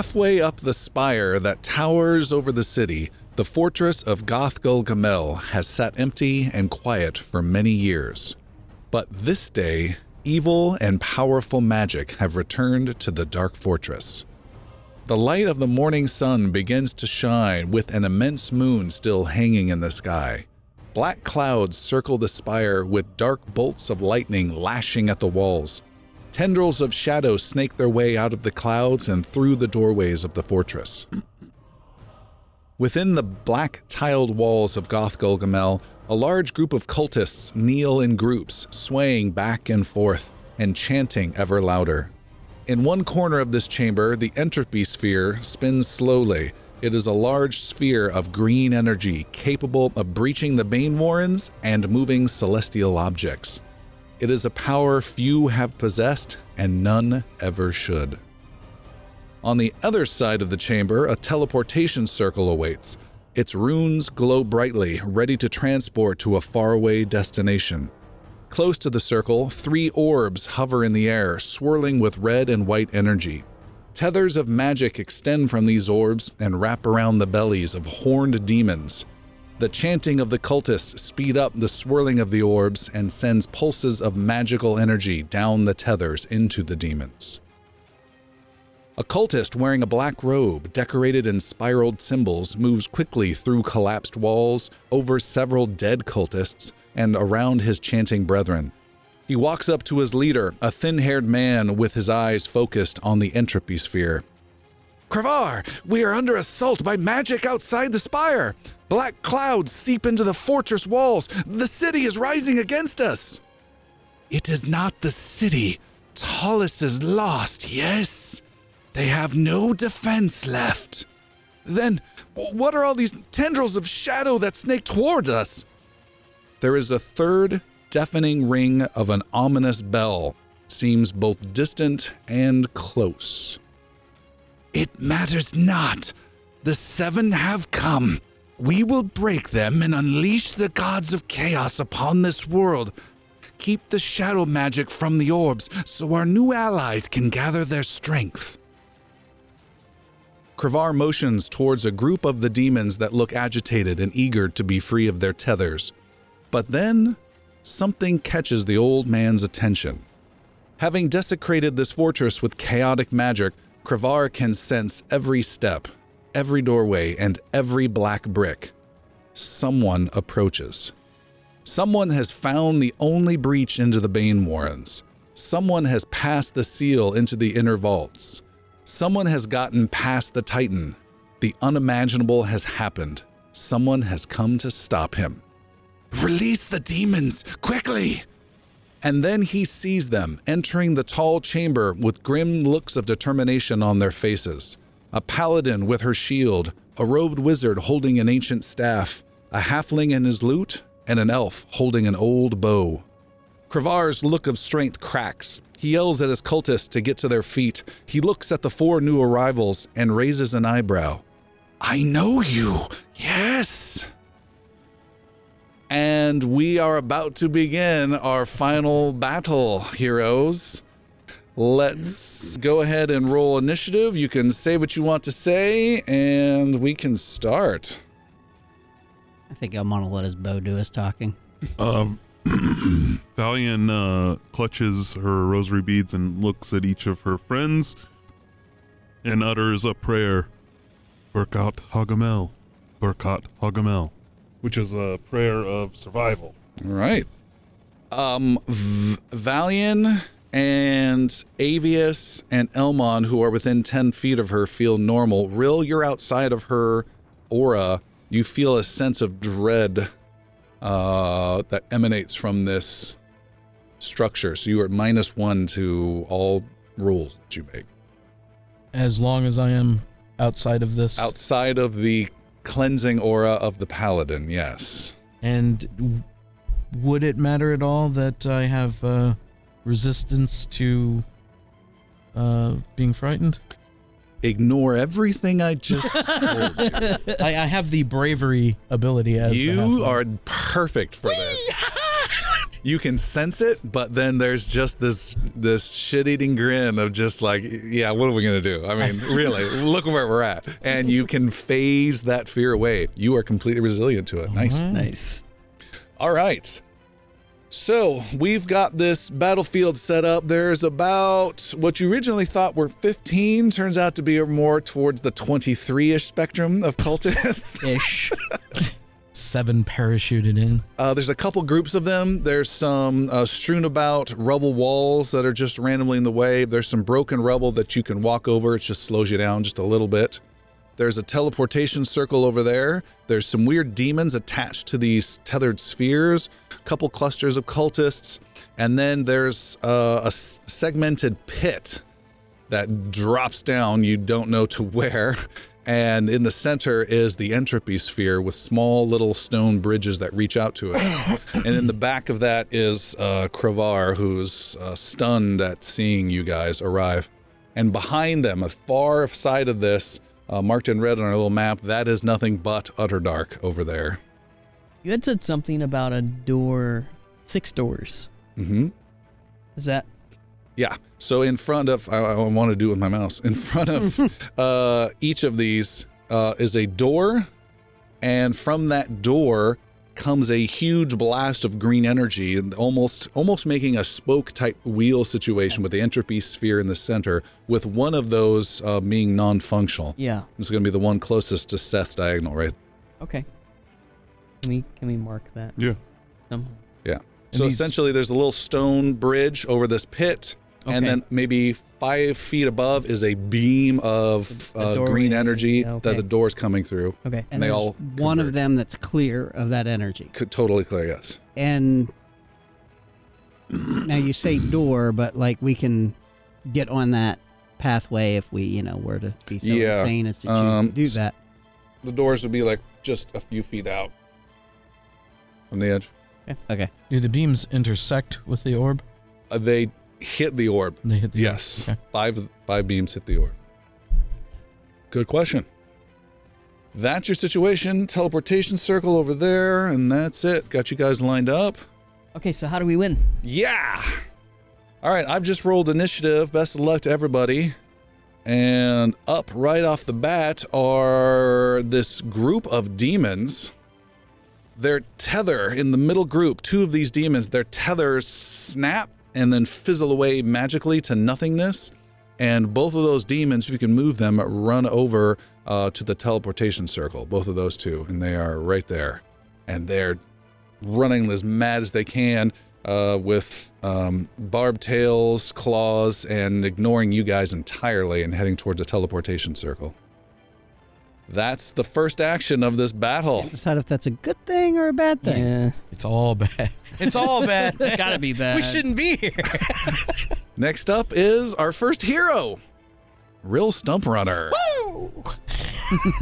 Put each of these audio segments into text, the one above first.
Halfway up the spire that towers over the city, the fortress of Gothgul Gamel has sat empty and quiet for many years. But this day, evil and powerful magic have returned to the Dark Fortress. The light of the morning sun begins to shine with an immense moon still hanging in the sky. Black clouds circle the spire with dark bolts of lightning lashing at the walls. Tendrils of shadow snake their way out of the clouds and through the doorways of the fortress. Within the black tiled walls of Goth Gamel, a large group of cultists kneel in groups, swaying back and forth and chanting ever louder. In one corner of this chamber, the entropy sphere spins slowly. It is a large sphere of green energy capable of breaching the Bane Warrens and moving celestial objects. It is a power few have possessed and none ever should. On the other side of the chamber, a teleportation circle awaits. Its runes glow brightly, ready to transport to a faraway destination. Close to the circle, three orbs hover in the air, swirling with red and white energy. Tethers of magic extend from these orbs and wrap around the bellies of horned demons. The chanting of the cultists speed up the swirling of the orbs and sends pulses of magical energy down the tethers into the demons. A cultist wearing a black robe decorated in spiraled symbols moves quickly through collapsed walls, over several dead cultists, and around his chanting brethren. He walks up to his leader, a thin haired man with his eyes focused on the entropy sphere. Kravar, we are under assault by magic outside the spire. Black clouds seep into the fortress walls. The city is rising against us. It is not the city. Tallis is lost, yes? They have no defense left. Then, what are all these tendrils of shadow that snake toward us? There is a third deafening ring of an ominous bell, seems both distant and close. It matters not. The seven have come. We will break them and unleash the gods of chaos upon this world. Keep the shadow magic from the orbs so our new allies can gather their strength. Kravar motions towards a group of the demons that look agitated and eager to be free of their tethers. But then, something catches the old man's attention. Having desecrated this fortress with chaotic magic, Kravar can sense every step, every doorway, and every black brick. Someone approaches. Someone has found the only breach into the Bane Warrens. Someone has passed the seal into the inner vaults. Someone has gotten past the Titan. The unimaginable has happened. Someone has come to stop him. Release the demons, quickly! And then he sees them entering the tall chamber with grim looks of determination on their faces. A paladin with her shield, a robed wizard holding an ancient staff, a halfling and his lute, and an elf holding an old bow. Kravar's look of strength cracks. He yells at his cultists to get to their feet. He looks at the four new arrivals and raises an eyebrow. I know you. Yes. And we are about to begin our final battle, heroes. Let's go ahead and roll initiative. You can say what you want to say, and we can start. I think I'm gonna let his bow do his talking. Um, Valian uh, clutches her rosary beads and looks at each of her friends and utters a prayer. Burkat Hagamel. Burkat Hagamel. Which is a prayer of survival. All right. Um, v- Valian and Avius and Elmon, who are within 10 feet of her, feel normal. Rill, you're outside of her aura. You feel a sense of dread uh, that emanates from this structure. So you are minus one to all rules that you make. As long as I am outside of this. Outside of the cleansing aura of the paladin, yes. And would it matter at all that I have uh, resistance to uh, being frightened? Ignore everything I just told you. I, I have the bravery ability as the You halfling. are perfect for this. You can sense it, but then there's just this this shit-eating grin of just like, yeah, what are we gonna do? I mean, really, look where we're at, and you can phase that fear away. You are completely resilient to it. Mm-hmm. Nice. Nice. All right. So we've got this battlefield set up. There's about what you originally thought were 15, turns out to be more towards the 23 ish spectrum of cultists. Ish. Seven parachuted in. Uh, there's a couple groups of them. There's some uh, strewn about rubble walls that are just randomly in the way. There's some broken rubble that you can walk over. It just slows you down just a little bit. There's a teleportation circle over there. There's some weird demons attached to these tethered spheres, a couple clusters of cultists, and then there's uh, a segmented pit that drops down. You don't know to where. And in the center is the entropy sphere with small little stone bridges that reach out to it. and in the back of that is uh, Kravar, who's uh, stunned at seeing you guys arrive. And behind them, a far side of this, uh, marked in red on our little map, that is nothing but utter dark over there. You had said something about a door, six doors. Mm-hmm. Is that Yeah. So in front of, I, I want to do it with my mouse. In front of uh, each of these uh, is a door, and from that door comes a huge blast of green energy, and almost almost making a spoke type wheel situation with the entropy sphere in the center, with one of those uh, being non-functional. yeah? This is going to be the one closest to Seth's diagonal, right? Okay. Can we can we mark that? Yeah. somehow? So these- essentially, there's a little stone bridge over this pit, and then maybe five feet above is a beam of The- the uh, green energy Okay. that the door's coming through. Okay. And And they there's all one of them that's clear of that energy. Could totally clear, yes. And now you say door, but like we can get on that pathway if we, you know, were to be so Yeah, insane as to choose um, to do that. The doors would be like just a few feet out from the edge. Okay. Do the beams intersect with the orb? Uh, they hit the orb. They hit the Yes, Okay. five five beams hit the orb. Good question. That's your situation. Teleportation circle over there, and that's it. Got you guys lined up. Okay. So how do we win? Yeah. All right, I've just rolled initiative. Best of luck to everybody. And up right off the bat are this group of demons. Their tether in the middle group, two of these demons, their tethers snap and then fizzle away magically to nothingness. And both of those demons, if you can move them, run over uh, to the teleportation circle. Both of those two, and they are right there. And they're running as mad as they can uh, with um, barbed tails, claws, and ignoring you guys entirely and heading towards the teleportation circle. That's the first action of this battle. Decide if that's a good thing or a bad thing. Yeah. It's all bad. It's all bad. It's gotta be bad. we shouldn't be here. Next up is our first hero, Rill Stump Runner. Woo!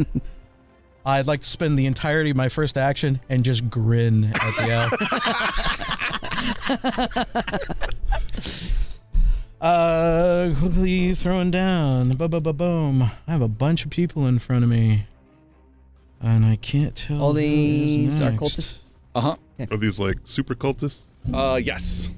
I'd like to spend the entirety of my first action and just grin at the elf. Uh, quickly throwing down. Boom, boom, boom, boom. I have a bunch of people in front of me, and I can't tell. All who is these are cultists. Uh huh. Are these like super cultists? Uh, yes.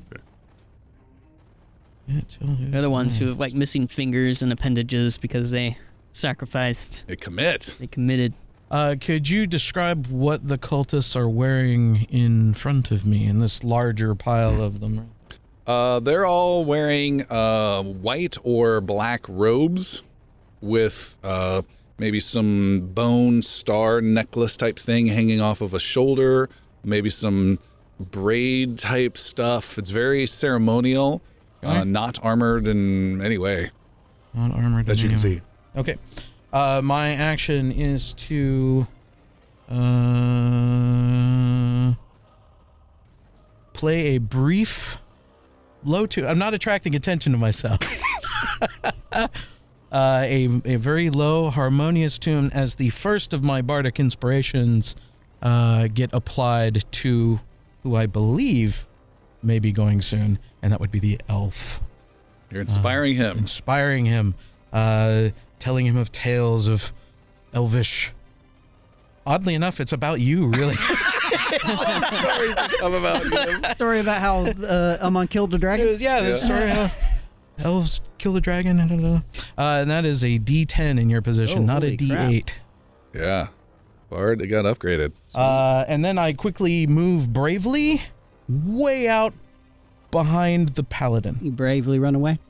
Can't tell who's They're the ones who have like missing fingers and appendages because they sacrificed. They commit. They committed. Uh, could you describe what the cultists are wearing in front of me in this larger pile of them? Uh, they're all wearing uh, white or black robes with uh, maybe some bone star necklace type thing hanging off of a shoulder, maybe some braid type stuff. It's very ceremonial, uh, Okay. not armored in any way Not armored. that you can way. see. Okay. Uh, my action is to uh, play a brief low tune. I'm not attracting attention to myself. uh, a, a very low, harmonious tune as the first of my bardic inspirations uh, get applied to who I believe may be going soon, and that would be the elf You're inspiring him. inspiring him, uh, telling him of tales of elvish. Oddly enough, it's about you, really. stories that come about him. Story about how uh, Amon killed the dragon. yeah, the story how elves kill the dragon. da, da, da. Uh, and that is a D10 in your position, Oh, not a holy crap. D8. Yeah. Bard, it got upgraded. Uh, and then I quickly move bravely way out behind the paladin. You bravely run away.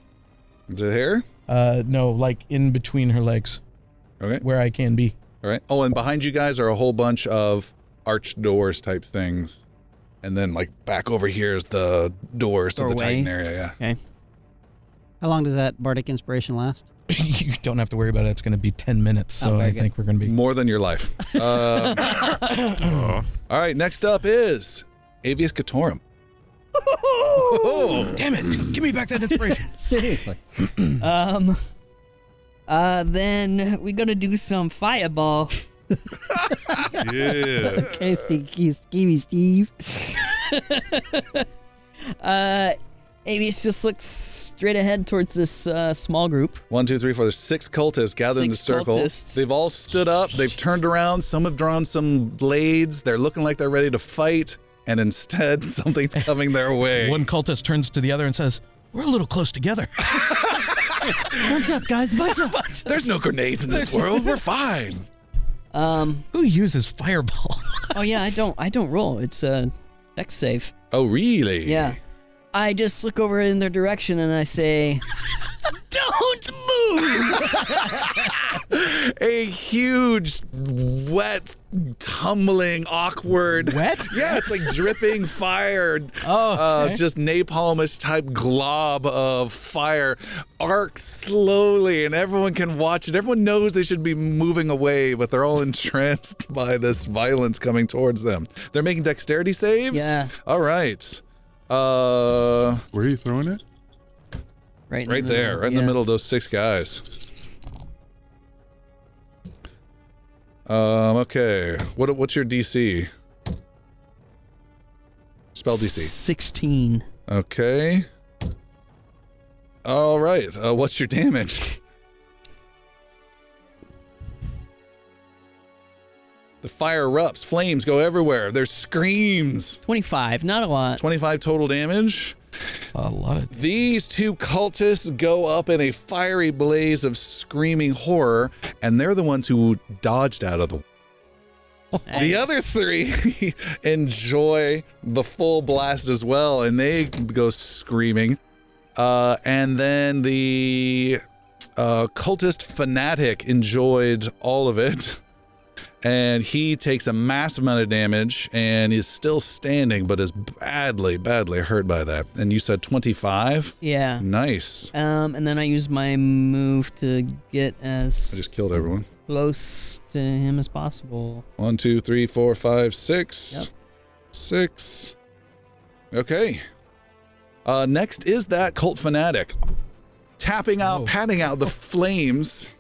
Is it here? Uh, no, like in between her legs, Okay. where I can be. All right. Oh, and behind you guys are a whole bunch of arched doors type things. And then, like, back over here is the doors to the Titan area. Yeah. Okay. How long does that bardic inspiration last? you don't have to worry about it. It's going to be 10 minutes, so Okay, I good. think we're going to be. More than your life. Uh, Aw. all right. Next up is Avius Catorum. Oh, Damn it! Give me back that inspiration. Seriously. Um. Uh, then we're gonna do some fireball. Yeah. Okay, Stinky, Schemy Steve. Uh, Avius just looks straight ahead towards this uh, small group. One, two, three, four. There's six cultists gathered in the Six circle. cultists. They've all stood up. They've turned around. Some have drawn some blades. They're looking like they're ready to fight. And instead, something's coming their way. One cultist turns to the other and says, "We're a little close together." Bunch up, guys. Bunch up. There's no grenades in this world. We're fine. Um. Who uses fireball? Oh yeah, I don't. I don't roll. It's a dex save. Oh, really? Yeah. I just look over in their direction and I say, "Don't move." A huge, wet, tumbling, awkward. Wet? Yeah, it's like dripping fire. Oh, Uh, just napalmish type glob of fire arcs slowly, and everyone can watch it. Everyone knows they should be moving away, but they're all entranced by this violence coming towards them. They're making dexterity saves. Yeah. All right. Uh, Where are you throwing it? Right. right the there, middle, right in the middle of those six guys. Um. Okay. What? What's your DC? Spell DC. Sixteen. Okay. All right. Uh, what's your damage? The fire erupts, flames go everywhere. There's screams. Twenty-five. Not a lot. 25 total damage. a lot of. These two cultists go up in a fiery blaze of screaming horror, and they're the ones who dodged out of the. The other three enjoy the full blast as well, and they go screaming. Uh, and then the uh, cultist fanatic enjoyed all of it. And he takes a massive amount of damage and is still standing, but is badly, badly hurt by that. And you said 25? Yeah. Nice. Um, and then I use my move to get as I just killed everyone. close to him as possible. One, two, three, four, five, six. Yep. Six. Okay. Uh, next is that cult fanatic. Tapping out, Oh. patting out the flames.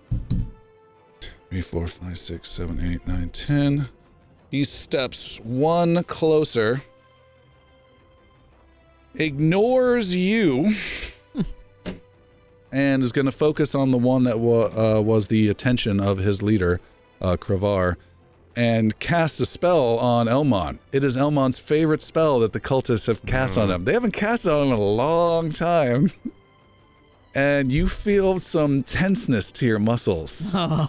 Three, four, five, six, seven, eight, nine, ten. He steps one closer. Ignores you. and is going to focus on the one that wa- uh, was the attention of his leader, uh, Kravar and casts a spell on Elmon. It is Elmon's favorite spell that the cultists have cast on him. They haven't cast it on him in a long time. And you feel some tenseness to your muscles. Oh,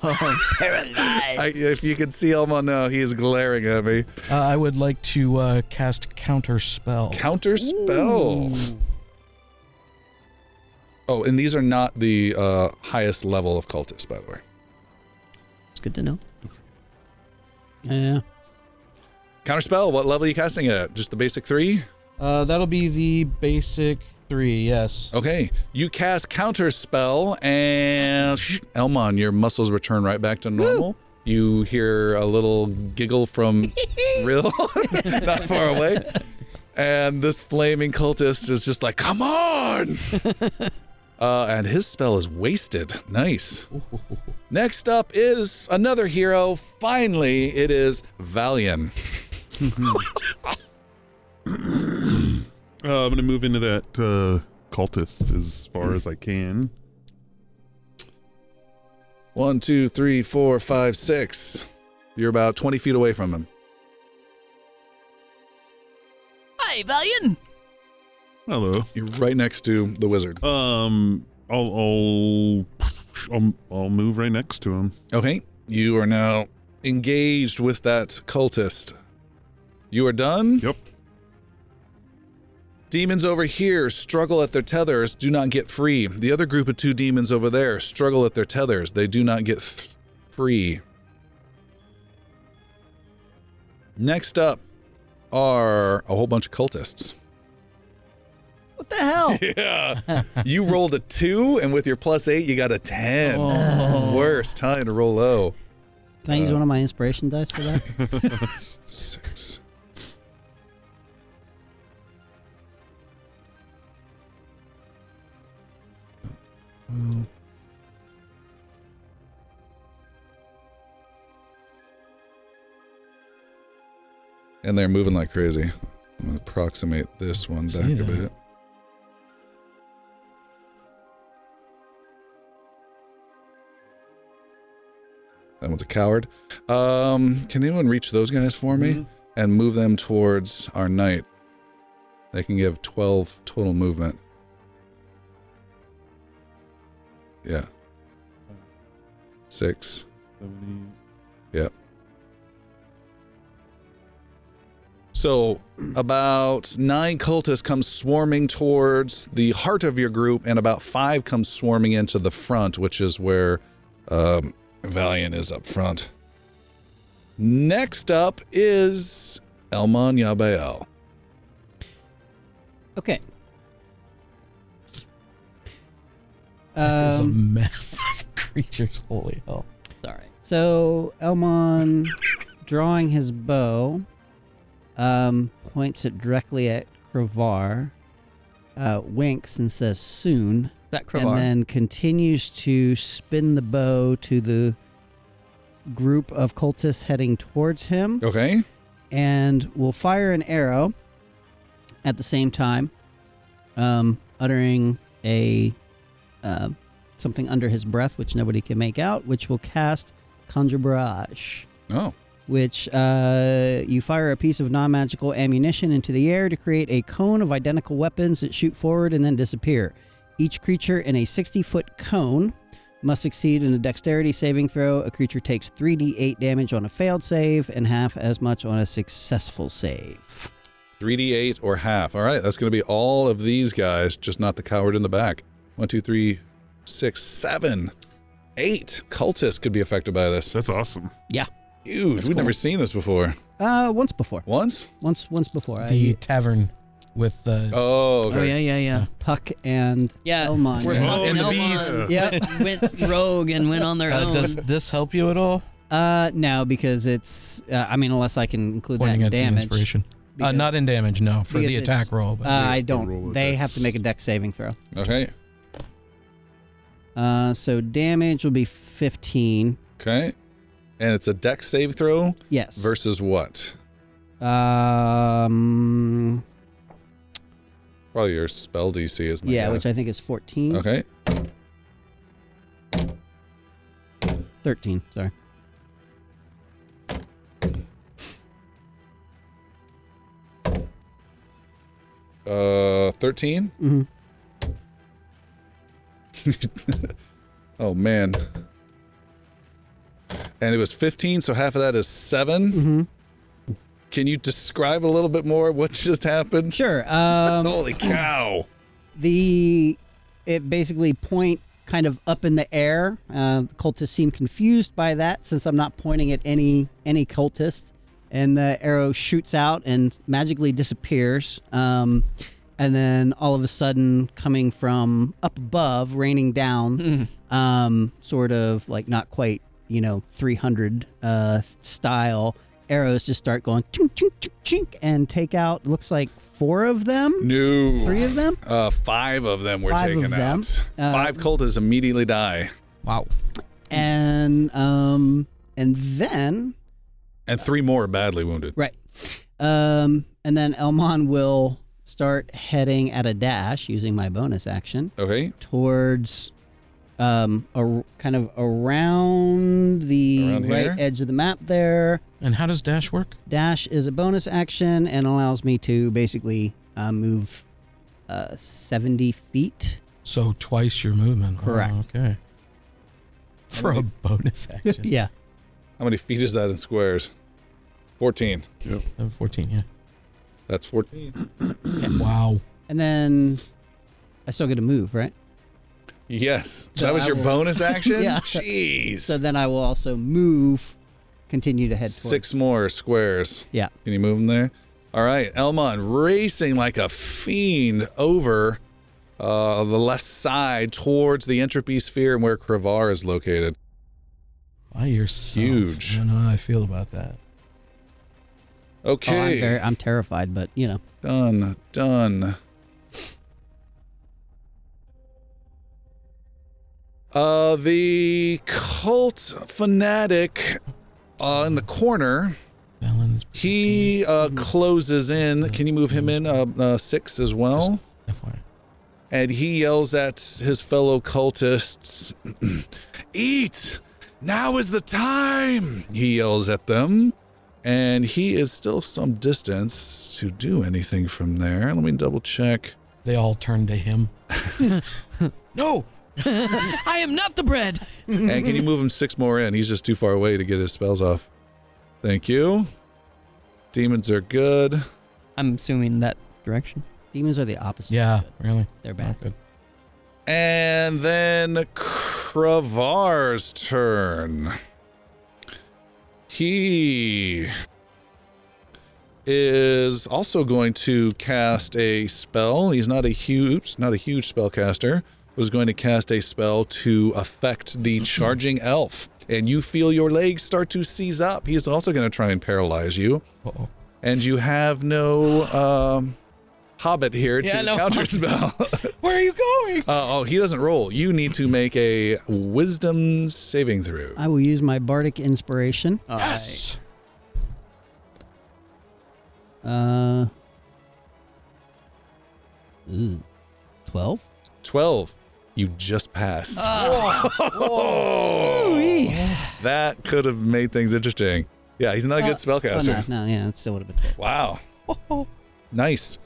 paralyzed. I, if you can see Elmon now, he is glaring at me. Uh, I would like to uh, cast counter spell. Counter spell. Oh, and these are not the uh, highest level of cultists, by the way. it's good to know. Yeah. Counter spell. What level are you casting at? Just the basic three? Uh, that'll be the basic three. Yes. Okay, you cast counter spell, and sh- Elmon, your muscles return right back to normal. You hear a little giggle from Rill, not far away, and this flaming cultist is just like, "Come on!" uh, and his spell is wasted. Nice. Next up is another hero. Finally, it is Valian. Uh, I'm gonna move into that uh, cultist as far as I can. One, two, three, four, five, six. You're about 20 feet away from him. Hi, Valian. Hello. You're right next to the wizard. Um, I'll, I'll, I'll, I'll move right next to him. Okay, you are now engaged with that cultist. You are done? Yep. Demons over here struggle at their tethers, do not get free. The other group of two demons over there struggle at their tethers, they do not get th- free. Next up are a whole bunch of cultists. What the hell? Yeah. you rolled a two, and with your plus eight, you got a 10. Worst time to roll low. Can I use uh, one of my inspiration dice for that? Six. And they're moving like crazy. I'm gonna approximate this one back a bit. That one's a coward. Um, can anyone reach those guys for me and move them towards our knight? They can give 12 total movement. Yeah. Six. Yep. So, about nine cultists come swarming towards the heart of your group, and about five come swarming into the front, which is where um, Valiant is up front. Next up is Elmon Yabael. Okay. There's a Um, mess of creatures. Holy hell. Sorry. so Elmon, drawing his bow, um, points it directly at Kravar, uh, winks and says soon, That and then continues to spin the bow to the group of cultists heading towards him. Okay. and will fire an arrow at the same time, um, uttering a uh, something under his breath, which nobody can make out, which will cast Conjure Barrage. Oh. Which uh, you fire a piece of non magical ammunition into the air to create a cone of identical weapons that shoot forward and then disappear. Each creature in a 60 foot cone must succeed in a dexterity saving throw. A creature takes 3d8 damage on a failed save and half as much on a successful save. 3d8 or half. All right, that's going to be all of these guys, just not the coward in the back. One, two, three, six, seven, eight cultists could be affected by this. That's awesome. Yeah. Huge. We've never seen this before. Uh, once before. Once? Once, once before. The I, tavern with the. Oh, okay. Oh yeah, yeah, yeah. Puck and Yeah, Elmon. we're yeah. Oh, and the Elmon bees. Yep. went rogue and went on their Uh, own. does this help you at all? Uh, no, because it's. Uh, I mean, unless I can include Pointing that in damage. inspiration. Uh, not in damage, no. For the attack roll. But Uh, I don't. with They dex. have to make a dex saving throw. Okay. Uh, so damage will be 15. Okay. And it's a dex save throw Yes. versus what? Um. Probably your spell DC is my Yeah, guess. which I think is 14. Okay. 13. Sorry. Uh, 13? hmm Oh, man. And it was 15, so half of that is 7. hmm Can you describe a little bit more what just happened? Sure. Um, Holy cow. the it basically point kind of up in the air. Uh, cultists seem confused by that since I'm not pointing at any any cultist, and the arrow shoots out and magically disappears. Um, and then all of a sudden, coming from up above, raining down, um, sort of like not quite, you know, 300 uh, style arrows just start going chink, chink, chink, chink, and take out looks like four of them, No. three of them. Uh, five of them were Five of taken them. out. Uh, five cultists immediately die, wow. and um and then and three more badly wounded. right um and then elmon will start heading at a dash using my bonus action Okay. towards um, a, kind of around the Around right edge of the map there. And how does dash work? Dash is a bonus action and allows me to basically uh, move uh, 70 feet. So twice your movement. Oh, Correct. okay. For a bonus action. Yeah. How many feet is that in squares? 14. Seven, 14, yeah. That's 14. Wow. And then I still get to move, right? Yes. So that was I your will- bonus action? Yeah. Jeez. So then I will also move, continue to head towards. Six more squares. Yeah. Can you move them there? All right. Elmon racing like a fiend over uh, the left side towards the entropy sphere and where Kravar is located. By yourself. Huge. I don't know how I feel about that. Oh, I'm, Okay. very, I'm terrified, but you know. Done. Done. Uh, the cult fanatic uh, in the corner, he uh, closes in. Can you move him in uh, uh, six as well? FYI. And he yells at his fellow cultists, Eat! Now is the time! He yells at them. And he is still some distance to do anything from there. Let me double check. They all turn to him. no! I am not the bread. and can you move him six more in? He's just too far away to get his spells off. Thank you. Demons are good. I'm assuming that direction. Demons are the opposite. Yeah, really. They're bad. Not good. And then Kravar's turn. He is also going to cast a spell. He's not a huge, not a huge spellcaster. Was going to cast a spell to affect the charging elf, and you feel your legs start to seize up. He's also going to try and paralyze you, Uh-oh. and you have no um, hobbit here to Yeah, no counter spell. Where are you going? Uh, oh, he doesn't roll. You need to make a wisdom saving throw. I will use my bardic inspiration. Yes! Uh, ooh, 12? 12. You just passed. Ah. Oh, that could have made things interesting. Yeah, he's not a good Oh, spellcaster. no, no, yeah, it still would have been 12. Wow. Nice.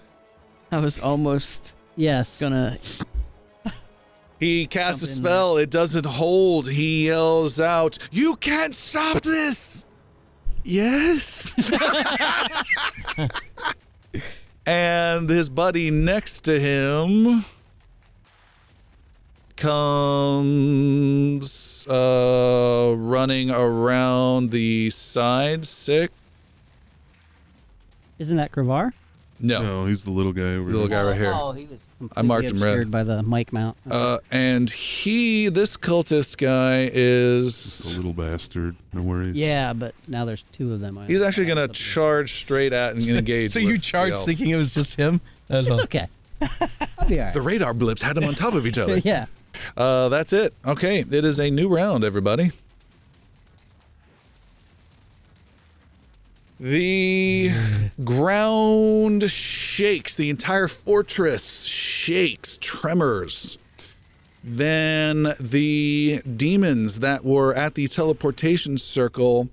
I was almost Yes. gonna. He casts a spell. It doesn't hold. He yells out, You can't stop this! Yes. and his buddy next to him comes uh, running around the side. Sick. Isn't that Kravar? No. No, he's the little guy over The little there. guy right here. Oh, he was I marked completely him red. by the mic mount. Uh, and he, this cultist guy, The is. little bastard. No worries. yeah, but now there's two of them. I- He's actually going to charge straight at and engage. So you with the charged elf. thinking it was just him? That's It's all. okay. I'll be all right. The radar blips had them on top of each other. yeah. Uh, that's it. Okay, it is a new round, everybody. The ground shakes. The entire fortress shakes, tremors. Then the demons that were at the teleportation circle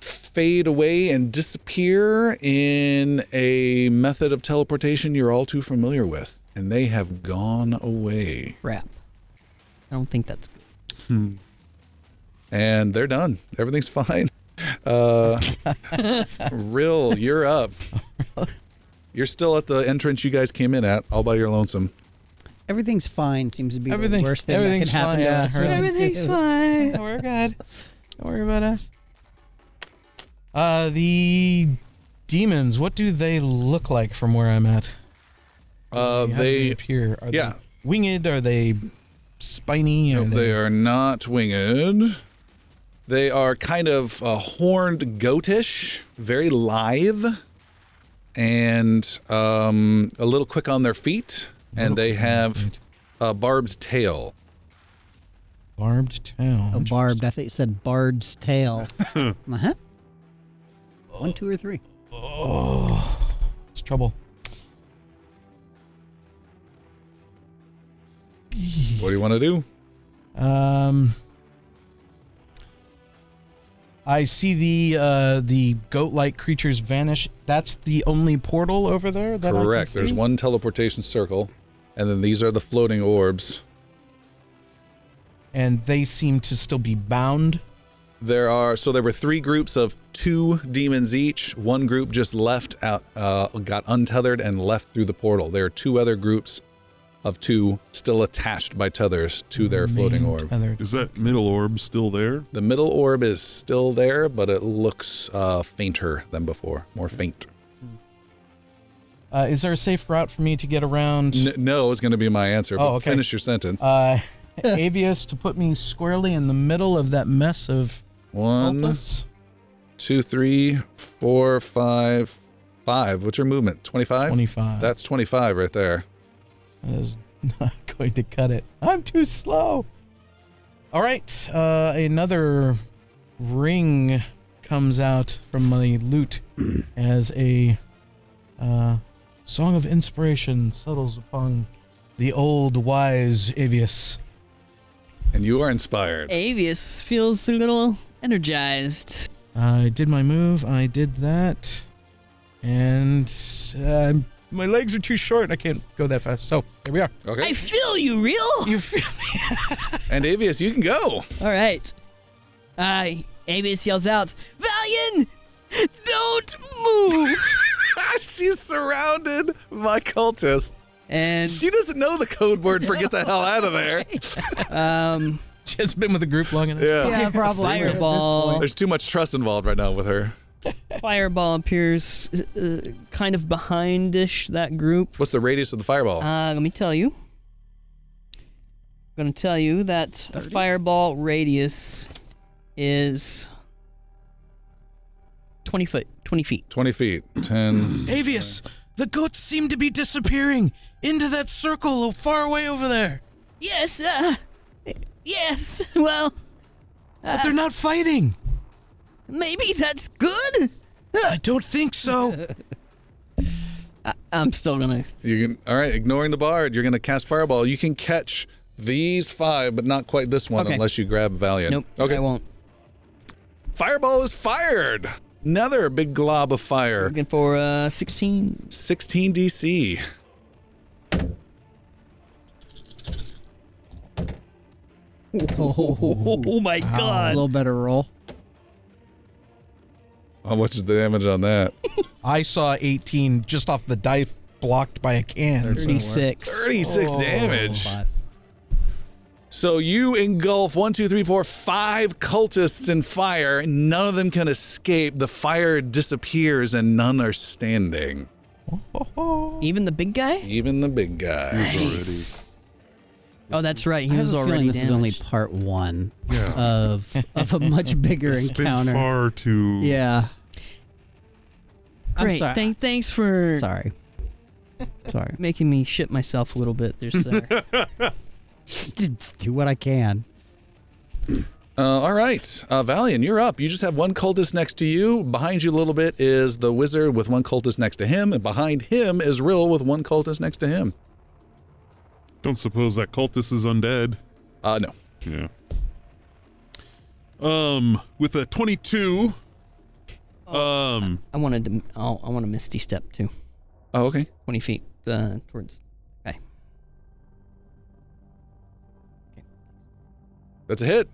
fade away and disappear in a method of teleportation you're all too familiar with. And they have gone away. Crap. I don't think that's good. Hmm. and they're done. Everything's fine. Uh, Rill, you're up. You're still at the entrance you guys came in at, all by your lonesome. Everything's fine. Seems to be Everything- the worst thing that can everything's happen fine, to yeah, us. really. Everything's fine. We're good. Don't worry about us. Uh, the demons. What do they look like from where I'm at? Uh, How do they appear. Are yeah. they winged? Are they spiny? Are they are not winged. They are kind of uh, horned goatish, very lithe, and um, a little quick on their feet. And they have a barbed tail. barbed tail? Oh, barbed. I think it said Bard's tail. uh-huh. One, two, or three. Oh, it's trouble. What do you want to do? Um, I see the uh, the goat-like creatures vanish. That's the only portal over there. That Correct. There's one teleportation circle, and then these are the floating orbs. and they seem to still be bound. There are so there were three groups of two demons each. One group just left out, uh, got untethered and left through the portal. There are two other groups of two still attached by tethers to their floating orb. tethered. Is that middle orb still there? The middle orb is still there, but it looks uh, fainter than before, more faint. Uh, is there a safe route for me to get around? N- no is going to be my answer. But Oh, okay. finish your sentence. Uh, Avius to put me squarely in the middle of that mess of One, cultists. two, three, four, five, five. What's your movement? Twenty-five. Twenty-five. That's twenty-five right there. That is not going to cut it. I'm too slow. All right. Uh, another ring comes out from my lute as a uh, song of inspiration settles upon the old wise Avius. And you are inspired. Avius feels a little energized. I did my move. I did that. And uh, my legs are too short. And I can't go that fast. So there we are. Okay. I feel you, Rill. You feel me? and Avius, you can go. All right. Uh, Avius yells out, Valian, don't move. She's surrounded by cultists. and She doesn't know the code word for get the hell out of there. um, She has been with the group long enough. Yeah. Yeah, probably. Fireball. There's too much trust involved right now with her. Fireball appears uh, kind of behindish that group. What's the radius of the fireball? Uh, let me tell you. I'm going to tell you that a fireball radius is 20 foot, 20 feet. 20 feet. 10. Avius, the goats seem to be disappearing into that circle far away over there. Yes, uh, yes. Well, But they're not fighting. Maybe that's good. I don't think so. I, I'm still gonna. You can. All right, ignoring the bard, you're going to cast fireball. You can catch these five, but not quite this one Okay. unless you grab Valiant. Nope. Okay. I won't. Fireball is fired. Another big glob of fire. Looking for uh 16. 16 DC. Oh, my Wow, a little better roll. How much is the damage on that? I saw 18 just off the dice blocked by a can. so- 36. 36 damage. So you engulf one, two, three, four, five cultists in fire. None of them can escape. The fire disappears and none are standing. Even the big guy? Even the big guy. Nice. Oh, that's right. He I have was a already feeling this is only part one Yeah. of of a much bigger It's been far too. Yeah. I'm Great. sorry. Thank, thanks for Sorry. Sorry. making me shit myself a little bit. There's there. Just do what I can. Uh, all right, uh, Valiant, you're up. You just have one cultist next to you. Behind you a little bit is the wizard with one cultist next to him, and behind him is Rill with one cultist next to him. Don't suppose that cultist is undead. Uh, no. Yeah. Um, with a 22. Um, I wanted to. Oh, I want a misty step too. Oh, okay. 20 feet uh, towards. Okay. okay. That's a hit.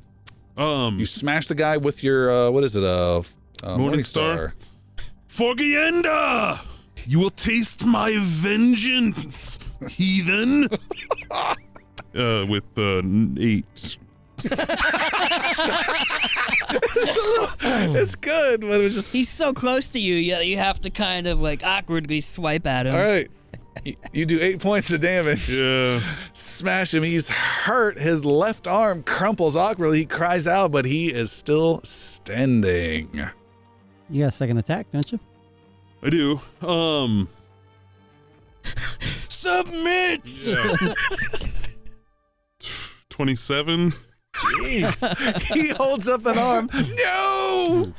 um, You smash the guy with your uh, what is it? Uh, uh Morning Star? Forgienda! You will taste my vengeance, heathen. uh, with uh, n- eight. It's good, but it was just He's so close to you, you, you have to kind of like awkwardly swipe at him. all right. Y- You do eight points of damage. Yeah. Smash him. He's hurt. His left arm crumples awkwardly. He cries out, but he is still standing. You got a second attack, don't you? I do. Um, Submit! yeah. 27 he holds up an arm. No!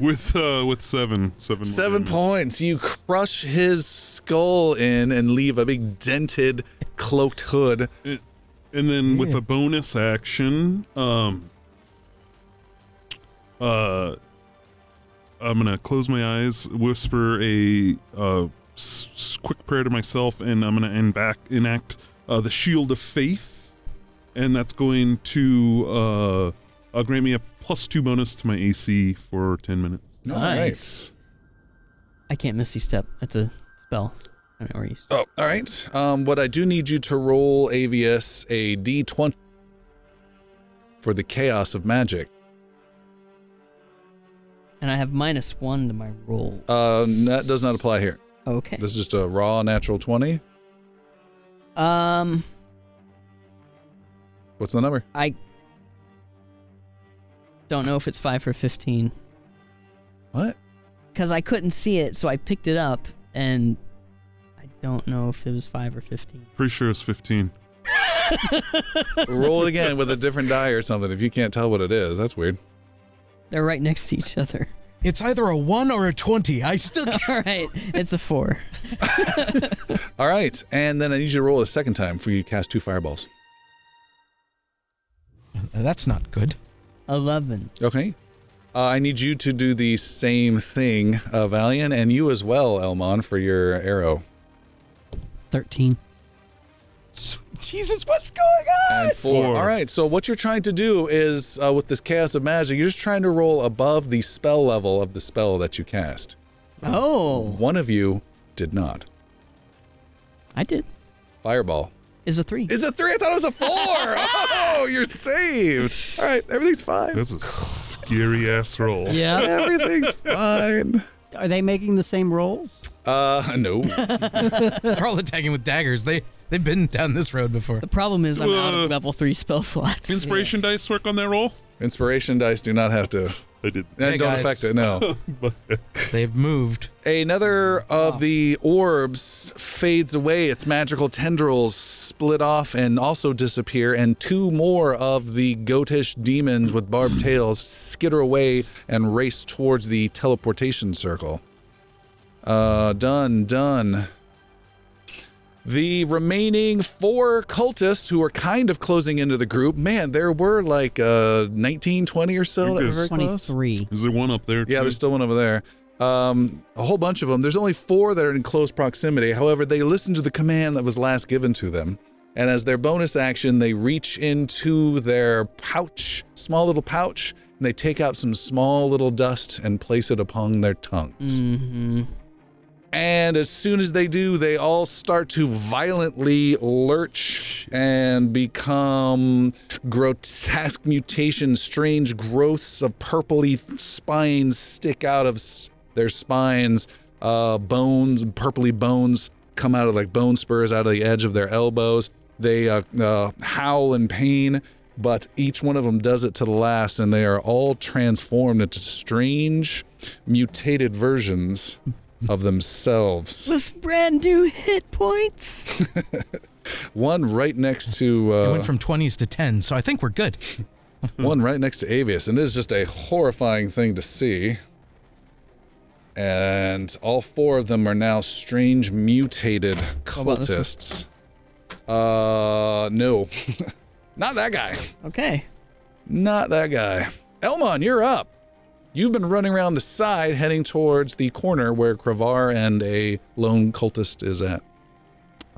with uh with 7 7 Seven points. You crush his skull in and leave a big dented, cloaked hood. And then with a bonus action, um, uh, I'm gonna close my eyes, whisper a uh, s- s- quick prayer to myself, and I'm gonna enact, enact uh, the Shield of Faith, and that's going to uh, uh, grant me a plus two bonus to my AC for ten minutes. All Nice. I can't Misty Step. That's a spell. I don't know you. Oh, all right. Um, what I do need you to roll, Avius, a d20 for the chaos of magic. And I have minus one to my roll. Uh, that does not apply here. okay. This is just a raw natural 20. Um, What's the number? I don't know if it's five or fifteen What? because I couldn't see it, so I picked it up, and I don't know if it was five or fifteen. Pretty sure it's fifteen. roll it again with a different die or something if you can't tell what it is. That's weird. They're right next to each other. It's either a one or a twenty. I still can't. All right, it's a four. All right. And then I need you to roll a second time for you to cast two fireballs. That's not good. Eleven. Okay. Uh, I need you to do the same thing, uh, Valiant, and you as well, Elmon, for your arrow. 13. Jesus, what's going on? And four. All right. So what you're trying to do is, uh, with this chaos of magic, you're just trying to roll above the spell level of the spell that you cast. Oh, One of you did not. I did. Fireball. Is a three. Is a three? I thought it was a four. oh, you're saved. All right. Everything's fine. That's a scary ass roll. Yeah. Everything's fine. Are they making the same rolls? Uh, no. They're all attacking with daggers. They they've been down this road before. the problem is I'm out Uh, of level three spell slots. Inspiration dice work on that roll. Inspiration dice do not have to. I did. And Hey, don't guys. affect it. No. They've moved. Another of the orbs fades away. Its magical tendrils split off and also disappear, and two more of the goatish demons with barbed tails skitter away and race towards the teleportation circle. Uh, done, done. The remaining four cultists who are kind of closing into the group, man, there were like uh, 19, 20 or so that were You're very close. 23. Is there one up there? Yeah, there's still one over there. Um, a whole bunch of them. There's only four that are in close proximity. However, they listen to the command that was last given to them. And as their bonus action, they reach into their pouch, small little pouch, and they take out some small little dust and place it upon their tongues. Mm-hmm. And as soon as they do, they all start to violently lurch and become grotesque mutations. Strange growths of purpley spines stick out of their spines. Uh, bones, purpley bones come out of like bone spurs out of the edge of their elbows. They uh, uh, howl in pain, but each one of them does it to the last, and they are all transformed into strange, mutated versions of themselves. With brand new hit points. One right next to Uh, It went from 20s to 10, so I think we're good. one right next to Avius, and it is just a horrifying thing to see. And all four of them are now strange mutated about this one? cultists. Uh, no, not that guy. okay. Not that guy. Elmon, you're up. You've been running around the side, heading towards the corner where Kravar and a lone cultist is at.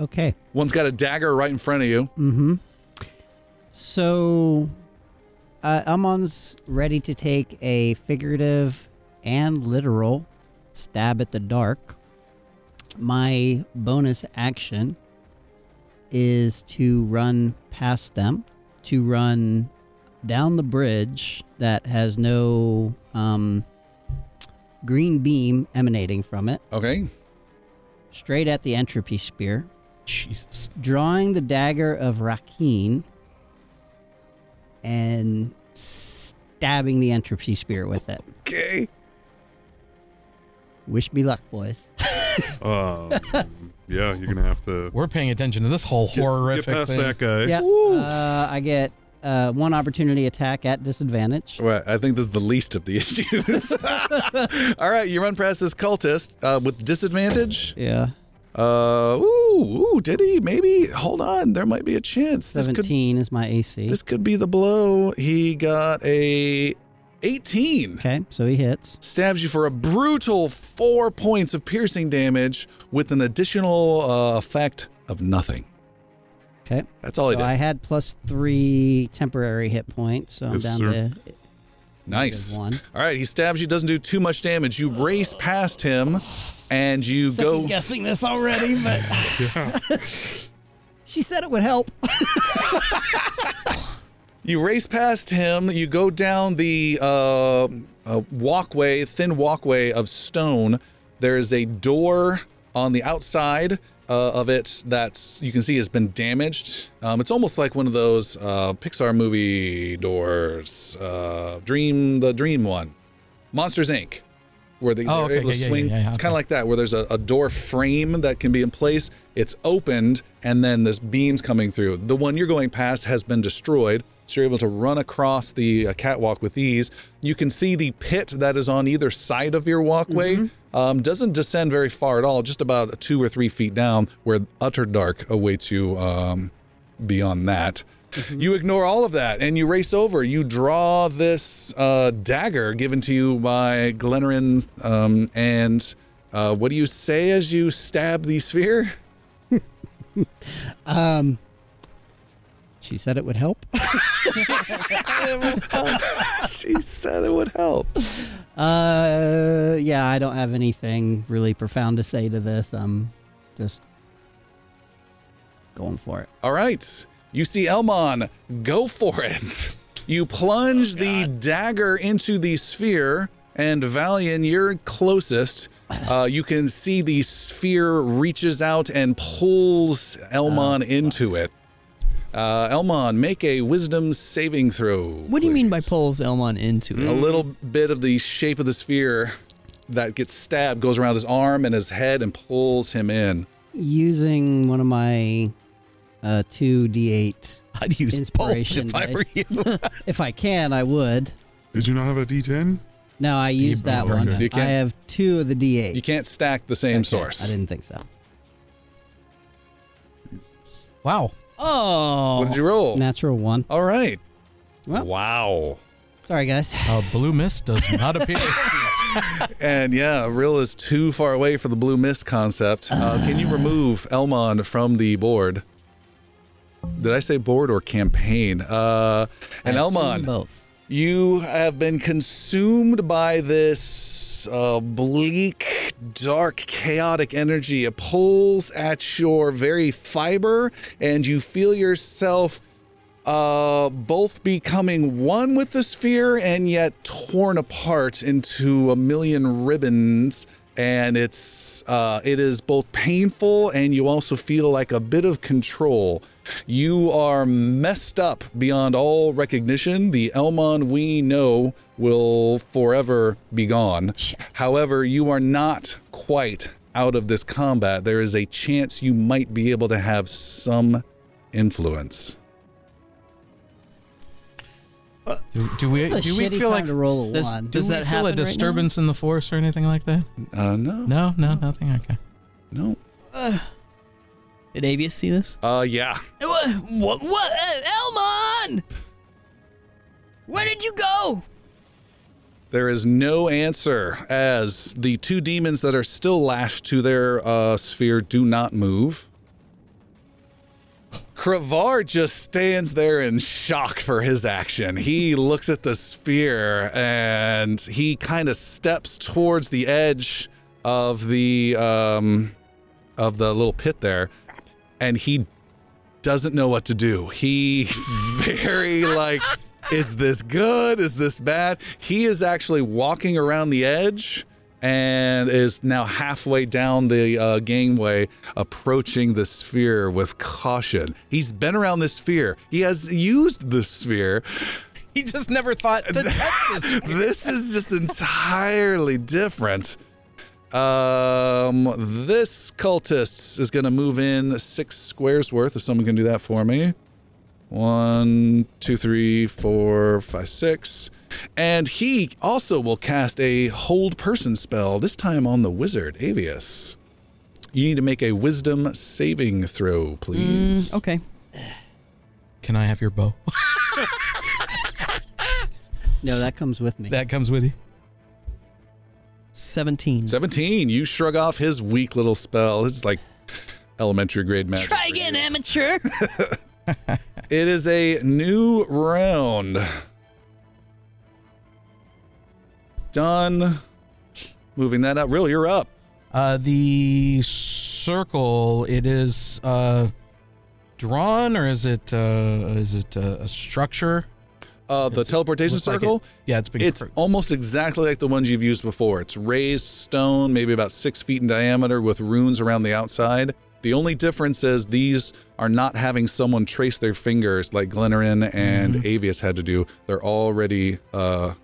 Okay. One's got a dagger right in front of you. Mm-hmm. So, uh, Elmon's ready to take a figurative and literal stab at the dark. My bonus action is to run past them, to run down the bridge that has no um, green beam emanating from it, Okay. straight at the entropy spear Jesus. drawing the dagger of Rakeen and stabbing the entropy spear with it. Okay. Wish me luck, boys. Um, yeah, you're gonna have to We're paying attention to this whole get, horrific get past thing. that guy. yeah. Uh, I get uh, one opportunity attack at disadvantage. Well, I think this is the least of the issues. All right, you run past this cultist uh, with disadvantage. Yeah. Uh, ooh, ooh, did he? Maybe. Hold on, there might be a chance. This could 17 is my AC. this could be the blow. He got a 18. okay, so he hits. Stabs you for a brutal four points of piercing damage with an additional uh, effect of nothing. Okay. That's all he So did. I had plus three temporary hit points, so I'm Yes, down sir. to nice. one. All right, he stabs you, doesn't do too much damage. You race past him, and you go. I'm guessing this already, but she said it would help. You race past him. You go down the uh, uh, walkway, thin walkway of stone. There is a door on the outside uh, of it that you can see has been damaged. Um, it's almost like one of those uh, Pixar movie doors, uh, Dream, the Dream one, Monsters Inc., where they, Oh, they're okay, able to yeah, yeah, swing. yeah, yeah, it's kind okay. of like that, where there's a, a door frame that can be in place. It's opened, and then this beam's coming through. The one you're going past has been destroyed, so you're able to run across the uh, catwalk with ease. You can see the pit that is on either side of your walkway. Um, doesn't descend very far at all, just about two or three feet down, where utter dark awaits you um, beyond that. You ignore all of that and you race over. You draw this uh, dagger given to you by Glennerin. Um, and uh, what do you say as you stab the sphere? Um, she said it would help. she said it would help. Uh, yeah, I don't have anything really profound to say to this. I'm just going for it. All right. You see Elmon, go for it. You plunge the dagger into the sphere, and Valian, you're closest. Uh, you can see the sphere reaches out and pulls Elmon into it. Uh, Elmon, make a wisdom saving throw. What do you mean by pulls Elmon into it? A little bit of the shape of the sphere that gets stabbed goes around his arm and his head and pulls him in. Using one of my uh, two d8. I'd use both Inspiration if I were you. If I can, I would. Did you not have a D10? No, I used that one. okay. You can't- I have two of the d8. You can't stack the same Okay, source. I didn't think so. wow. Oh. What did you roll? Natural one. All right. Well. wow. Sorry, guys. A blue mist does not appear. And yeah, Rill is too far away for the blue mist concept. Uh, can you remove Elmon from the board? Did I say board or campaign? Uh, and I Elmon, both. you have been consumed by this uh, bleak, dark, chaotic energy. It pulls at your very fiber, and you feel yourself uh, both becoming one with the sphere and yet torn apart into a million ribbons. And it's uh, it is both painful and you also feel like a bit of control. You are messed up beyond all recognition. The Elmon we know will forever be gone. However, you are not quite out of this combat. There is a chance you might be able to have some influence. Do, do we It's do we feel like to roll a Does- one. do Does that feel a happen right disturbance in the force or anything like that? Uh, no, No, no, nothing. Okay. no. Did Avius see this? Uh, yeah. What? What? what uh, Elmon! Where did you go? There is no answer as the two demons that are still lashed to their uh, sphere do not move. Kravar just stands there in shock for his action. He looks at the sphere and he kind of steps towards the edge of the um, of the little pit there, and he doesn't know what to do. He's very like, is this good? Is this bad? He is actually walking around the edge and is now halfway down the uh, gangway, approaching the sphere with caution. He's been around this sphere. He has used the sphere. He just never thought to touch this. this is just entirely different. Um, this cultist is going to move in six squares worth. If someone can do that for me. One, two, three, four, five, six. And he also will cast a hold person spell, this time on the wizard, Avius. You need to make a wisdom saving throw, please. Mm, okay. Can I have your bow? No, that comes with me. that comes with you. 17. 17. You shrug off his weak little spell. It's like elementary grade magic. Try again, you. amateur. It is a new round. Done. Moving that up. Rill, you're up. Uh, the circle, it is uh, drawn, or is it uh, is it uh, a structure? Uh, the It's- teleportation looks like circle. it- Yeah, it's been. It's cr- almost exactly like the ones you've used before. It's raised stone, maybe about six feet in diameter, with runes around the outside. The only difference is these are not having someone trace their fingers like Glennerin and Avius had to do. They're already uh,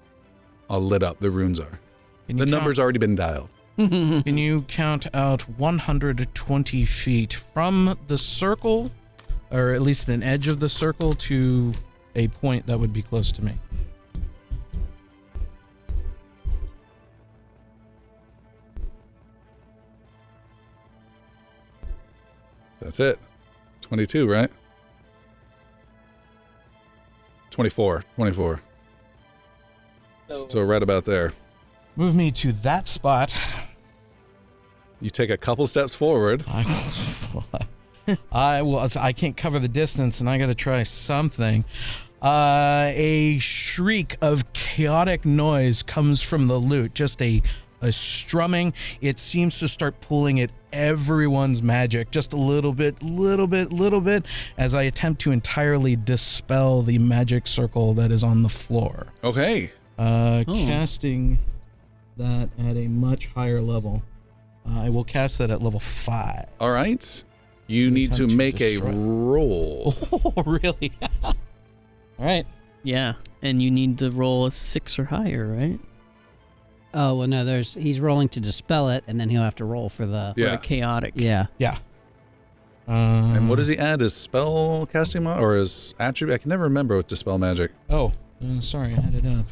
uh, lit up. The runes are. The you number's already been dialed. Can you count out 120 feet from the circle, or at least an edge of the circle, to a point that would be close to me? That's it. 22, right? 24. 24. So right about there. Move me to that spot. You take a couple steps forward. I, I will. I can't cover the distance, and I got to try something. Uh, a shriek of chaotic noise comes from the lute. Just a a strumming. It seems to start pulling at everyone's magic, just a little bit, little bit, little bit, as I attempt to entirely dispel the magic circle that is on the floor. Okay. Uh, Oh. casting that at a much higher level. Uh, I will cast that at level five. All right. You need to attempt to make a roll. Oh, really? All right. yeah, and you need to roll a six or higher, right? Oh well, no. There's he's rolling to dispel it, and then he'll have to roll for the. For the chaotic. Yeah. Yeah. Um, And what does he add? His spell casting mo- or his attribute? I can never remember with dispel magic. Oh, uh, sorry, I had it up.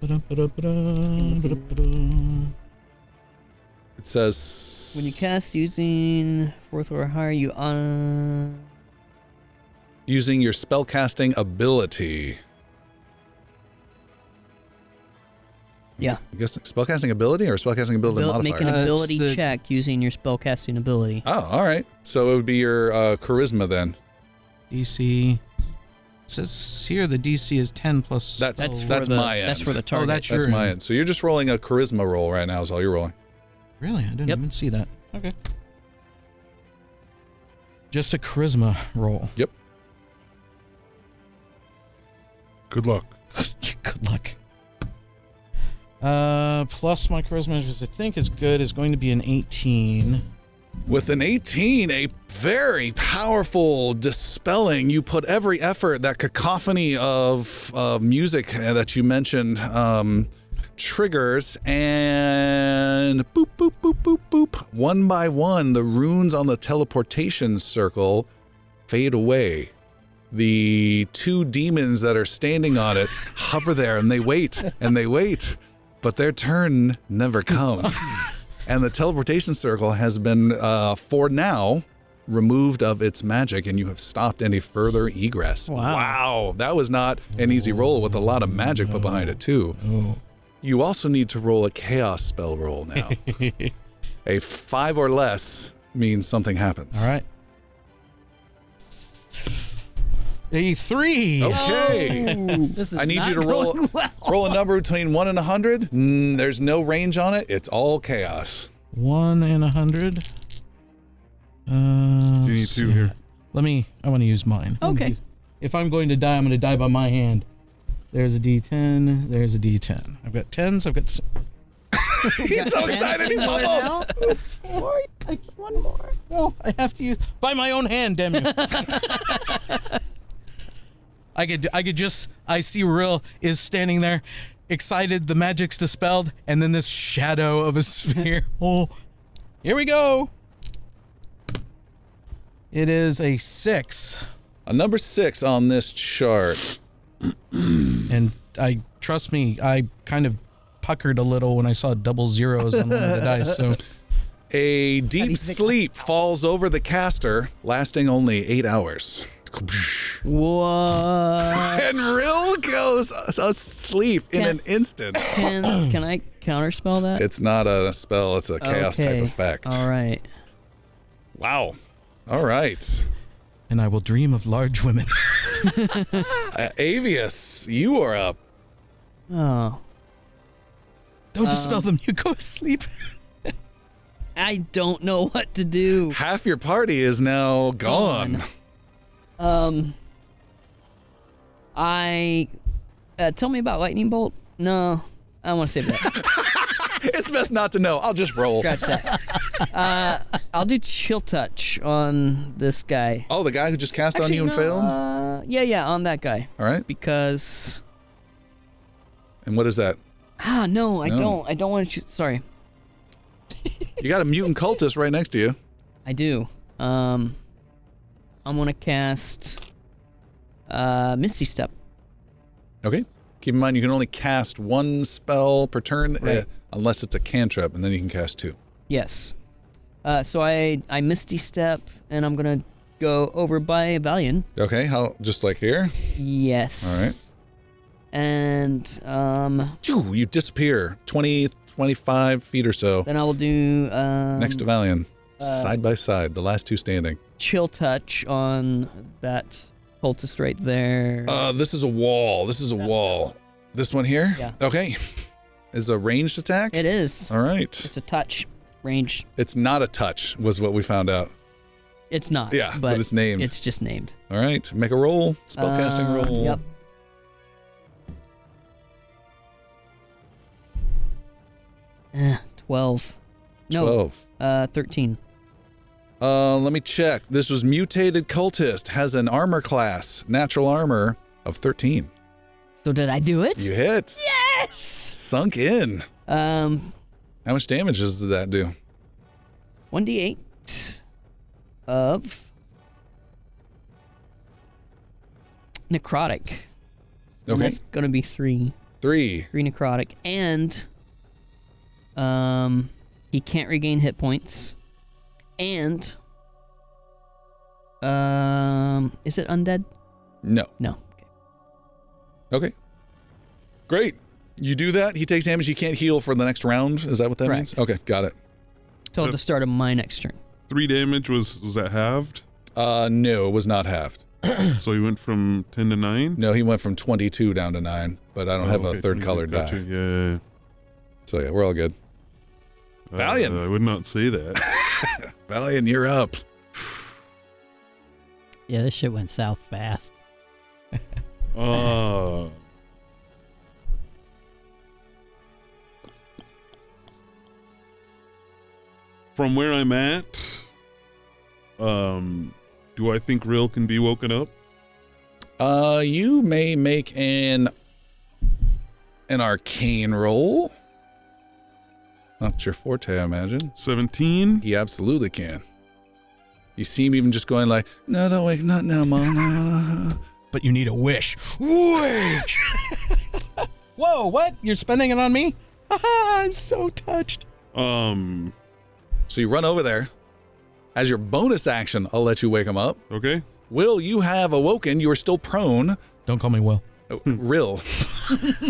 Ba-dum-ba-dum-ba-dum, ba-dum-ba-dum. It says When you cast using fourth or higher, you uh using your spellcasting ability. yeah I guess spellcasting ability or spellcasting ability abil- modifier. make an Uh, ability the- check using your spellcasting ability. oh, all right. So it would be your uh, charisma then. DC. It says here the DC is 10 plus. That's- That's oh, for that's the, my That's for the target. that's That's your That's my end. end. So you're just rolling a charisma roll right now. Is all you're rolling. Really? I didn't Yep. even see that. Okay. Just a charisma roll. Yep. Good luck. Good luck. Uh, plus my charisma, which I think is good, is going to be an 18. With an 18, a very powerful dispelling. You put every effort, that cacophony of uh, music uh, that you mentioned um, triggers, and boop, boop, boop, boop, boop. One by one, the runes on the teleportation circle fade away. The two demons that are standing on it hover there and they wait and they wait, but their turn never comes. and the teleportation circle has been, uh, for now, removed of its magic, and you have stopped any further egress. Wow. Wow, that was not an easy roll with a lot of magic put behind it, too. Oh. You also need to roll a chaos spell roll now. a five or less means something happens. All right. A three. Okay. This is I need not you to roll going well. roll a number between one and a hundred. Mm, there's no range on it. It's all chaos. One and a hundred. Uh, You need let's two see. here. Let me. I want to use mine. Okay. If I'm going to die, I'm going to die by my hand. There's a D10. There's a D10. I've got tens. I've got. s- He's so excited. He bubbles. More. I- One more. No, I have to use by my own hand. Damn you. I could. I could just. I see Rill is standing there, excited. The magic's dispelled, and then this shadow of a sphere. Oh, here we go. It is a six. A number six on this chart. And I trust me, I kind of puckered a little when I saw double zeros on one of the dice. So A deep you think- sleep falls over the caster, lasting only eight hours. What? And Rill goes asleep in Can- an instant. Can can I counterspell that? It's not a spell, it's a chaos type effect. All right. Wow. All right. And I will dream of large women. Uh, Avius, you are up. Oh, Don't dispel them. You go to sleep. I don't know what to do. Half your party is now gone. Gone. Um, I uh, tell me about lightning bolt. No, I don't want to say that. it's best not to know. I'll just roll. Scratch that. Uh, I'll do chill touch on this guy. Oh, the guy who just cast on you and no, failed? Uh, yeah, yeah, on that guy All right. because And what is that? ah no, I No. don't. I don't want to. Shoot. Sorry, You got a mutant cultist right next to you. I do. Um, I'm gonna cast uh Misty Step. Okay. Keep in mind you can only cast one spell per turn uh, Right. unless it's a cantrip, and then you can cast two. Yes. Uh, so I I Misty Step and I'm gonna go over by Valian. Okay. How? Just like here. Yes. All right. And um, You disappear 20, 25 feet or so then I will do um, next to Valian, uh, side by side, the last two standing. chill touch on that cultist right there. Uh, this is a wall. This is a wall. This one here. Yeah. Okay. Is a ranged attack. it is. All right. It's a touch range. It's not a touch, was what we found out. It's not. Yeah, but, but it's named. It's just named. All right. Make a roll. Spellcasting Uh, roll. Yep. Eh, Twelve. No. 12. Uh, thirteen. Uh, let me check. This was mutated cultist. Has an armor class, natural armor of 13. So did I do it? You hit. Yes. Sunk in. Um, How much damage does that do? one d eight of necrotic. And Okay. that's gonna be three. Three. Three necrotic, and um, he can't regain hit points, and um, is it undead? No. No. Okay. Okay. Great. You do that. He takes damage. He can't heal for the next round. Is that what that Correct. means? Okay. Got it. Till Yep. the start of my next turn. Three damage was was that halved? Uh, no, it was not halved. so he went from ten to nine. No, he went from 22 down to 9, but I don't have Oh, a third okay, colored gotcha. die. Yeah, yeah, So yeah, we're all good. yeah. Valiant. Uh, I would not say that. Valiant, you're up. Yeah, this shit went south fast. uh, from where I'm at, um, do I think Rill can be woken up? Uh, you may make an an arcane roll. Not your forte, I imagine. Seventeen. He absolutely can. You see him even just going like, "No, don't wake, not now, mom." no." But you need a wish. Wake! Whoa, what? You're spending it on me? I'm so touched. Um. So you run over there. As your bonus action, I'll let you wake him up. Okay. Will, you have awoken. You are still prone. Don't call me Will. Oh, Rill.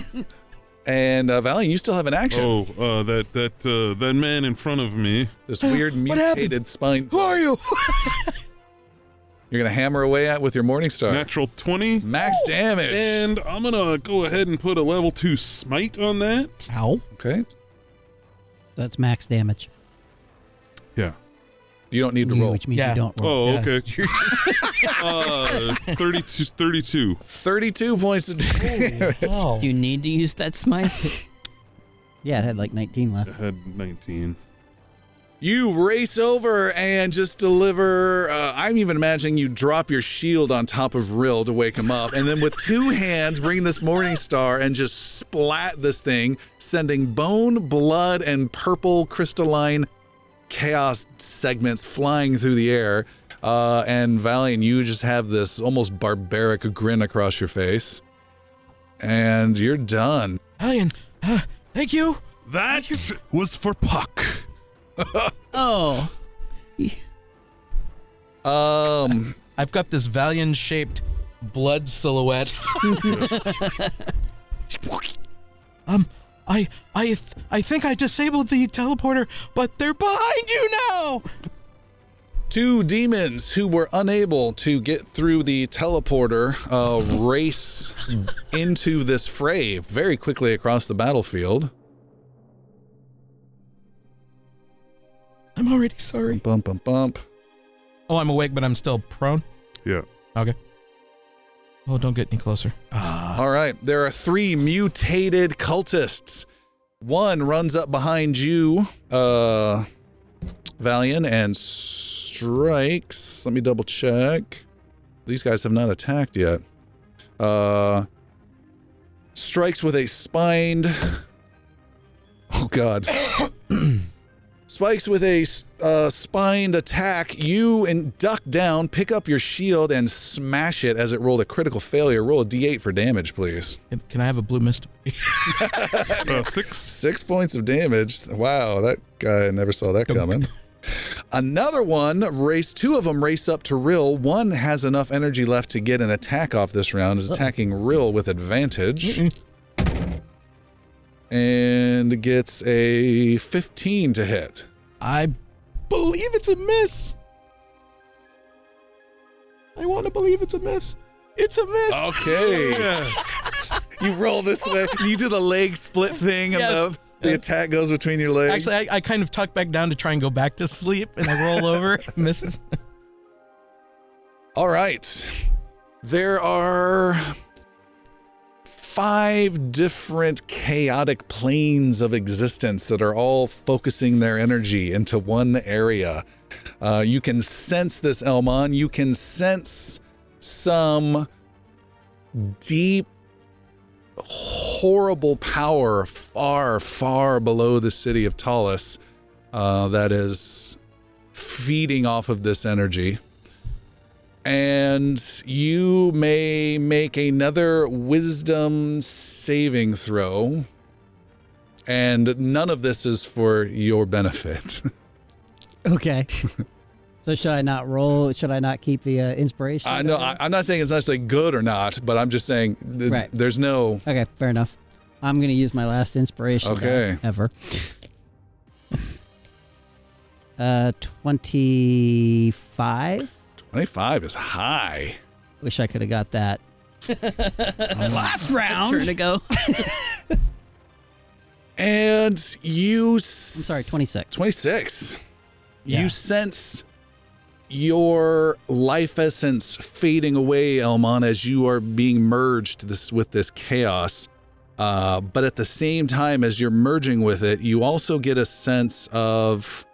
and uh, Valiant, you still have an action. Oh, uh, that that uh, that man in front of me. This weird What mutated spine. Who are you? You're gonna hammer away at with your morning star. Natural twenty. Max damage. And I'm gonna go ahead and put a level two smite on that. Ow. okay. That's max damage. Yeah. You don't need to Yeah, roll. Which means Yeah. you don't roll. Oh, Yeah. okay. uh, 32, 32. 32 points of damage. Oh. You need to use that smite. Yeah, it had like 19 I left. had 19. You race over and just deliver. Uh, I'm even imagining you drop your shield on top of Rill to wake him up, and then with two hands bring this Morning Star and just splat this thing, sending bone, blood, and purple crystalline chaos segments flying through the air. Uh, and Valiant, you just have this almost barbaric grin across your face, and you're done. Alien, uh, thank you. That was for Puck. Oh, Um, I've got this Valiant shaped blood silhouette. um, I I th- I think I disabled the teleporter, but they're behind you now. two demons who were unable to get through the teleporter uh, race into this fray very quickly across the battlefield. I'm already sorry. Bump, bump, bump. Oh, I'm awake, but I'm still prone. Yeah. Okay. Oh, don't get any closer. All right, there are three mutated cultists. One runs up behind you, uh, Valiant, and strikes. Let me double check. These guys have not attacked yet. Uh, strikes with a spined. Oh God. Spikes with a uh, spined attack. You and duck down, pick up your shield, and smash it as it rolled a critical failure. Roll a d8 for damage, please. Can- Can I have a blue mist? Uh, six. Six points of damage. Wow, that guy never saw that coming. Another one race. Two of them race up to Rill. One has enough energy left to get an attack off this round. Is attacking Rill with advantage, and gets a 15 to hit. I believe it's a miss. I want to believe it's a miss. It's a miss. Okay. you roll this way. You do the leg split thing, and Yes. the, the attack goes between your legs. Actually, I, I kind of tuck back down to try and go back to sleep, and I roll over. Misses. All right. There are five different chaotic planes of existence that are all focusing their energy into one area. Uh, you can sense this, Elmon. You can sense some deep, horrible power far, far below the city of Talus uh, that is feeding off of this energy and you may make another wisdom saving throw. And none of this is for your benefit. Okay. so should I not roll? Should I not keep the uh, inspiration? I know I, I'm not saying it's necessarily good or not, but I'm just saying th- Right. there's no. Okay, fair enough. I'm going to use my last inspiration. Okay. ever. Uh, 25. 25 is high. Wish I could have got that. last round. turn to go. And you. I'm sorry, 26. 26. Yeah. You sense your life essence fading away, Elmon, as you are being merged this with this chaos. Uh, but at the same time, as you're merging with it, you also get a sense of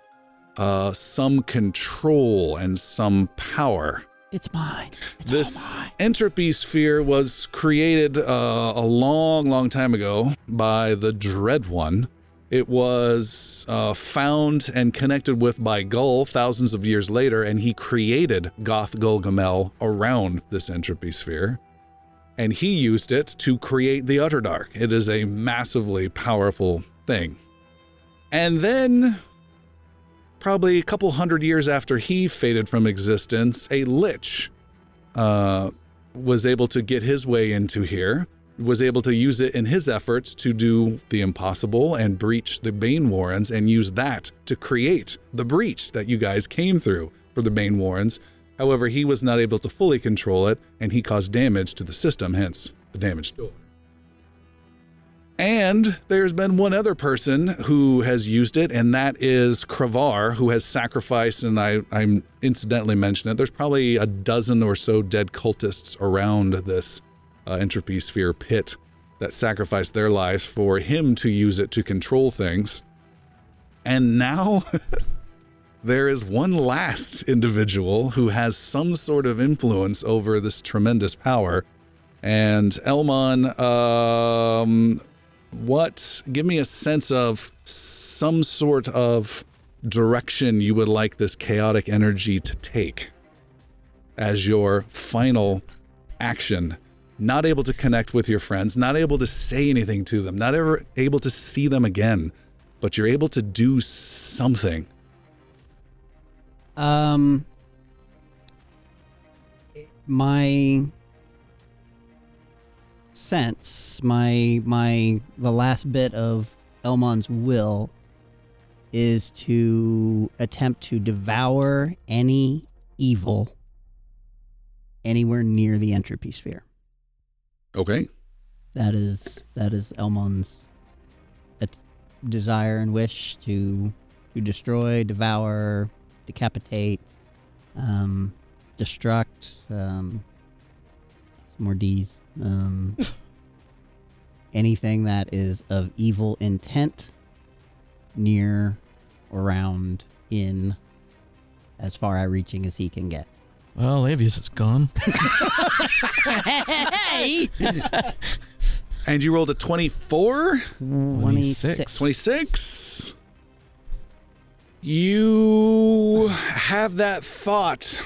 uh, some control and some power. It's mine. It's This mine. entropy sphere was created uh, a long, long time ago by the Dread One. It was uh, found and connected with by Gull thousands of years later, and he created Goth Gulgamel around this entropy sphere. And he used it to create the Utterdark. It is a massively powerful thing. And then probably a couple hundred years after he faded from existence, a lich uh, was able to get his way into here, was able to use it in his efforts to do the impossible and breach the Bane Warrens and use that to create the breach that you guys came through for the Bane Warrens. However, he was not able to fully control it and he caused damage to the system, hence the damage to it. And there's been one other person who has used it, and that is Kravar, who has sacrificed, and I, I'm incidentally mentioning it. There's probably a dozen or so dead cultists around this uh, entropy sphere pit that sacrificed their lives for him to use it to control things. And now there is one last individual who has some sort of influence over this tremendous power. And Elmon, um, what give me a sense of some sort of direction you would like this chaotic energy to take as your final action. Not able to connect with your friends not able to say anything to them not ever able to see them again but you're able to do something. Um, my sense, my my the last bit of Elmon's will is to attempt to devour any evil anywhere near the entropy sphere. Okay. That is that is Elmon's that's desire and wish to to destroy, devour, decapitate, um, destruct, um, some more D's. Um, anything that is of evil intent, near, around, in, as far reaching as he can get. Well, Avius is gone. hey! And you rolled a 24? 26. 26. You have that thought.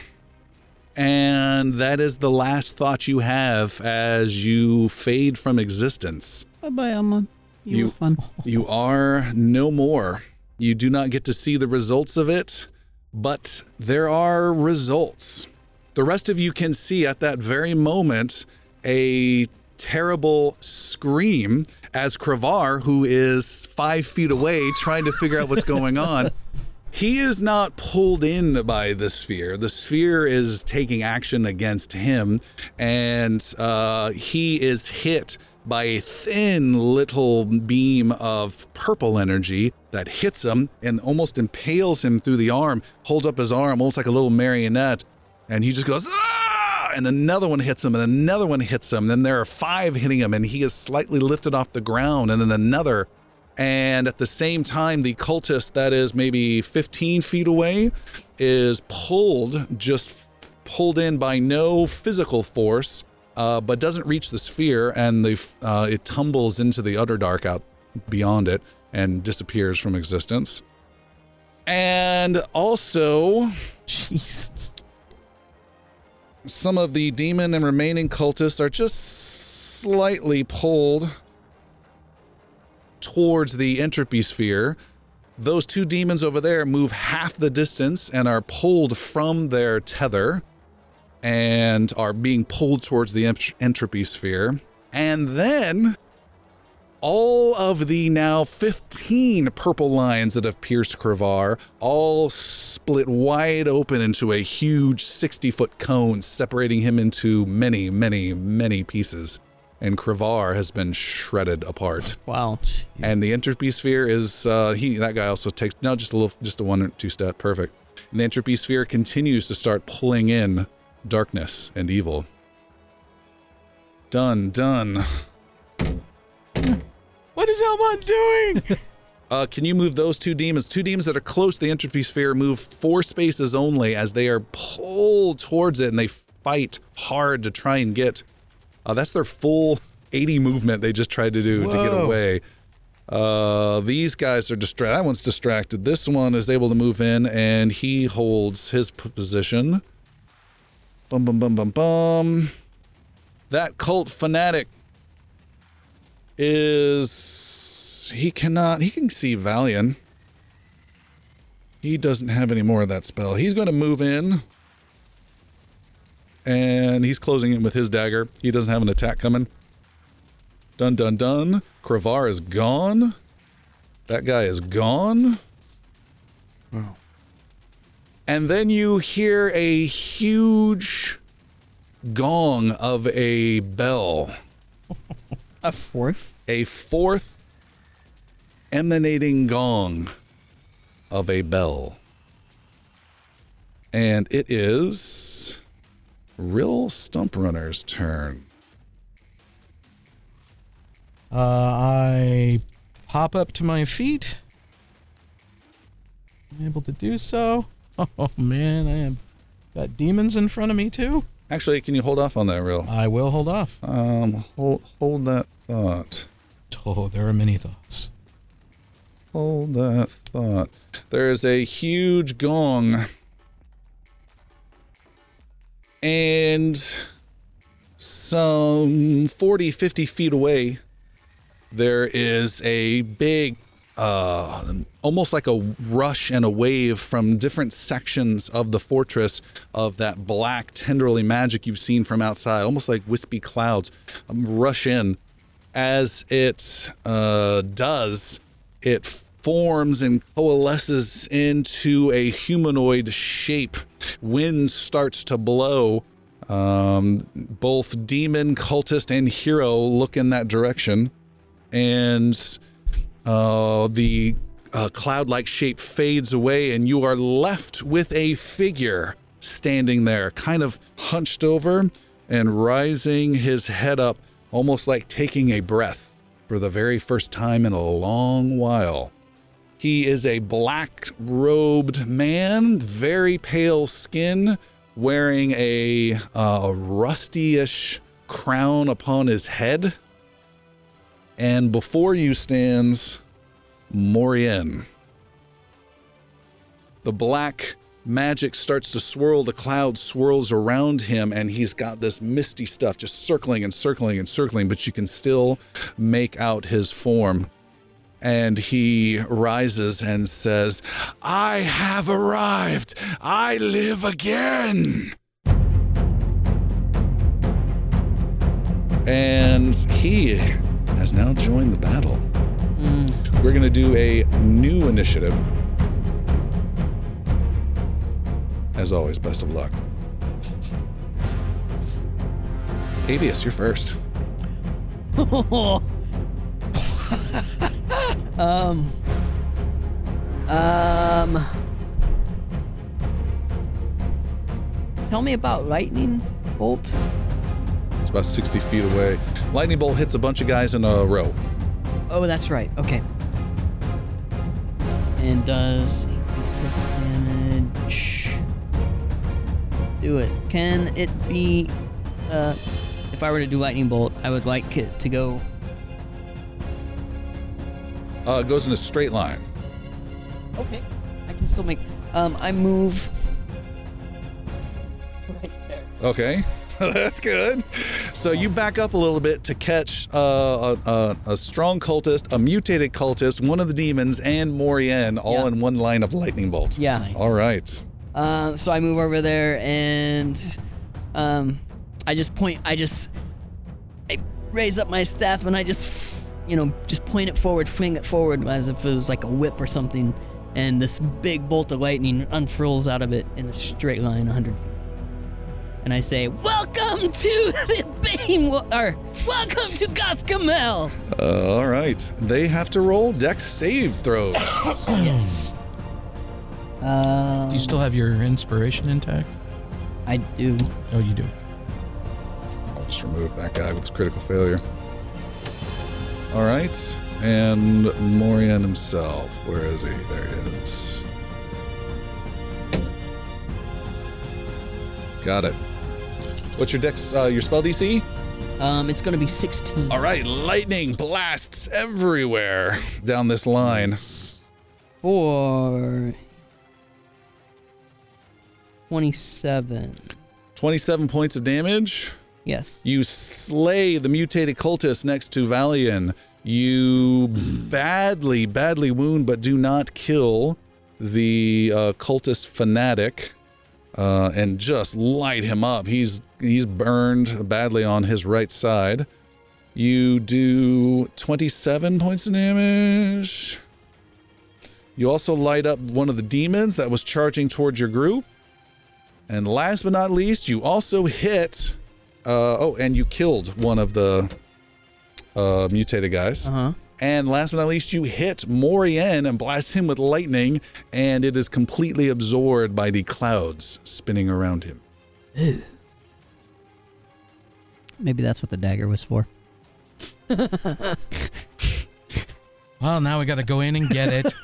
And that is the last thought you have as you fade from existence. Bye bye, Elmon. You, You- were fun. You are no more. You do not get to see the results of it, but there are results. The rest of you can see at that very moment a terrible scream as Kravar, who is five feet away trying to figure out what's going on, he is not pulled in by the sphere. The sphere is taking action against him, and uh, he is hit by a thin little beam of purple energy that hits him and almost impales him through the arm, holds up his arm almost like a little marionette, and he just goes, ah! And another one hits him, and another one hits him. Then there are five hitting him, and he is slightly lifted off the ground, and then another. And at the same time, the cultist that is maybe 15 feet away is pulled, just pulled in by no physical force, uh, but doesn't reach the sphere, and the uh, it tumbles into the utter dark out beyond it and disappears from existence. And also, Jesus. some of the demon and remaining cultists are just slightly pulled towards the entropy sphere. Those two demons over there move half the distance and are pulled from their tether and are being pulled towards the ent- entropy sphere. And then all of the now 15 purple lines that have pierced Kravar all split wide open into a huge 60 foot cone, separating him into many, many, many pieces. And Kravar has been shredded apart. Wow. And the entropy sphere is uh, he that guy also takes no just a little just a one or two step perfect. And the entropy sphere continues to start pulling in darkness and evil. Done, done. What is Elmon doing? Uh, can you move those two demons? Two demons that are close to the entropy sphere move four spaces only as they are pulled towards it and they fight hard to try and get. Uh, that's their full 80 movement they just tried to do to get away. Uh, these guys are distracted. That one's distracted. This one is able to move in and he holds his position. Bum, bum, bum, bum, bum. That cult fanatic is he cannot he can see Valian. He doesn't have any more of that spell. He's going to move in. And he's closing in with his dagger. He doesn't have an attack coming. Dun dun dun. Kravar is gone. That guy is gone. Wow. And then you hear a huge gong of a bell. A fourth? a fourth emanating gong of a bell. And it is Rill Stump Runner's turn. Uh, I pop up to my feet. I'm able to do so. Oh man, I have got demons in front of me too. Actually, can you hold off on that, Rill? I will hold off. Um, hold, hold that thought. Oh, there are many thoughts. Hold that thought. There is a huge gong. And some 40, 50 feet away, there is a big uh, almost like a rush and a wave from different sections of the fortress of that black, tenderly magic you've seen from outside, almost like wispy clouds, um, rush in. As it uh, does, it forms and coalesces into a humanoid shape. Wind starts to blow. Um, both demon, cultist, and hero look in that direction. And uh, the uh, cloud like shape fades away, and you are left with a figure standing there, kind of hunched over and rising his head up, almost like taking a breath for the very first time in a long while. He is a black robed man, very pale skin, wearing a uh, rusty-ish crown upon his head. And before you stands Morien. The black magic starts to swirl, the cloud swirls around him, and he's got this misty stuff just circling and circling and circling, but you can still make out his form. And he rises and says, I have arrived. I live again. And he has now joined the battle. Mm. We're going to do a new initiative. As always, best of luck. Avius, you're first. um. Um. Tell me about lightning bolt. It's about 60 feet away. Lightning bolt hits a bunch of guys in a row. Oh, that's right. Okay. And does 86 damage. Do it. Can it be. Uh, if I were to do lightning bolt, I would like it to go. Uh, it goes in a straight line. Okay. I can still make. Um, I move. Right there. Okay. That's good. So you back up a little bit to catch uh, a, a, a strong cultist, a mutated cultist, one of the demons, and Morien all Yeah. in one line of lightning bolt. Yeah. Nice. All right. Um, so I move over there and um, I just point. I just I raise up my staff and I just you know just point it forward, fling it forward as if it was like a whip or something. And this big bolt of lightning unfurls out of it in a straight line, 100 feet. And I say, "Welcome to the Bane, Wa- or welcome to Gothgamel." Uh, all right. They have to roll dex save throws. yes. Uh, Do you still have your inspiration intact? I do. Oh, you do. I'll just remove that guy with critical failure. All right. And Morian himself. Where is he? There he is. Got it. What's your dex? Uh, your spell DC? Um, it's gonna be 16. All right. Lightning blasts everywhere down this line. for 27. 27 points of damage. Yes. You slay the mutated cultist next to Valian. You badly, badly wound, but do not kill the uh, cultist fanatic, uh, and just light him up. He's he's burned badly on his right side. You do 27 points of damage. You also light up one of the demons that was charging towards your group. And last but not least, you also hit uh, oh, and you killed one of the uh, mutated guys. Uh huh. And last but not least, you hit Morien and blast him with lightning, and it is completely absorbed by the clouds spinning around him. Maybe that's what the dagger was for. Well, now we got to go in and get it.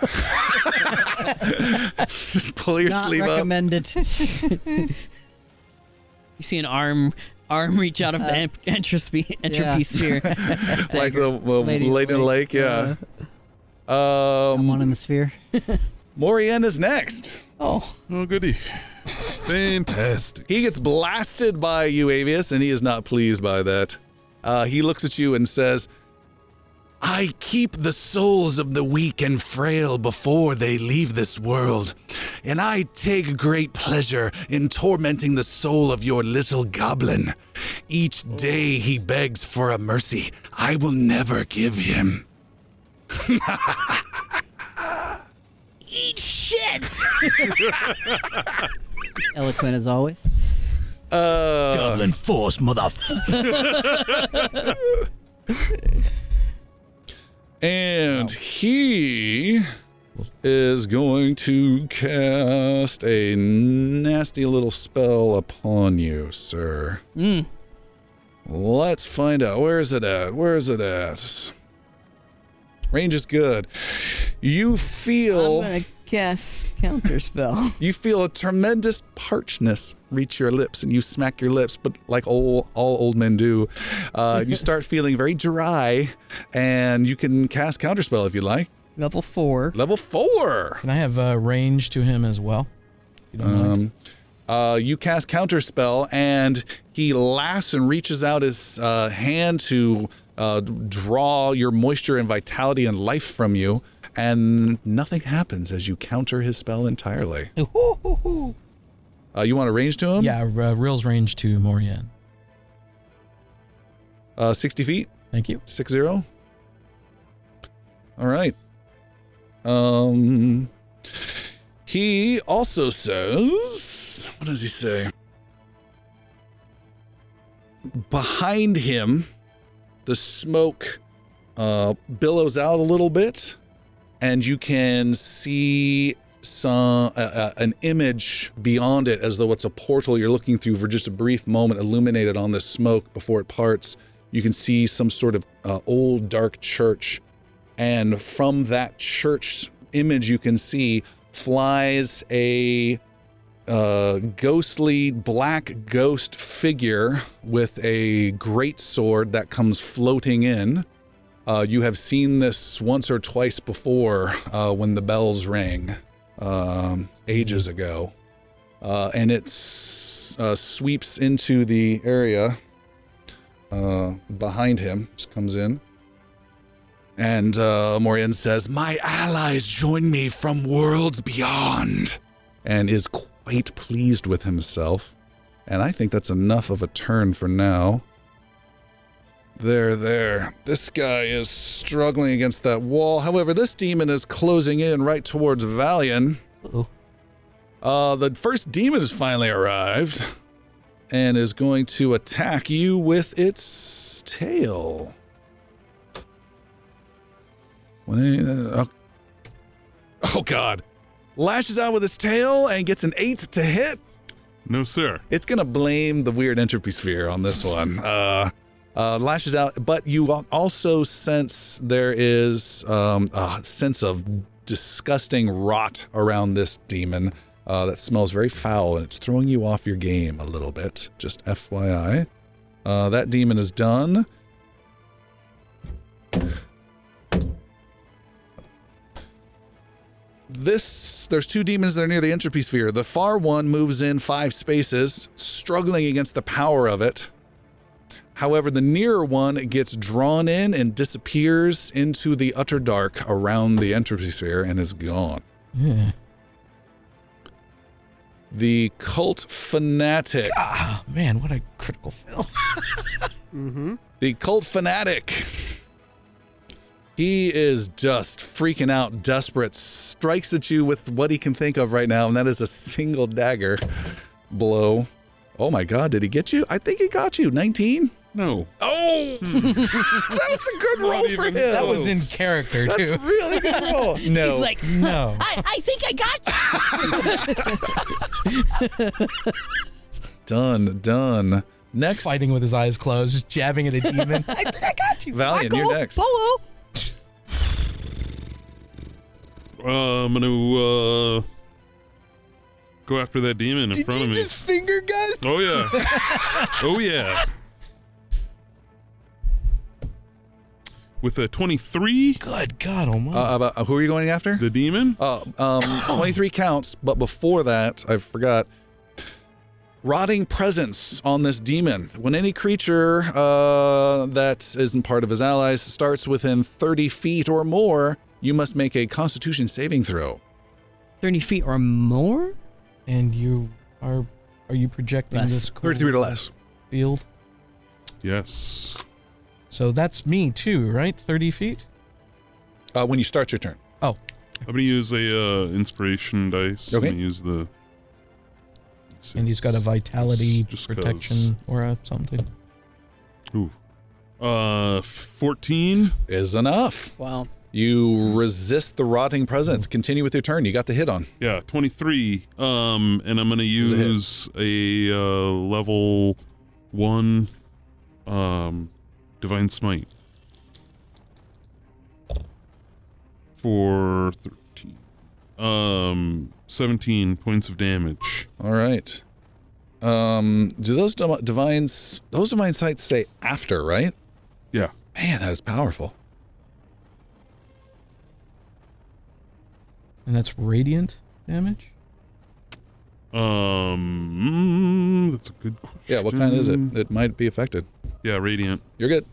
Just pull your Not sleeve up. recommended. You see an arm arm reach out of the en- entropy entropy yeah. like sphere. the well, Lady lady, in in the the lake, yeah. I'm one in Um, the sphere. Morien is next. oh, Oh, goody. Fantastic. He gets blasted by you, Avius, and he is not pleased by that. Uh, he looks at you and says, I keep the souls of the weak and frail before they leave this world, and I take great pleasure in tormenting the soul of your little goblin. Each day he begs for a mercy I will never give him. Eat shit. Eloquent as always. Uh, Goblin Force, motherfucker. And he is going to cast a nasty little spell upon you, sir. Mm. Let's find out. Where is it at? Where is it at? Range is good. You feel. I'm feel gonna cast counter spell. you feel a tremendous parchness reach your lips, and you smack your lips, but like all all old men do, uh, you start feeling very dry, and you can cast counterspell if you like. Level four. Level four. Can I have uh, range to him as well? You don't? Um, uh, you cast counterspell, and he laughs and reaches out his uh, hand to uh, draw your moisture and vitality and life from you, and nothing happens as you counter his spell entirely. Uh, you want to range to him? Yeah, uh, Rill's range to Morian. Uh, 60 feet, Thank you. six zero. All right. Um, he also says, what does he say? Behind him, the smoke uh, billows out a little bit, and you can see some uh, uh, an image beyond it, as though it's a portal you're looking through for just a brief moment, illuminated on this smoke before it parts. You can see some sort of uh, old dark church, and from that church image, you can see flies a uh, ghostly black ghost figure with a great sword that comes floating in. Uh, you have seen this once or twice before uh, when the bells rang um, ages ago. Uh, and it uh, sweeps into the area uh, behind him, just comes in. And uh, Morian says, My allies join me from worlds beyond, and is quite pleased with himself. And I think that's enough of a turn for now. There, there. This guy is struggling against that wall. However, this demon is closing in right towards Valian. Uh-oh. Uh, the first demon has finally arrived and is going to attack you with its tail. When uh, oh- oh god. Lashes out with its tail and gets an 8 to hit. No, sir. It's gonna blame the weird entropy sphere on this one. Uh, uh, lashes out, but you also sense there is um, a sense of disgusting rot around this demon uh, that smells very foul, and it's throwing you off your game a little bit. Just FYI. Uh, that demon is done. This there's two demons that are near the entropy sphere. The far one moves in five spaces, struggling against the power of it. However, the nearer one gets drawn in and disappears into the utter dark around the entropy sphere and is gone. Yeah. The cult fanatic. Ah, man, what a critical fail. Mm-hmm. The cult fanatic. He is just freaking out, desperate, strikes at you with what he can think of right now, and that is a single dagger blow. Oh my god, did he get you? I think he got you. 19? No. Oh! that was a good Not roll for him. even that was in character, That's too. a really good roll. No. He's like, No. I, I think I got you. done, done. Next, Fighting with his eyes closed, jabbing at a demon. I think I got you. Valian, you're next. Polo. Uh, I'm gonna uh, go after that demon in Did front you of me. just finger gun? Oh yeah. oh yeah. With a 23, Good God Almighty. uh, about, uh, who are you going after? the demon. Uh, um, 23 counts, but before that, I forgot. rotting presence on this demon. When any creature uh, that isn't part of his allies starts within 30 feet or more, you must make a constitution saving throw. 30 feet or more? And you are are you projecting Less. this cool 33 or less. field? Yes. So that's me too, right? 30 feet? Uh, when you start your turn. Oh, I'm gonna use a uh, inspiration dice. Okay. I'm gonna use the. and he's got a vitality Just 'cause. protection or a something. Ooh. Uh, 14. Is enough. Wow. You resist the rotting presence. Continue with your turn. You got the hit on. Yeah, 23. Um, and I'm gonna Use a use a, uh, level one, um, divine smite for 13. Um, 17 points of damage. All right. Um, do those div- divines, those divine sights say after, right? Yeah. Man, that is powerful. And that's radiant damage? Um, mm, that's a good question. Yeah, what kind is it? It might be affected. Yeah, radiant. You're good.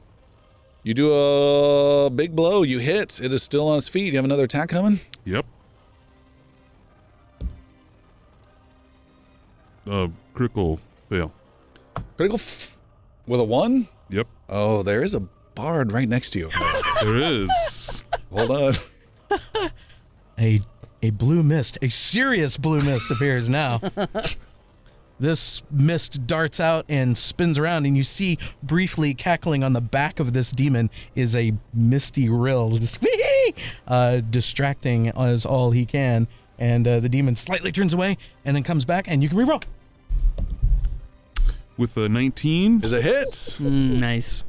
You do a big blow. You hit. It is still on its feet. You have another attack coming? Yep. Uh, critical fail. Critical f- with a one? Yep, Oh, there is a bard right next to you. there is. Hold on. A a blue mist, a serious blue mist appears now. this mist darts out and spins around, and you see briefly cackling on the back of this demon is a misty Rill, just uh, distracting as all he can. And uh, the demon slightly turns away and then comes back, and you can reroll. With a 19 Is a hit. Mm, nice.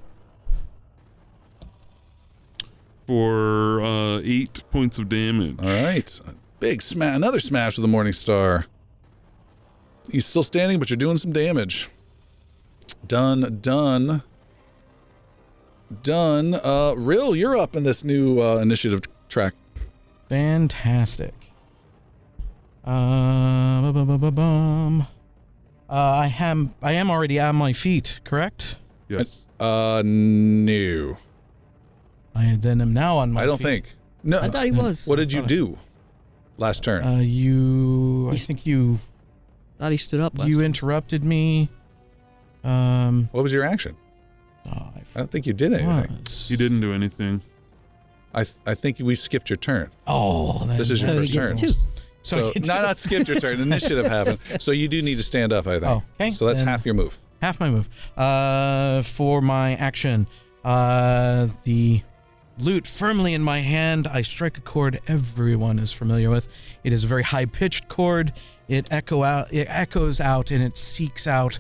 for uh, 8 points of damage. All right. Big smash. Another smash with the Morning Star. He's still standing, but you're doing some damage. Done, done. Done. Uh, Rill, you're up in this new uh, initiative track. Fantastic. Uh, bum. Uh, I am I am already on my feet, correct? Yes. Uh, no. I then am now on my. I don't feet. think. No. I thought he was. What did you do last turn? Uh, you. I think you thought he stood up last you time. interrupted me. Um, what was your action? oh, I I don't think you did anything. was. He didn't do anything. I th- I think we skipped your turn. Oh, then This is your So he first gets turn. two. So, So, you did- not not skipped your turn. Initiative happened. So you do need to stand up. I think. Oh, okay, So that's then- half your move. half my move. Uh, for my action, uh, the lute firmly in my hand. I strike a chord everyone is familiar with. It is a very high pitched chord. It echo out. It echoes out and it seeks out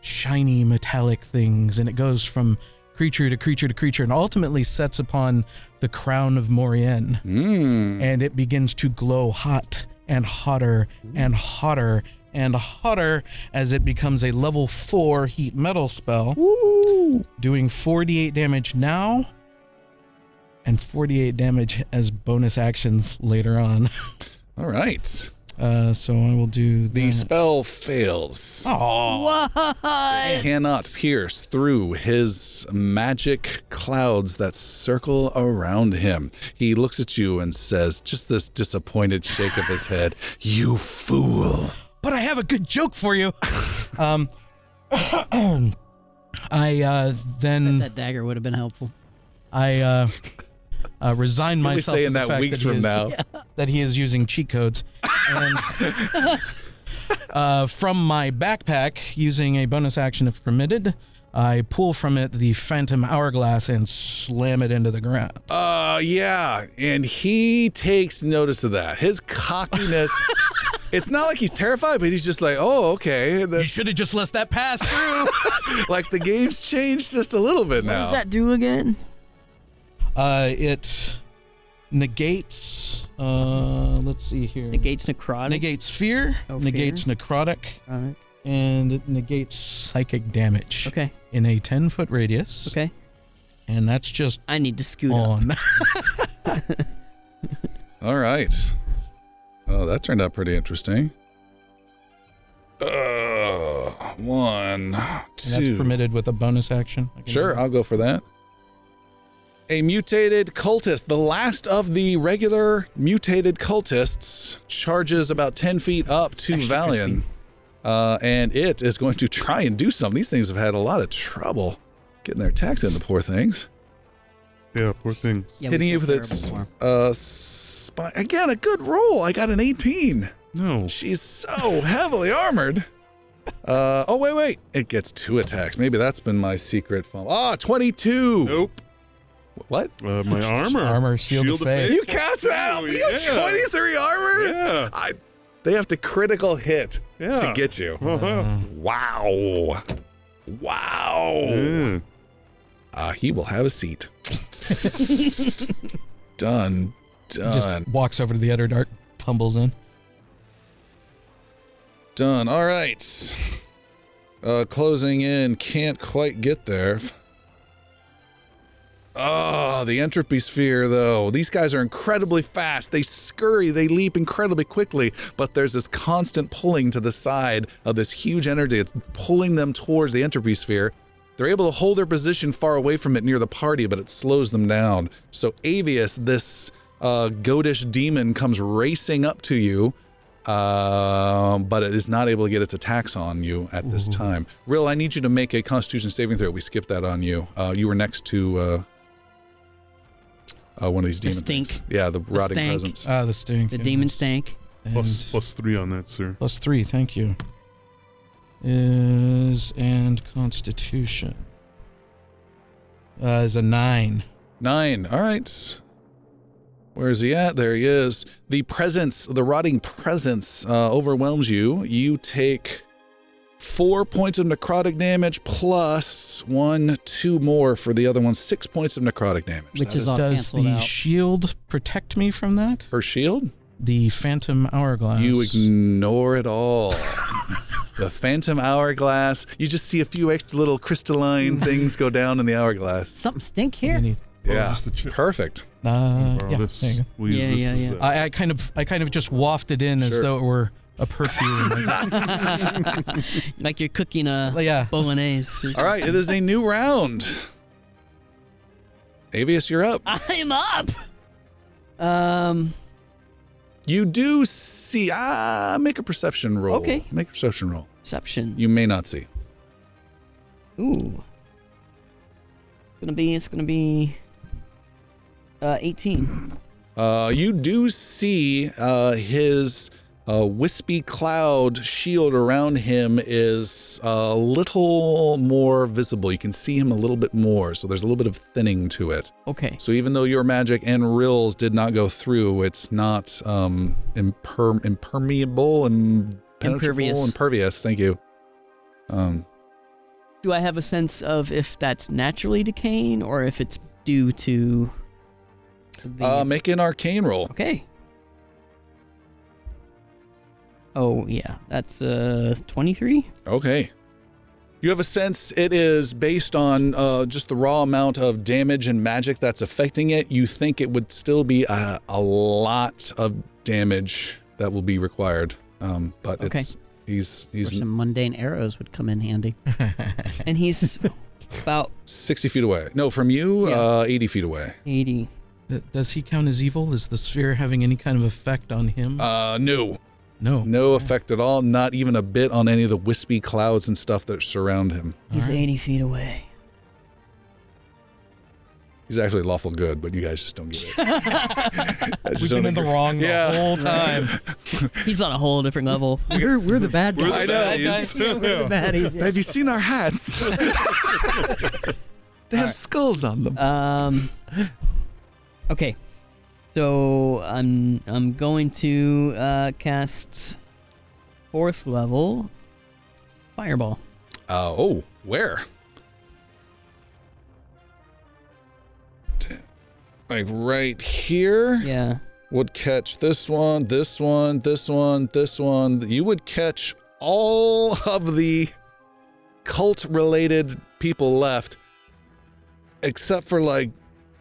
shiny metallic things, and it goes from creature to creature to creature, and ultimately sets upon the crown of Morienne Mm. and it begins to glow hot and hotter and hotter and hotter as it becomes a level 4 heat metal spell doing 48 damage now and 48 damage as bonus actions later on All right. Uh, so i will do The spell fails. oh What? Cannot pierce through his magic clouds that circle around him. He looks at you and says, just this disappointed shake of his head, You fool. but i have a good joke for you um i uh then That dagger would have been helpful. i uh uh, resign You'll be myself to saying the that fact weeks he from is- now. that he is using cheat codes. And uh, from my backpack, using a bonus action if permitted, I pull from it the phantom hourglass and slam it into the ground. Uh, yeah. And he takes notice of that. His cockiness. it's not like he's terrified, but he's just like, oh, okay. You should have just let that pass through. like the game's changed just a little bit now. What now. does that do again? Uh, it negates. Uh, let's see here. Negates necrotic. Negates fear. Oh, negates fear. necrotic. Necrotic. And it negates psychic damage Okay. in a 10 foot radius. Okay. And that's just I need to scoot up. All right. Oh, that turned out pretty interesting. Uh, one, And that's permitted with a bonus action. Sure, I'll go for that. A mutated cultist, the last of the regular mutated cultists, charges about 10 feet up to Extra Valian. Uh, and it is going to try and do something. These things have had a lot of trouble getting their attacks in, the poor things. Yeah, poor things. Yeah, Hitting you feel with its terrible uh, spine. Again, a good roll. I got an 18. No. She's so heavily armored. Uh, oh, wait, wait. It gets two attacks. Maybe that's been my secret fumble. Ah, 22. Nope. What? Uh, my armor. Armor, shield of faith. You cast that? Oh, You have yeah. 23 armor? Yeah. I, they have to critical hit Yeah. to get you. Uh-huh. Wow. Wow. Yeah. Uh, he will have a seat. done. Done. Just walks over to the other dart, tumbles in. Done. All right. Uh, closing in. Can't quite get there. Oh, the entropy sphere, though. These guys are incredibly fast. They scurry, they leap incredibly quickly, but there's this constant pulling to the side of this huge energy. It's pulling them towards the entropy sphere. They're able to hold their position far away from it near the party, but it slows them down. So Avius, this uh, goatish demon, comes racing up to you, um, but it is not able to get its attacks on you at this time. Rill, I need you to make a Constitution saving throw. We skipped that on you. Uh, you were next to uh, one of these The demon things. stink. Yeah, the, rotting stank. presence. Ah, the stink. The yes. demon stank. Plus, plus Three on that, sir. plus three, thank you. Is and Constitution. Uh, is a nine. Nine. All right. Where is he at? There he is. The presence, the rotting presence, uh, overwhelms you. You take four points of necrotic damage plus one, two more for the other one. Six points of necrotic damage. Which That is all Does canceled the out. shield protect me from that? her shield. The Phantom Hourglass. You ignore it all. the phantom hourglass. You just see a few extra little crystalline things go down in the hourglass. Something stink here. need- Yeah, just the chip. perfect. Uh, Borrow yeah, this. there you go. We'll use Yeah, this yeah, as yeah. the- I, I kind of, I kind of just wafted in as Sure. though it were a perfume. Like you're cooking a yeah. bolognese. All right, it is a new round. Avius, you're up. I'm up. Um. You do see. Ah, make a perception roll. Okay. Make a perception roll. Perception. You may not see. Ooh. It's gonna be. It's gonna be. Uh, 18. Uh, you do see uh, his uh, wispy cloud shield around him is a little more visible. You can see him a little bit more, so there's a little bit of thinning to it. Okay. So even though your magic and Rill's did not go through, it's not um, imper- impermeable and Impervious. Impervious. Thank you. Um, Do I have a sense of if that's naturally decaying or if it's due to the uh, make an arcane roll. Okay. Oh yeah, that's uh 23. Okay. You have a sense it is based on uh, just the raw amount of damage and magic that's affecting it. You think it would still be a, a lot of damage that will be required. Um, but Okay. it's he's Or he's some mundane arrows would come in handy. And he's about 60 feet away. No, from you, Yeah. uh, 80 feet away. 80. Does he count as evil? Is the sphere having any kind of effect on him? Uh, no, no. no effect at all. Not even a bit on any of the wispy clouds and stuff that surround him. He's All right. 80 feet away. He's actually lawful good, but you guys just don't get it. I just We've don't been in the wrong Yeah. the whole time. He's on a whole different level. We're, we're the bad We're guys. the I know. baddies. Yeah, we're the baddies. yeah. Have you seen our hats? they have skulls on them. Um. Okay. So I'm I'm going to uh, cast fourth level fireball. Uh, oh, where? Like right here Yeah. would catch this one, this one, this one, this one. You would catch all of the cult related people left, except for like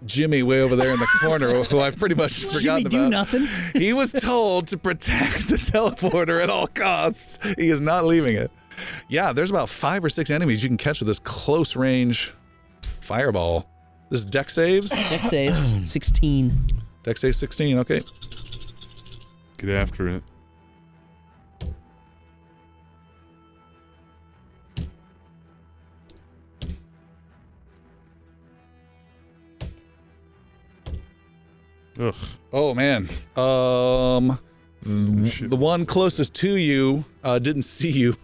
Jimmy way over there in the corner, who I've pretty much forgotten Jimmy about. do nothing. He was told to protect the teleporter at all costs. He is not leaving it. yeah, there's about five or six enemies you can catch with this close range fireball. This is dex saves. Dex saves 16. Dex save 16. Okay. Get after it. Ugh. Oh man. Um, the one closest to you uh, didn't see you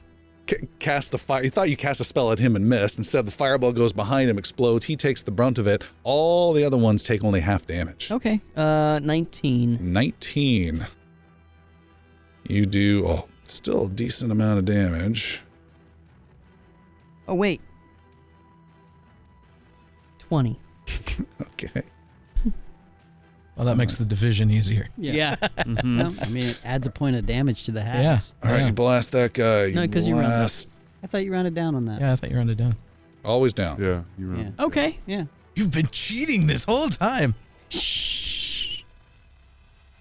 c- cast the fire. He thought you cast a spell at him and missed. Instead, the fireball goes behind him, explodes. He takes the brunt of it. All the other ones take only half damage. Okay. Uh, 19. 19. You do oh, still a decent amount of damage. Oh, wait. 20. Okay. Well, that makes the division easier. Yeah. Mhm. Well, I mean, it adds a point of damage to the Yeah. All right, yeah. you blast that guy. You No, 'cause you rounded blast. I thought you rounded down on that. Yeah, I thought you rounded down. Always down. Yeah, you were. Yeah. Okay. Yeah. You've been cheating this whole time.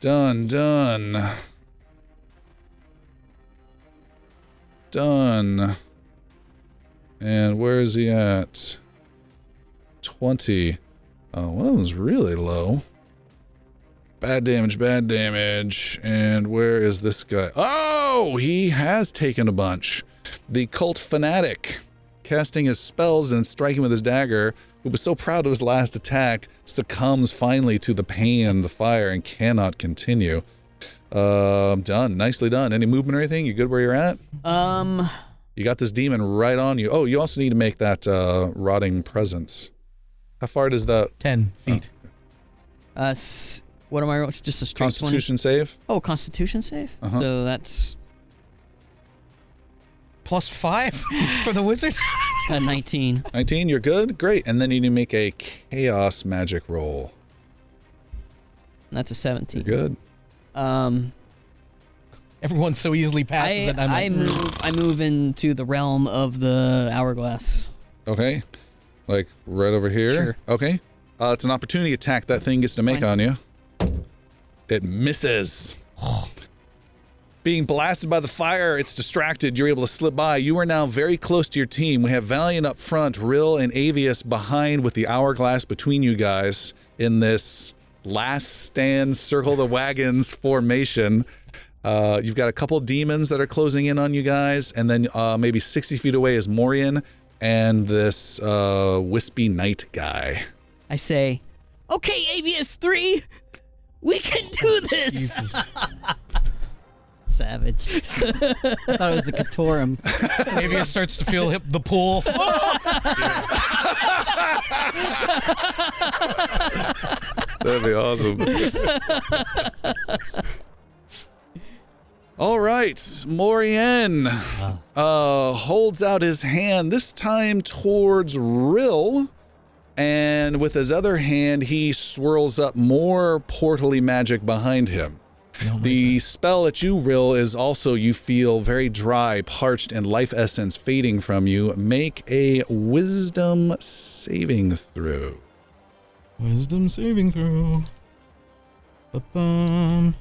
Done, done. Done. And where is he at? 20. Oh, one that them's really low. Bad damage, bad damage. And where is this guy? Oh, he has taken a bunch. The cult fanatic, casting his spells and striking with his dagger, who was so proud of his last attack, succumbs finally to the pain and the fire and cannot continue. Um, done. Nicely done. Any movement or anything? You good where you're at? Um, You got this demon right on you. Oh, you also need to make that uh, rotting presence. How far does the 10 feet. uh, s- what am I? rolling? Just a straight 20? Constitution save? Oh, Constitution save. Uh-huh. So that's Plus 5 for the wizard? a 19. 19, you're good? Great. And then you need to make a chaos magic roll. That's a 17 You're 17. good. Um, Everyone so easily passes I, it. I'm I like, move. I move into the realm of the hourglass. Okay. Like right over here? Sure. Okay. Uh, it's an opportunity attack that thing gets to make Fine. on you. It misses. Being blasted by the fire, it's distracted. You're able to slip by. You are now very close to your team. We have Valian up front, Rill and Avius behind with the hourglass between you guys in this last stand circle the wagons formation. Uh, you've got a couple demons that are closing in on you guys, and then uh, maybe 60 feet away is Morian and this uh, wispy knight guy. I say, "Okay, Avius three, we can do this." Jesus. Savage. I thought it was the Katorum. Maybe it starts to feel hip, the pool. That'd be awesome. All right, Morian uh, holds out his hand, this time towards Rill, and with his other hand, he swirls up more portally magic behind him. The spell at you, Rill, is also you feel very dry, parched, and life essence fading from you. Make a wisdom saving throw. Wisdom saving throw. Ba-bum.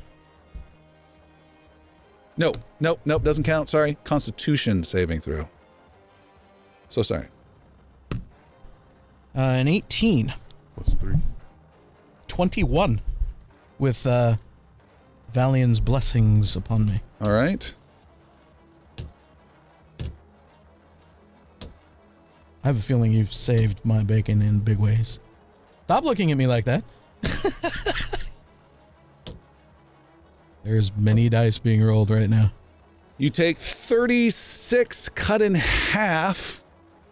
Nope, nope, nope, doesn't count. Sorry. Constitution saving throw. So sorry. Uh, an 18. Plus three. 21. With uh, Valian's blessings upon me. All right. I have a feeling you've saved my bacon in big ways. Stop looking at me like that. There's many dice being rolled right now. You take 36 cut in half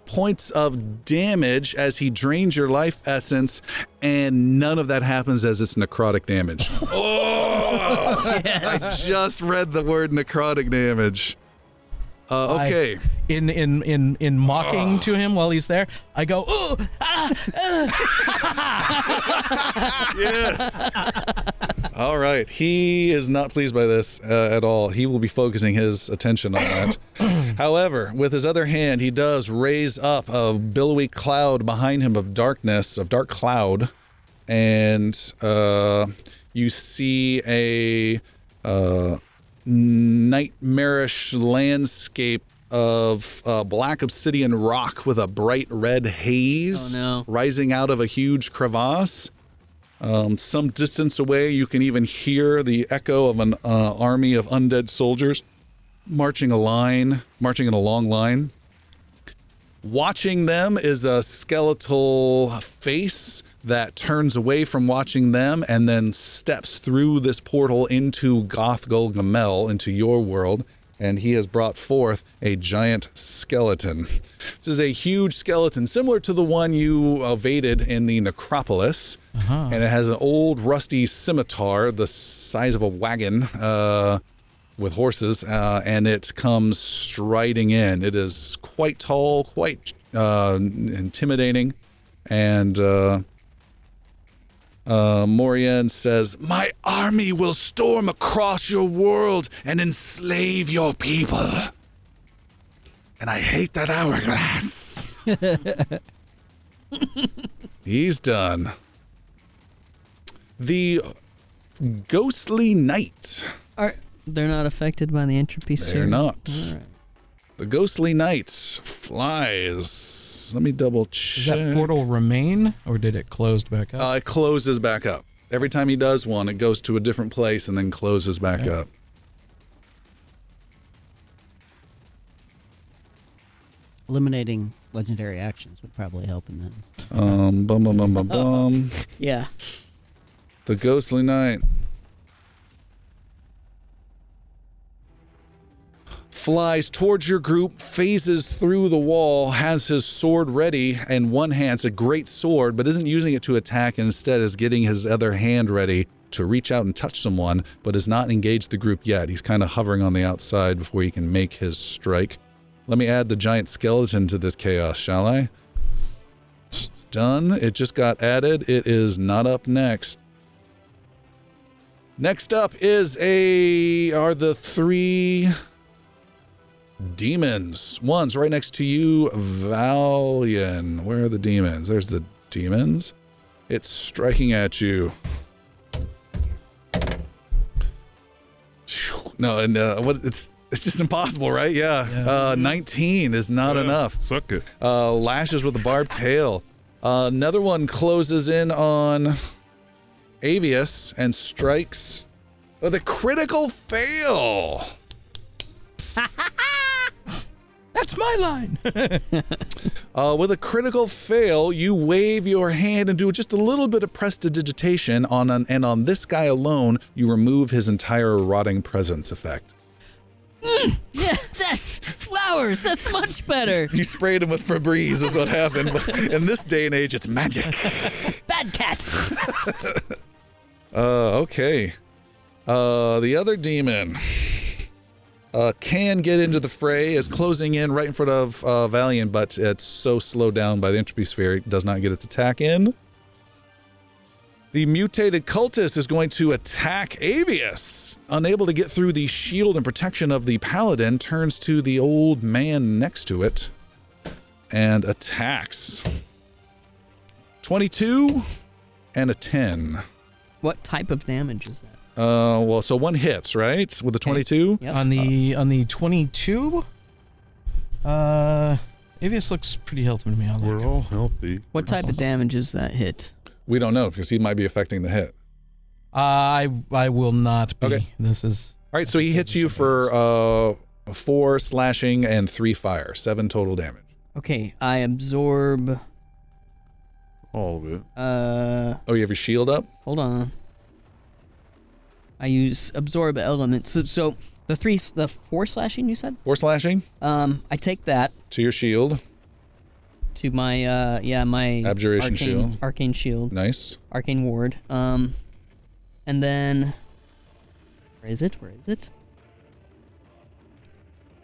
points of damage as he drains your life essence, and none of that happens as it's necrotic damage. oh! I just read the word necrotic damage. Uh, I- okay. In in in in mocking to him while he's there, I go, "Ooh, ah, yes. all right. He is not pleased by this uh, at all. He will be focusing his attention on that. However, with his other hand, he does raise up a billowy cloud behind him of darkness, of dark cloud, and uh, you see a uh, nightmarish landscape of uh, black obsidian rock with a bright red haze Oh, no. rising out of a huge crevasse. Um, some distance away, you can even hear the echo of an uh, army of undead soldiers marching a line, marching in a long line. Watching them is a skeletal face that turns away from watching them and then steps through this portal into Goth Gamel, into your world. And he has brought forth a giant skeleton. This is a huge skeleton, similar to the one you evaded in the necropolis. And it has an old rusty scimitar the size of a wagon. Uh, with horses, uh, and it comes striding in. It is quite tall, quite uh, intimidating, and uh, Morian says, "My army will storm across your world and enslave your people." And I hate that hourglass. He's done. The ghostly knight. Are they're not affected by the entropy sphere? They're not. All right. The ghostly knight flies. Let me double Does check. that portal remain, or did it closed back up? Uh, it closes back up. Every time he does one, it goes to a different place and then closes back Okay. up. Eliminating legendary actions would probably help in that. Um, bum bum bum bum bum. Yeah. The ghostly knight flies towards your group, phases through the wall, has his sword ready in one hand. It's a great sword, but isn't using it to attack instead is getting his other hand ready to reach out and touch someone, but has not engaged the group yet. He's kind of hovering on the outside before he can make his strike. Let me add the giant skeleton to this chaos, shall I? Done. It just got added. It is not up next. Next up is a are the three demons. One's right next to you, Valian. Where are the demons? There's the demons. It's striking at you. No, and uh, what it's it's just impossible, right? Yeah. Yeah. Uh, 19 is not Yeah, enough Suck it. uh, lashes with a barbed tail. Uh, another one closes in on Avius and strikes with a critical fail. That's my line. Uh, with a critical fail, you wave your hand and do just a little bit of prestidigitation on an, and on this guy alone, you remove his entire rotting presence effect. Yeah, that's flowers. That's much better. You sprayed him with Febreze, is what happened. But in this day and age, it's magic. Bad cat. Uh, okay. Uh, the other demon uh, can get into the fray, is closing in right in front of uh, but it's so slowed down by the entropy sphere, it does not get its attack in. The mutated cultist is going to attack Avius. Unable to get through the shield and protection of the paladin, turns to the old man next to it and attacks. 22 and a 10. What type of damage is that? Uh, well, so one hits, right? With the 22? Yep. on the on the 22, uh, Avius looks pretty healthy to me. I'll We're go. all healthy. What type of damage is that hit? We don't know because he might be affecting the hit. I I will not be. Okay. This is All right, so he hits you for uh, four slashing and three fire, seven total damage. Okay, I absorb. All of it. Uh, Oh, you have your shield up? hold on. I use absorb elements. So, so the three, the four slashing you said. Four slashing Um, I take that to your shield. to my uh, yeah, my Abjuration arcane, shield. arcane shield, Nice. arcane ward. Um, and then where is it? Where is it?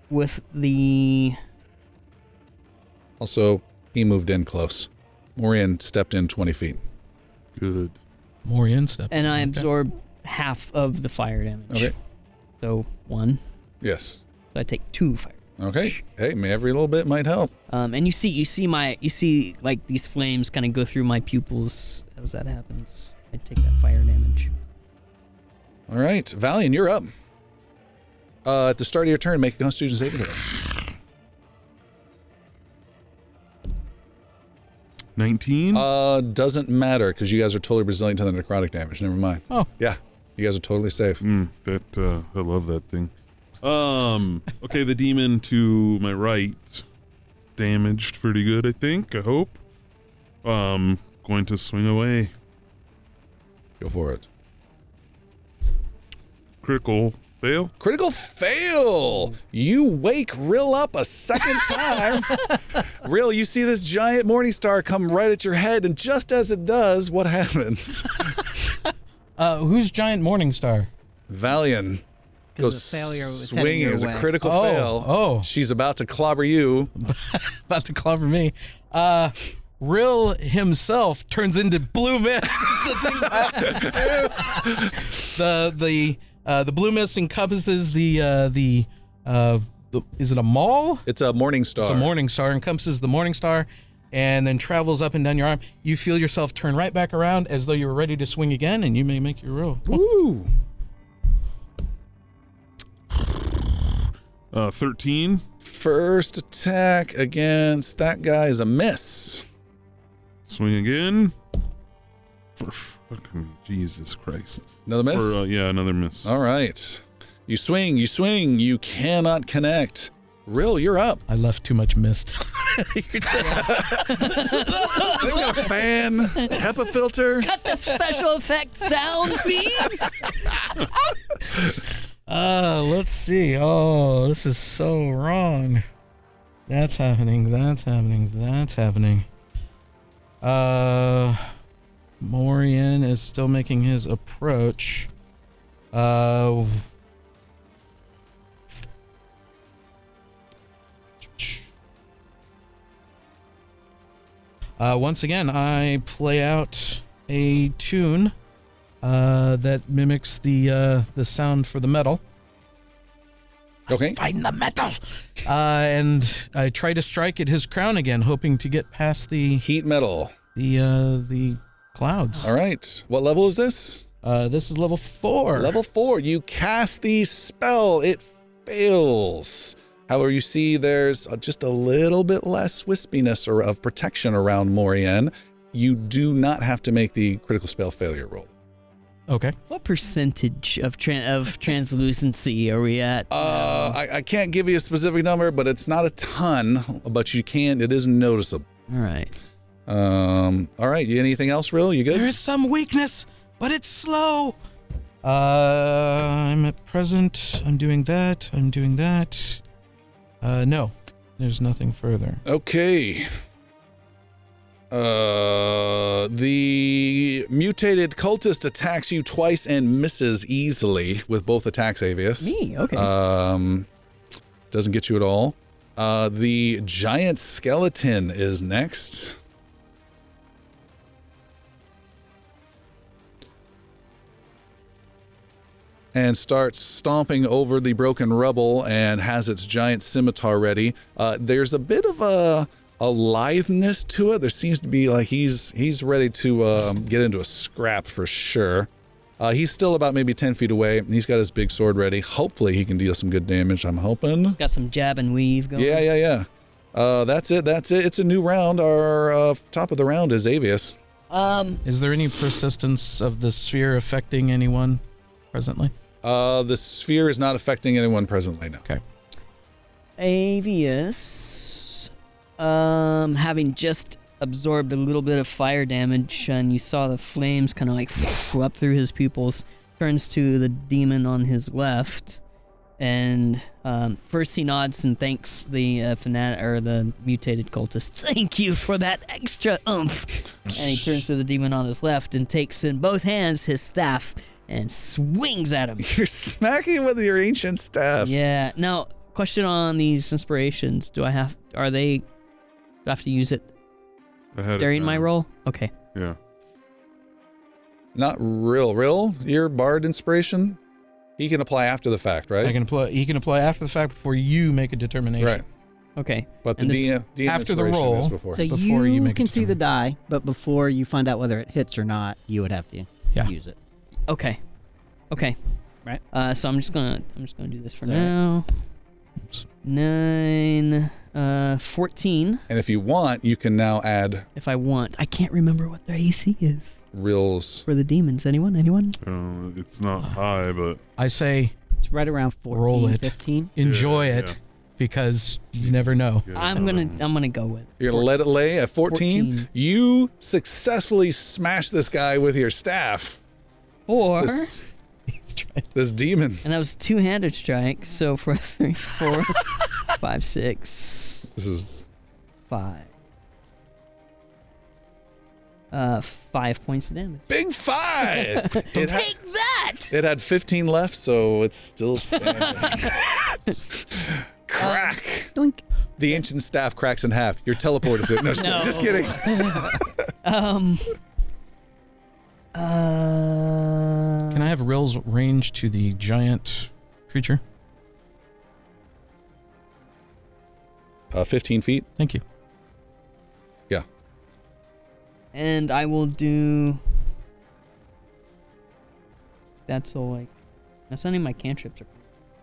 With the Also, he moved in close. Morian stepped in 20 feet. Good. Morian stepped step. and I Okay. absorb half of the fire damage. Okay. So one. Yes. So I take two fire. Okay. Hey, every little bit might help. Um, and you see, you see my, you see like these flames kind of go through my pupils as that happens. I take that fire damage. All right, Valian, you're up. Uh, at the start of your turn, make a Constitution saving throw. Nineteen. Uh, doesn't matter because you guys are totally resilient to the necrotic damage. Never mind. Oh, yeah you guys are totally safe. Mm, that uh, I love that thing. Um. Okay, the demon to my right, damaged pretty good. I think. I hope. Um, going to swing away. Go for it. Critical fail. Critical fail. You wake Rill up a second time. Rill, you see this giant morning star come right at your head, and just as it does, what happens? Uh, who's Giant Morningstar? Valian 'Cause goes the failure was heading swinging. your It was a way. critical Oh, fail. oh. She's about to clobber you. About to clobber me. Uh, Rill himself turns into blue mist. as the thing passes through. the the uh, the blue mist encompasses the uh, the uh, the is it a mall? It's a morning star. It's a morning star, encompasses the morning star, and then travels up and down your arm. You feel yourself turn right back around as though you were ready to swing again, and you may make your roll. Woo. Uh, 13. First attack against that guy is a miss. Swing again. For fucking Jesus Christ. Another miss. Or uh, yeah, another miss. All right. You swing, you swing, you cannot connect. Rill, you're up. I left too much mist. They've got a fan, HEPA filter. Cut the special effects sound, please. Uh, let's see. Oh, this is so wrong. That's happening. That's happening. That's happening. Uh, Morian is still making his approach. Uh, uh, once again, I play out a tune uh, that mimics the uh, the sound for the metal. Okay. Find the metal. Uh, and I try to strike at his crown again, hoping to get past the Heat metal. the uh, the clouds. All right. What level is this? Uh, this is level four. Level four. You cast the spell. It fails. However, you see there's uh, just a little bit less wispiness or of protection around Morian. You do not have to make the critical spell failure roll. Okay. what percentage of tran of translucency are we at? Uh, I, I can't give you a specific number, but it's not a ton. But you can. It is noticeable. All right. Um. All right. Anything else, Rill? You good? There is some weakness, but it's slow. Uh, I'm at present. I'm doing that. I'm doing that. Uh, no, there's nothing further. Okay. Uh, the mutated cultist attacks you twice and misses easily with both attacks, Avius. Me? Okay. Um, doesn't get you at all. Uh, the giant skeleton is next. And starts stomping over the broken rubble and has its giant scimitar ready. Uh, there's a bit of a a litheness to it. There seems to be like he's he's ready to um, get into a scrap for sure. Uh, he's still about maybe 10 feet away. and He's got his big sword ready. Hopefully, he can deal some good damage. I'm hoping. Got some jab and weave going. Yeah, yeah, yeah. Uh, that's it. That's it. It's a new round. Our uh, top of the round is Avius. Um. Is there any persistence of the sphere affecting anyone presently? Uh, the sphere is not affecting anyone presently now. Avius, um, having just absorbed a little bit of fire damage, and you saw the flames kind of like up through his pupils, turns to the demon on his left, and um, first he nods and thanks the uh, fanat or the mutated cultist. Thank you for that extra oomph. and he turns to the demon on his left and takes in both hands his staff and swings at him. You're smacking with your ancient staff. Yeah. Now, question on these inspirations: Do I have? Are they? Do I have to use it Ahead of during my time. roll? Okay. Yeah. Not real, real. Your bard inspiration. He can apply after the fact, right? I can apply. He can apply after the fact before you make a determination. Right. Okay. But the And this- DM, DM after the inspiration roll- is before. So Before you, you make can see the die, but before you find out whether it hits or not, you would have to Yeah. use it. Okay. Okay. Right. Uh, so I'm just gonna I'm just gonna do this for Alright. now. Nine, uh, 14 And if you want, you can now add if I want. I can't remember what their AC is reels. for the demons. Anyone? Anyone? Uh, it's not high, but I say It's right around 14, Roll it. 15. enjoy Yeah, it yeah. because you never know. yeah, I'm gonna um, I'm gonna go with. You're gonna let it lay at 14. 14. You successfully smash this guy with your staff. Or This, He's trying- this demon. and that was two-handed strike. So for three, four, five, six, This is five. Uh, five points of damage. big five. it, had, Take that! it had 15 left, so it's still standing. Crack. Doink. The ancient staff cracks in half. Your teleport is it? No, No. just kidding. Um. Uh. Can I have Rill's range to the giant creature? Uh, 15 feet. Thank you. Yeah. And I will do. That's all like. That's not even my cantrips. Are,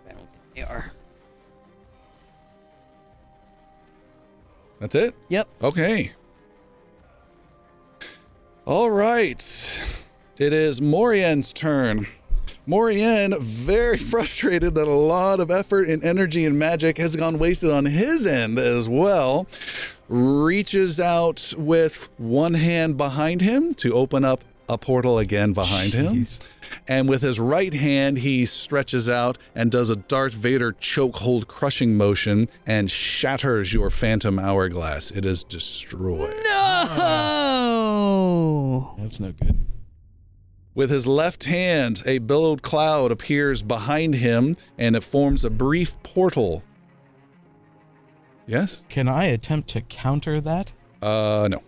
I don't think they are. That's it? Yep. Okay. All right. It is Morian's turn. Morian, very frustrated that a lot of effort and energy and magic has gone wasted on his end as well, reaches out with one hand behind him to open up a portal again behind him. And with his right hand, he stretches out and does a Darth Vader chokehold crushing motion and shatters your phantom hourglass. It is destroyed. No. That's no good. With his left hand, a billowed cloud appears behind him and it forms a brief portal. Yes? Can I attempt to counter that? Uh, no.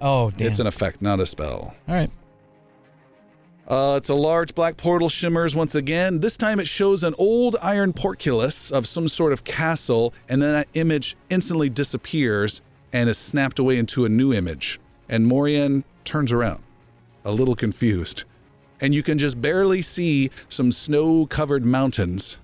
Oh, damn. It's an effect, not a spell. All right. Uh, it's a large black portal shimmers once again. This time it shows an old iron portcullis of some sort of castle, and then that image instantly disappears and is snapped away into a new image. And Morian turns around, a little confused. And you can just barely see some snow covered mountains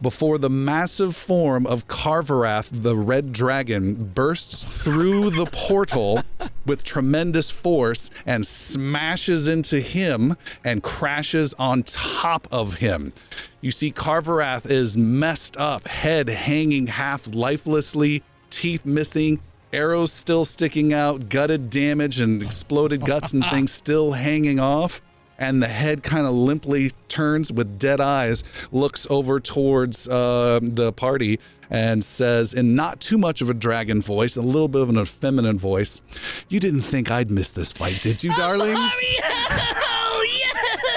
before the massive form of Carverath, the red dragon, bursts through the portal with tremendous force and smashes into him and crashes on top of him. You see, Carverath is messed up, head hanging half lifelessly, teeth missing, arrows still sticking out, gutted damage, and exploded guts and things still hanging off and the head kind of limply turns with dead eyes, looks over towards uh, the party, and says, in not too much of a dragon voice, a little bit of an effeminate voice, You didn't think I'd miss this fight, did you, darlings? Oh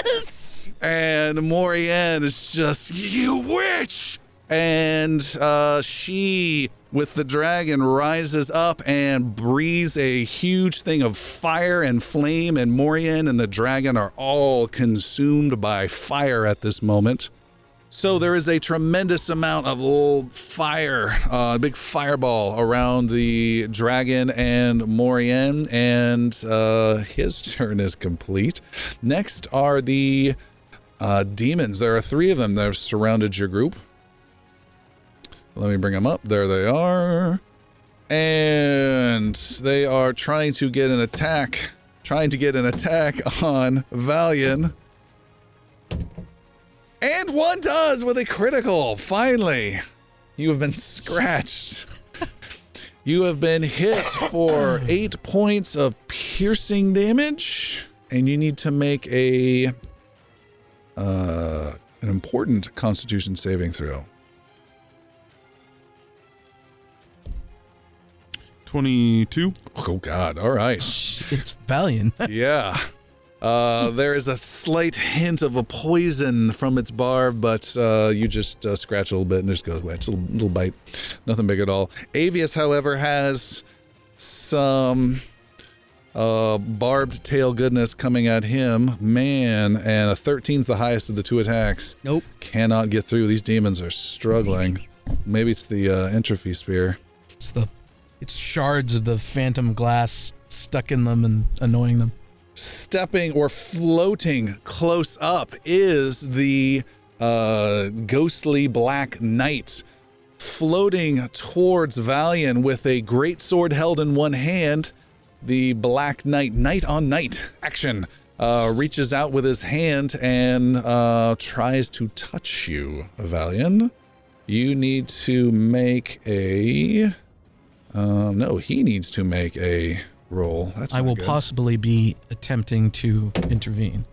yes. and Morian is just, You witch! And uh, she, with the dragon, rises up and breathes a huge thing of fire and flame. And Morian and the dragon are all consumed by fire at this moment. So there is a tremendous amount of little fire, uh, a big fireball around the dragon and Morian, and uh, his turn is complete. Next are the uh, demons. There are three of them that have surrounded your group. Let me bring them up. There they are. And they are trying to get an attack, trying to get an attack on Valian. And one does with a critical. Finally, you have been scratched. You have been hit for eight points of piercing damage, and you need to make a uh, an important Constitution saving throw. 22. Oh God! All right. It's Valian. yeah. Uh, there is a slight hint of a poison from its barb, but uh, you just uh, scratch a little bit and it just goes away. It's a little, little bite, nothing big at all. Avius, however, has some uh, barbed tail goodness coming at him. Man, and a 13's the highest of the two attacks. Nope. Cannot get through. These demons are struggling. Maybe it's the uh, entropy spear. It's the it's shards of the phantom glass stuck in them and annoying them. stepping or floating close up is the uh, ghostly black knight floating towards Valian with a great sword held in one hand. The Black Knight, Knight on Knight action, uh, reaches out with his hand and uh, tries to touch you, Valian. You need to make a. Um, no, he needs to make a roll. That's I will good. possibly be attempting to intervene.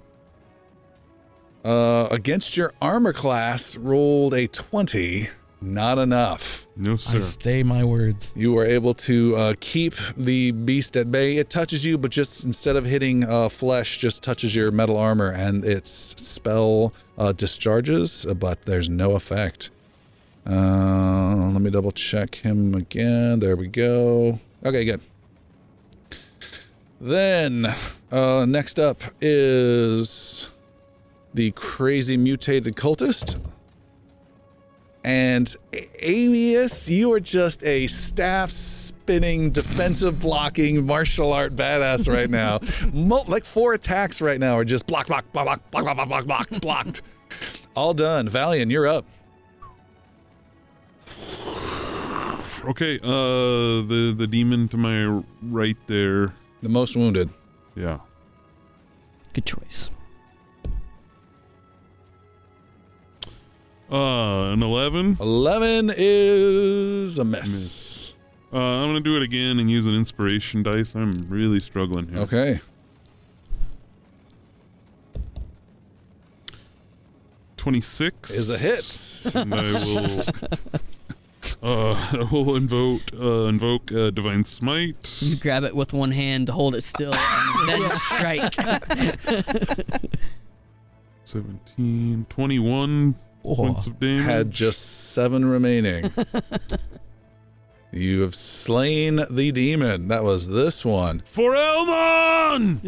Uh, against your armor class, rolled a 20. Not enough. No, sir. I stay my words. You are able to uh, keep the beast at bay. It touches you, but just instead of hitting uh, flesh, just touches your metal armor, and its spell uh, discharges, but there's no effect. Uh, let me double check him again. There we go. Okay, good. Then, uh, next up is the crazy mutated cultist. And Avius, you are just a staff spinning, defensive blocking martial art badass right now. Mo- like four attacks right now are just block, block, block, block, block, block, block, blocked, blocked. All done. Valian, you're up. Okay, uh, the the demon to my right there. The most wounded. Yeah. Good choice. Uh, an eleven. 11 is a miss. Uh, I'm gonna do it again and use an inspiration dice. I'm really struggling here. Okay. Twenty-six Is a hit. and I will. Uh, I will invoke uh, invoke uh, divine smite. You grab it with one hand to hold it still, and then strike. 17, 21 points of damage. Had just seven remaining. you have slain the demon. That was this one. for Elmon.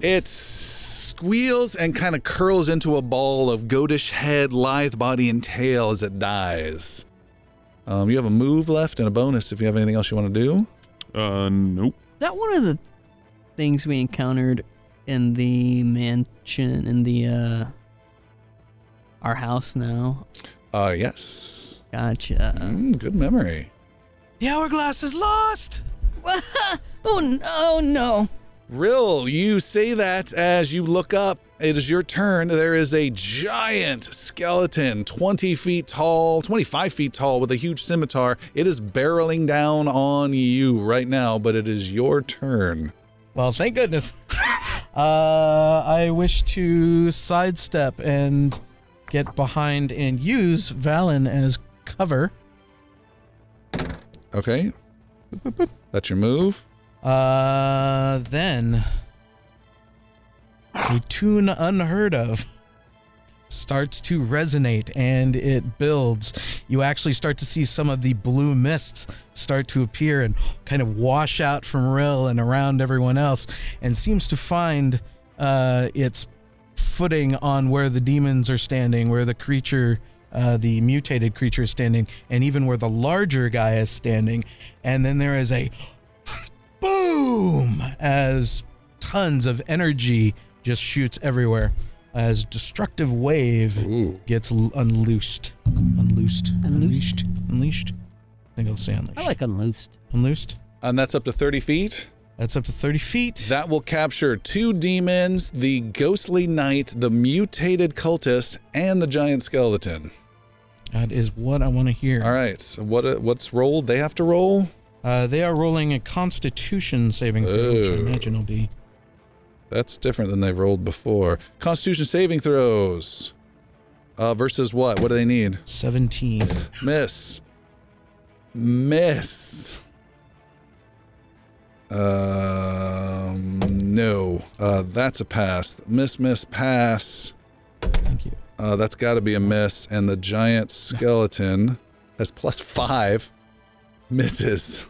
It squeals and kind of curls into a ball of goatish head, lithe body, and tail as it dies. Um, you have a move left and a bonus if you have anything else you want to do. Uh, nope. Is that one of the things we encountered in the mansion in the uh our house now? Uh, yes. Gotcha. Mm, good memory. The hourglass is lost. oh no! Oh no! Rill, you say that as you look up. It is your turn. There is a giant skeleton, 20 feet tall, 25 feet tall, with a huge scimitar. It is barreling down on you right now, but it is your turn. Well, thank goodness. uh, I wish to sidestep and get behind and use Valian as cover. Okay. That's your move. Uh, then a tune unheard of starts to resonate and it builds. You actually start to see some of the blue mists start to appear and kind of wash out from Rill and around everyone else, and seems to find uh, its footing on where the demons are standing, where the creature. Uh, the mutated creature is standing, and even where the larger guy is standing, and then there is a boom as tons of energy just shoots everywhere as destructive wave Ooh. gets l- unloosed unloosed Unloosed? unleashed i think i'll say unleashed I like unloosed. unloosed And that's up to 30 feet. that's up to 30 feet That will capture two demons, the ghostly knight, the mutated cultist, and the giant skeleton. that is what i want to hear All right. So what what's rolled? They have to roll. uh, they are rolling a constitution saving throw which i Oh. imagine will be That's different than they've rolled before. Constitution saving throws. Uh, versus what? What do they need? 17 Miss. Miss. Um, no. Uh, that's a pass. Miss, miss, pass. thank you Uh, that's got to be a miss. And the giant skeleton has plus five. Misses.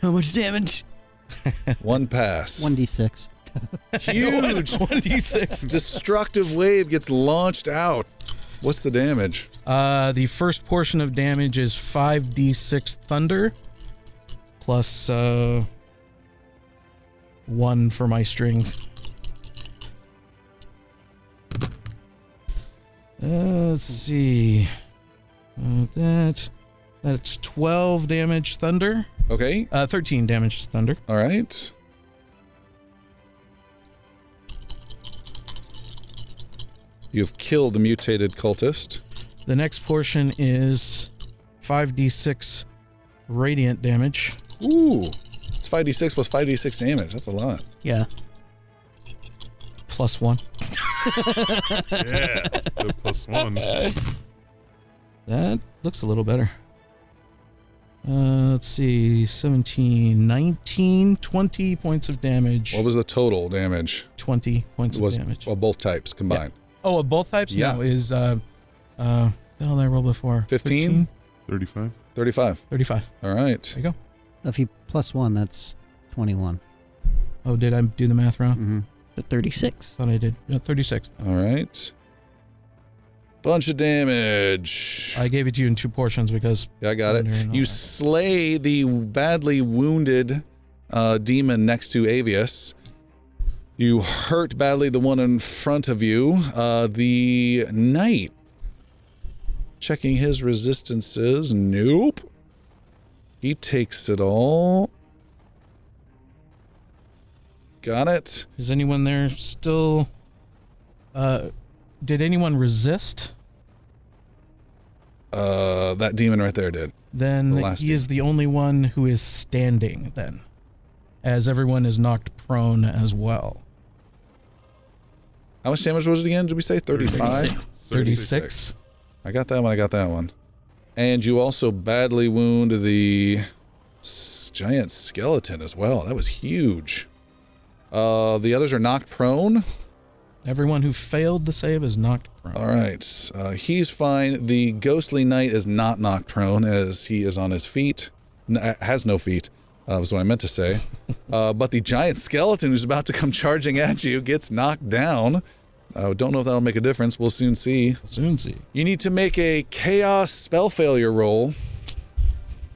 How much damage? One pass. 1d6. Huge 26 destructive wave gets launched out. What's the damage? Uh, the first portion of damage is 5d6 thunder plus uh, 1 for my strings. Uh, let's see. Uh, that that's 12 damage thunder. Okay. Uh, 13 damage to thunder. All right. You've killed the mutated cultist. The next portion is 5d6 radiant damage. Ooh. It's 5d6 plus 5d6 damage. That's a lot. Yeah. plus one. Yeah, the plus one. That looks a little better. Uh, let's see 17, 19, 20 points of damage. What was the total damage? 20 points Was of damage. well, both types combined. Oh, of both types? Yeah. No, is, uh, uh, the hell did I roll before? 15? 35. 35. 35. All right. There you go. If you plus one, that's 21. Oh, did I do the math wrong? Mm-hmm. The 36. Thought I did. Yeah, 36. All right. Bunch of damage. I gave it to you in two portions because Yeah, I got it. Thunder and all You that. slay the badly wounded uh, demon next to Avius. You hurt badly the one in front of you. Uh, the knight. Checking his resistances. Nope. He takes it all. Got it. is anyone there still? Uh, did anyone resist? Uh, that demon right there did. Then The he last is the only one who is standing. Then, as everyone is knocked prone as well. How much damage was it again? Did we say 35? 36. I got that one. I got that one. And you also badly wound the giant skeleton as well. That was huge. Uh, the others are knocked prone. Everyone who failed the save is knocked prone. All right. Uh, he's fine. The ghostly knight is not knocked prone as he is on his feet. N- uh, has no feet. Uh, was what I meant to say. Uh, but the giant skeleton who's about to come charging at you gets knocked down. I don't know if that'll make a difference. We'll soon see. We'll soon see. You need to make a chaos spell failure roll.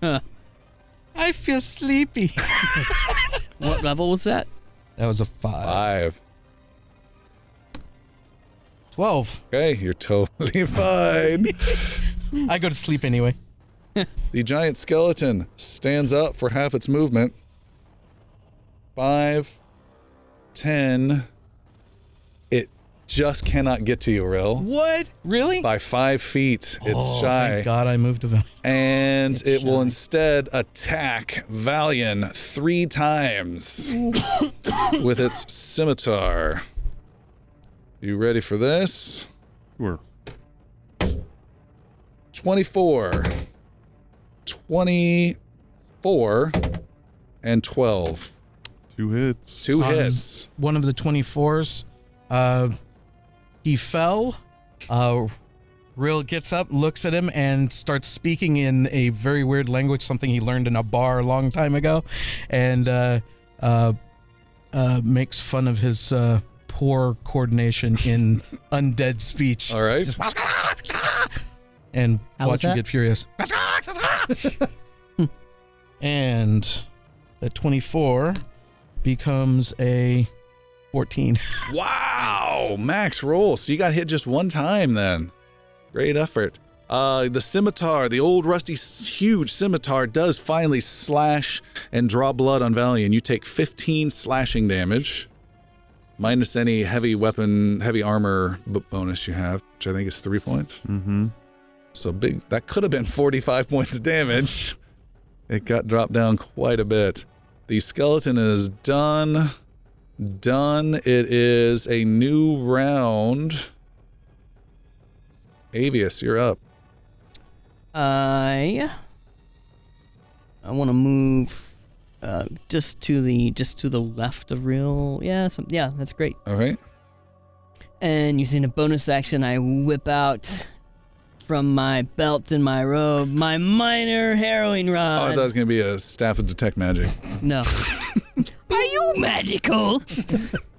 I feel sleepy. What level was that? that was a five. Five. Twelve. Okay, you're totally fine. I go to sleep anyway. the giant skeleton stands up for half its movement. Five, ten. It just cannot get to you, Rill. What? Really? By five feet. It's oh, shy. Thank God I moved a And it will instead attack Valian three times with its scimitar. You ready for this? Sure. 24, 24, and 12. Two hits. Two Um, hits. one of the 24s. Uh, he fell. Uh, Rill gets up, looks at him, and starts speaking in a very weird language, something he learned in a bar a long time ago, and uh, uh, uh, makes fun of his uh, poor coordination in undead speech. All right. Just, and How watch him that? get furious. and the 24 becomes a 14. Wow. Max roll. So you got hit just one time then. Great effort. Uh, the scimitar, the old rusty, huge scimitar, does finally slash and draw blood on Valian. You take 15 slashing damage, minus any heavy weapon, heavy armor b- bonus you have, which I think is three points. Mm-hmm. So big. That could have been 45 points of damage. It got dropped down quite a bit. The skeleton is done. Done. It is a new round. Avius, you're up. I I want to move uh, just to the just to the left of Rill. Yeah, some, yeah, that's great. All right. And using a bonus action, I whip out from my belt and my robe my minor harrowing Oh, I rod. thought it was going to be a staff of detect magic. no. Are you magical?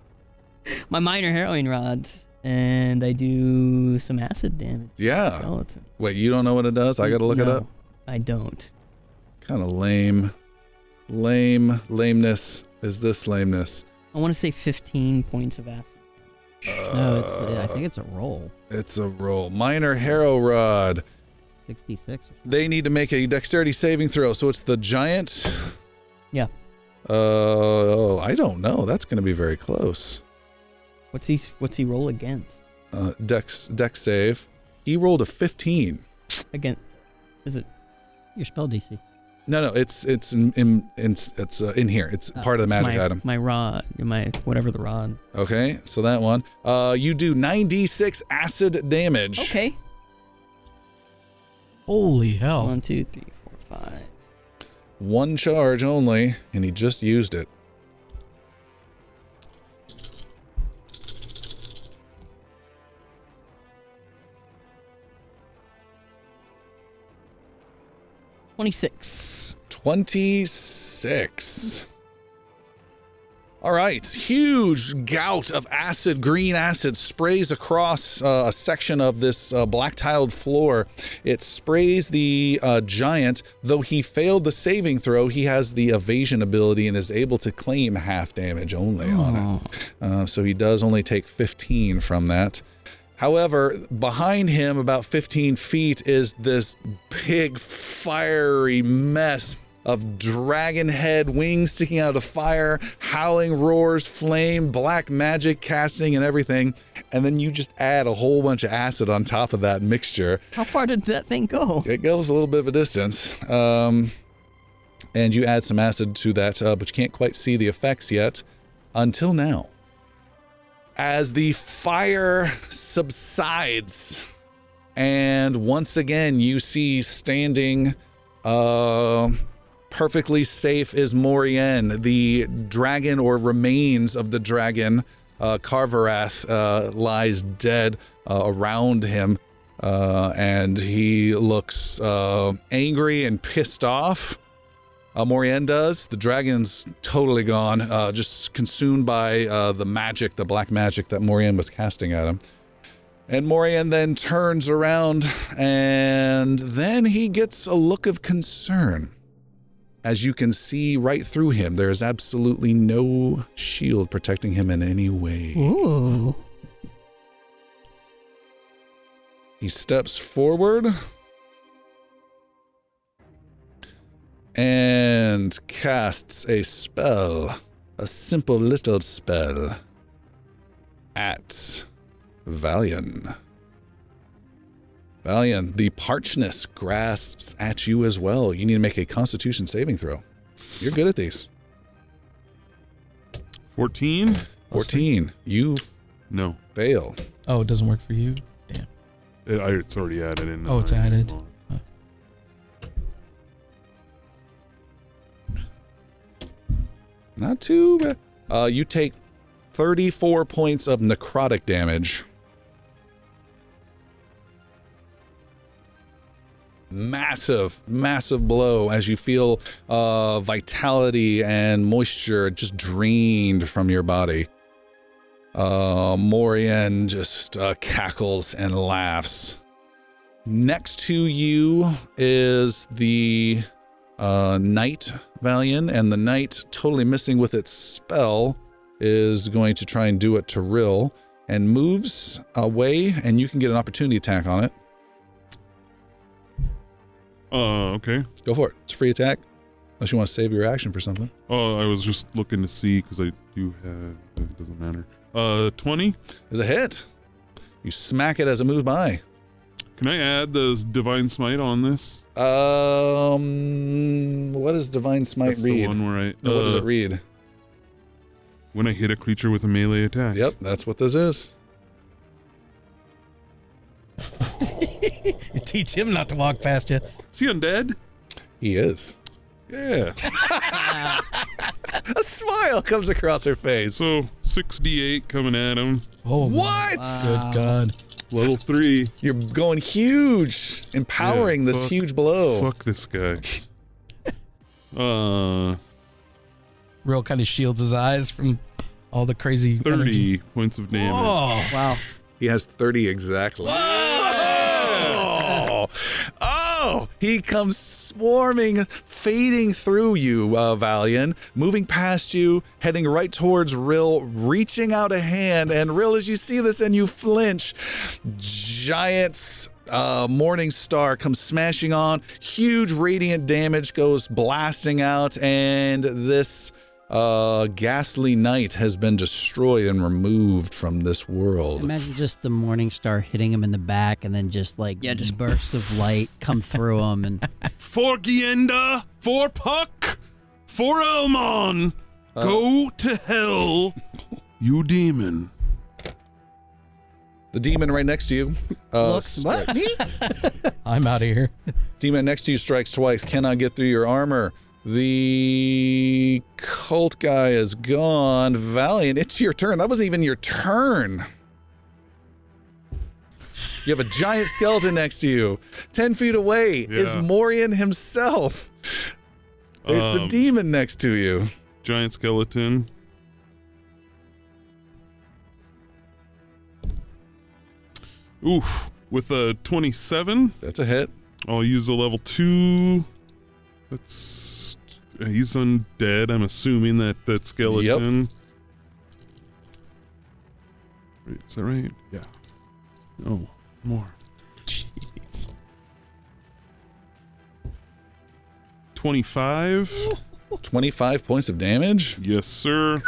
my minor harrowing rods, and I do some acid damage. Yeah. Skeleton. Wait, you don't know what it does? I got to look it up. I don't. Kind of lame. Lame. Lameness. Is this lameness? I want to say 15 points of acid. No, it's, I think it's a roll. It's a roll. Minor Harrow Rod. 66. They need to make a dexterity saving throw. So it's the giant. Yeah. Uh, oh, I don't know. That's going to be very close. What's he What's he roll against? Uh, dex dex save. He rolled a 15. Again, is it? Your spell DC. No, no, it's it's in, in, in it's uh, in here. It's Oh, part of the magic my, item. My rod, my whatever the rod. Okay, so that one. Uh, you do 9d6 acid damage. Okay. Holy hell. One, two, three, four, five. One charge only, and he just used it. Twenty-six. 26. All right, huge gout of acid, green acid, sprays across uh, a section of this uh, black tiled floor. It sprays the uh, giant. Though he failed the saving throw, he has the evasion ability and is able to claim half damage only on it. Uh, so he does only take 15 from that. However, behind him, about 15 feet, is this big fiery mess of dragon head wings sticking out of the fire, howling roars, flame, black magic casting, and everything. And then you just add a whole bunch of acid on top of that mixture. How far did that thing go? It goes a little bit of a distance. Um, and you add some acid to that, uh, but you can't quite see the effects yet until now. As the fire subsides, and once again you see standing, uh, perfectly safe is Morian, the dragon or remains of the dragon. Uh, Carverath uh, lies dead uh, around him, uh, and he looks uh, angry and pissed off. Uh, Morian does. The dragon's totally gone, uh, just consumed by the magic, the black magic that Morian was casting at him. And Morian then turns around, and then he gets a look of concern. As you can see right through him, there is absolutely no shield protecting him in any way. Ooh. He steps forward and casts a spell, a simple little spell at Valian. Valian, the parchness grasps at you as well. You need to make a constitution saving throw. You're good at these. 14? 14. You No. fail. Oh, it doesn't work for you? Damn. It, I, it's already added in. Oh, it's I- added. Not too bad. Uh, you take 34 points of necrotic damage. Massive, massive blow as you feel uh, vitality and moisture just drained from your body. Uh, Morian just uh, cackles and laughs. Next to you is the uh, Knight Valian, and the Knight, totally missing with its spell, is going to try and do it to Rill and moves away, and you can get an opportunity attack on it. Uh, okay. Go for it. It's a free attack, unless you want to save your action for something. Oh, I was just looking to see because I do have. It doesn't matter. Uh, 20. There's a hit. You smack it as it moves by. Can I add the divine smite on this? Um, what does Divine Smite That's the one where I. No, what does uh, it read? When I hit a creature with a melee attack. Yep, that's what this is. You teach him not to walk past you. Is he undead? He is. Yeah. A smile comes across her face. So 6d8 coming at him. Oh, what? Good God. Level three. You're going huge, empowering Yeah, this huge blow. Fuck this guy. uh, Rill kind of shields his eyes from all the crazy 30 energy. points of damage. Oh, Wow. He has 30 exactly. Oh! Oh! He comes swarming, fading through you, uh, Valian, moving past you, heading right towards Rill, reaching out a hand. And Rill, as you see this and you flinch, giant uh, Morning Star comes smashing on. Huge radiant damage goes blasting out, and this uh, ghastly knight has been destroyed and removed from this world. Imagine just the morning star hitting him in the back, and then just like Yeah, just- bursts of light come through him, and For Gienda, for Puck, for Elmon, go to hell, you demon. The demon right next to you. Uh, Looks- what? I'm out of here. Demon next to you strikes twice. Cannot get through your armor. The cult guy is gone. Valian, it's your turn. That wasn't even your turn. You have a giant skeleton next to you. Ten feet away is Yeah. Morian himself. It's a Um, demon next to you. Giant skeleton. Oof. With a 27, That's a hit. I'll use a level 2. That's. He's undead. I'm assuming that that skeleton. Wait, is that right? Yeah. Oh, more. Jeez. 25. 25 points of damage. Yes, sir.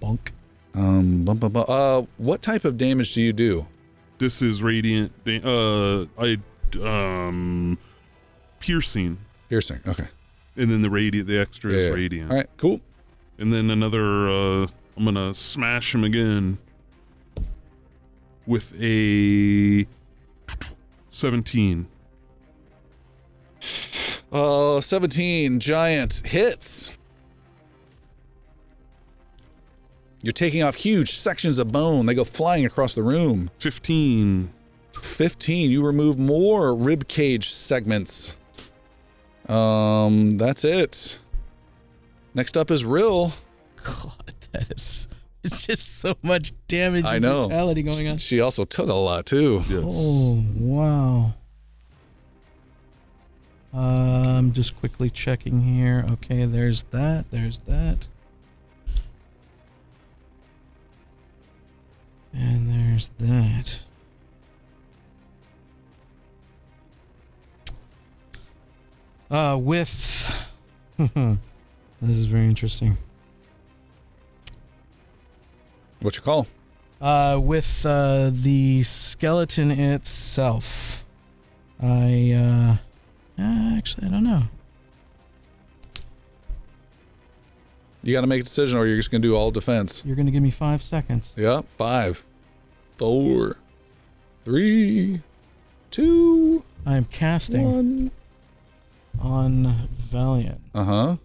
Bunk. Um, bum, bum, bum. Uh, what type of damage do you do? This is radiant. Da- uh, I um, piercing, Piercing. Okay. And then the radiant. The extra Yeah, is radiant, All right. Cool. and then another. Uh, I'm gonna smash him again with a 17. Uh, 17 giant hits. You're taking off huge sections of bone. They go flying across the room. 15. 15. You remove more rib cage segments. Um, that's it. Next up is Rill. God, that is. It's just so much damage I and know. brutality going on. She also took a lot too. Yes. Oh wow. Uh, I'm just quickly checking here. Okay, there's that. There's that. And there's that. Uh, with. this is very interesting. What you call? Uh, with uh, the skeleton itself, I uh, uh, actually I don't know. You got to make a decision, or you're just gonna do all defense. You're gonna give me five seconds. Yeah. Five, four, three, two, I am casting one. On Valian. Uh huh.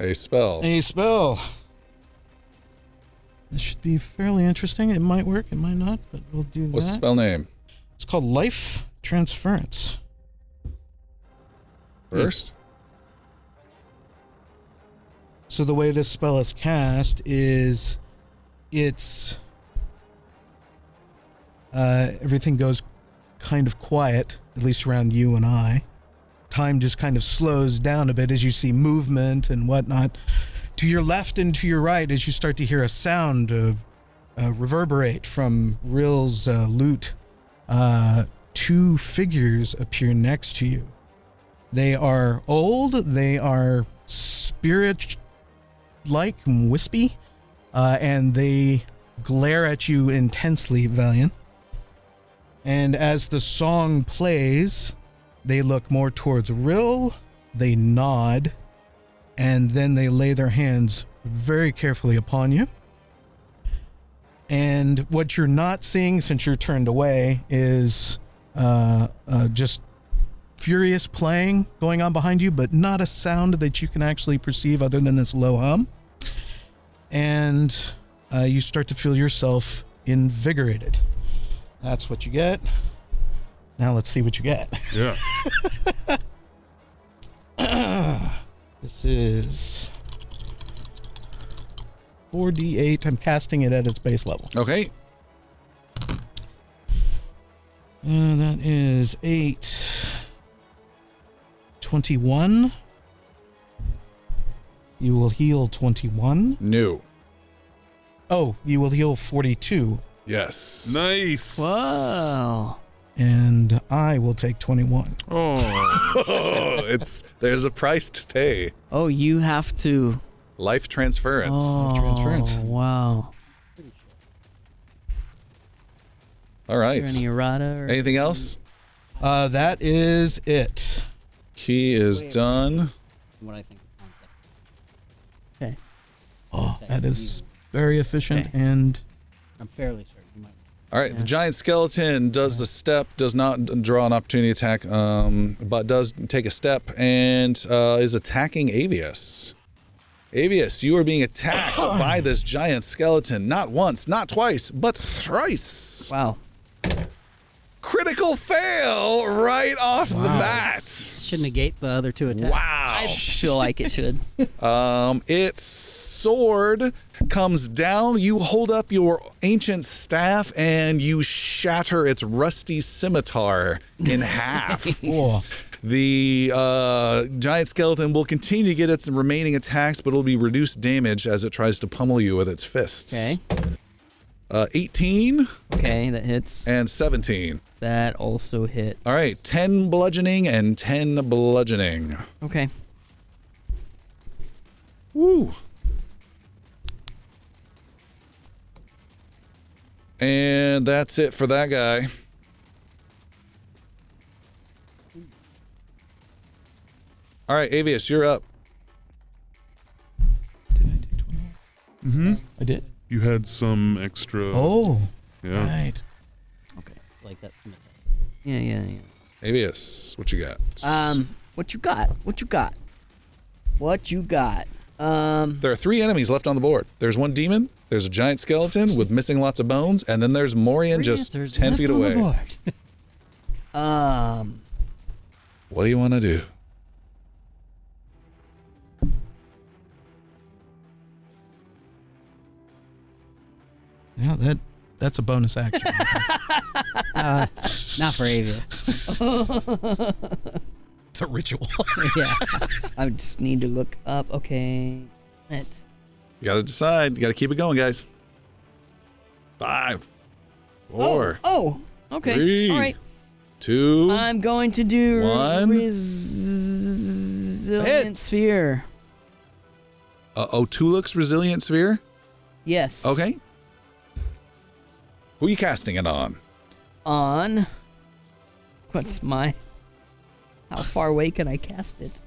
A spell. A spell. This should be fairly interesting. It might work. It might not, but we'll do that. What's the spell name? It's called Life Transference. First. So the way this spell is cast is it's uh, everything goes kind of quiet, at least around you and I. Time just kind of slows down a bit as you see movement and whatnot. To your left and to your right, as you start to hear a sound uh, reverberate from Rill's uh, lute, uh, two figures appear next to you. They are old. They are spirit like and wispy, uh, and they glare at you intensely, Valian. And as the song plays, they look more towards Rill, they nod, and then they lay their hands very carefully upon you. And what you're not seeing since you're turned away is uh, uh, just furious playing going on behind you, but not a sound that you can actually perceive other than this low hum. And uh, you start to feel yourself invigorated. That's what you get. Now let's see what you get. Yeah. This is 4d8. I'm casting it at its base level. Okay. Uh, that is 8. 21. You will heal 21. New. Oh, you will heal 42 Yes. Nice. Whoa. And I will take 21. Oh, Oh, it's there's a price to pay. Oh, you have to. Life transference. Oh, transference. wow. All right. Any errata? Or Anything else? Uh, that is it. He is done. What I think. Okay. Oh, that is very efficient Okay. and I'm fairly certain. You might. All right, the giant skeleton does the step, does not draw an opportunity attack, um, but does take a step and uh, is attacking Avius. Avius, you are being attacked by this giant skeleton, not once, not twice, but thrice. Wow. Critical fail right off the bat. Should negate the other two attacks. Wow. I Wow. feel like it should. Um, its sword comes down. You hold up your ancient staff and you shatter its rusty scimitar in half. The uh, giant skeleton will continue to get its remaining attacks, but it'll be reduced damage as it tries to pummel you with its fists. Okay. Uh, 18 Okay, that hits. and 17. That also hit. All right, 10 bludgeoning and 10 bludgeoning. Okay. Woo. And that's it for that guy. All right, Avius, you're up. did I take 21? hmm I did. you had some extra. Oh, yeah. right. Okay. Like that. Yeah, yeah, yeah. Avius, what you got? Um, what you got? What you got? What you got? Um, There are three enemies left on the board. There's one demon, there's a giant skeleton with missing lots of bones, and then there's Morian just 10 feet away. um, What do you want to do? Yeah, that that's a bonus action. Uh, not for Avius. it's a ritual. yeah. I just need to look up. Okay. Let's. You got to decide. You got to keep it going, guys. Five, four, Oh. oh okay. three, All right. two. I'm going to do One. resilient sphere. uh, Otiluke's resilient sphere. Yes. Okay. Who are you casting it on? On. What's my? How far away can I cast it?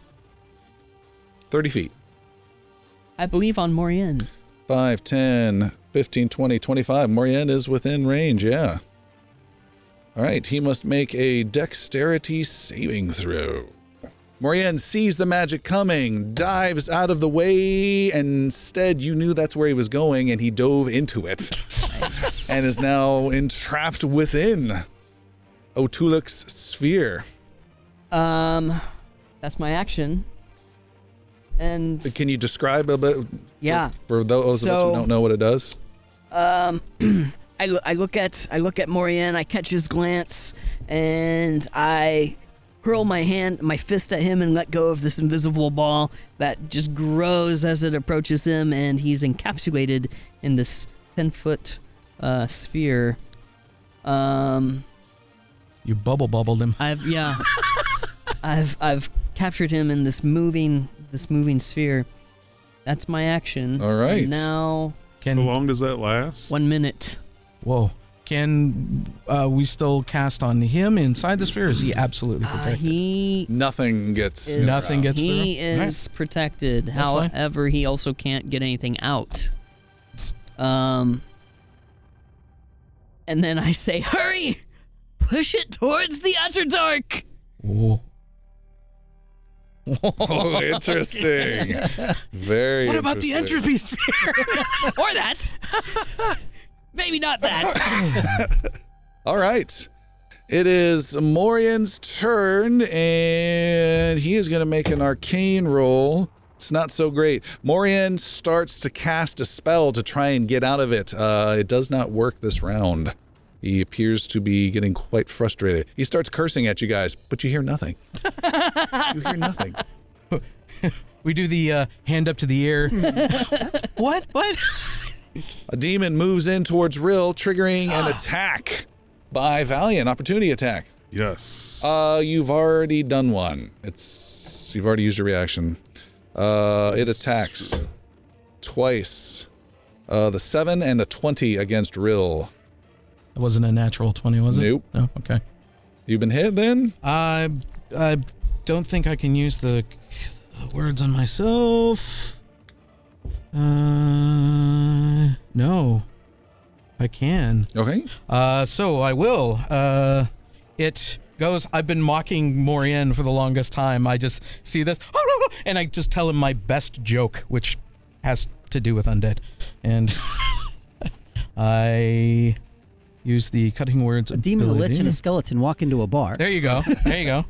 30 feet. I believe on Morian. 5, 10, 15, 20, 25. Morian is within range, yeah. All right, he must make a dexterity saving throw. Morian sees the magic coming, dives out of the way, and instead you knew that's where he was going, and he dove into it and is now entrapped within Otiluke's sphere. Um, that's my action. And Can you describe a bit yeah, for those of us who don't know what it does? um, I look, I look at, I look at Morian. I catch his glance, and I hurl my hand, my fist at him, and let go of this invisible ball that just grows as it approaches him, and he's encapsulated in this ten foot uh, sphere. Um, you bubble bubbled him. I've yeah, I've I've captured him in this moving this moving sphere. That's my action. All right. And now Can How long does that last? one minute. whoa? Can uh, we still cast on him inside the sphere? Is he absolutely Uh, protected? he Nothing gets is, Nothing gets he through? is protected. That's fine. However, he also can't get anything out. Um. And then I say, "Hurry! Push it towards the utter dark." Whoa. Oh, interesting. Very. What about the entropy sphere? or that. Maybe not that. All right. It is Morian's turn, and he is going to make an arcane roll. It's not so great. Morian starts to cast a spell to try and get out of it. Uh, it does not work this round. He appears to be getting quite frustrated. He starts cursing at you guys, but you hear nothing. you hear nothing. we do the uh, hand up to the ear. what? What? A demon moves in towards Rill, triggering an attack by Valian. Opportunity attack. Yes. Uh, you've already done one. It's you've already used your reaction. Uh, it attacks twice. Uh, the seven and the twenty against Rill. It wasn't a natural 20, was it? Nope. No, okay. You've been hit then. I I don't think I can use the words on myself. Uh, no, I can. Okay. Uh, so I will. Uh, it goes. I've been mocking Morian for the longest time. I just see this, and I just tell him my best joke, which has to do with undead, and I use the cutting words. A demon, a lich, and a skeleton walk into a bar. There you go. There you go.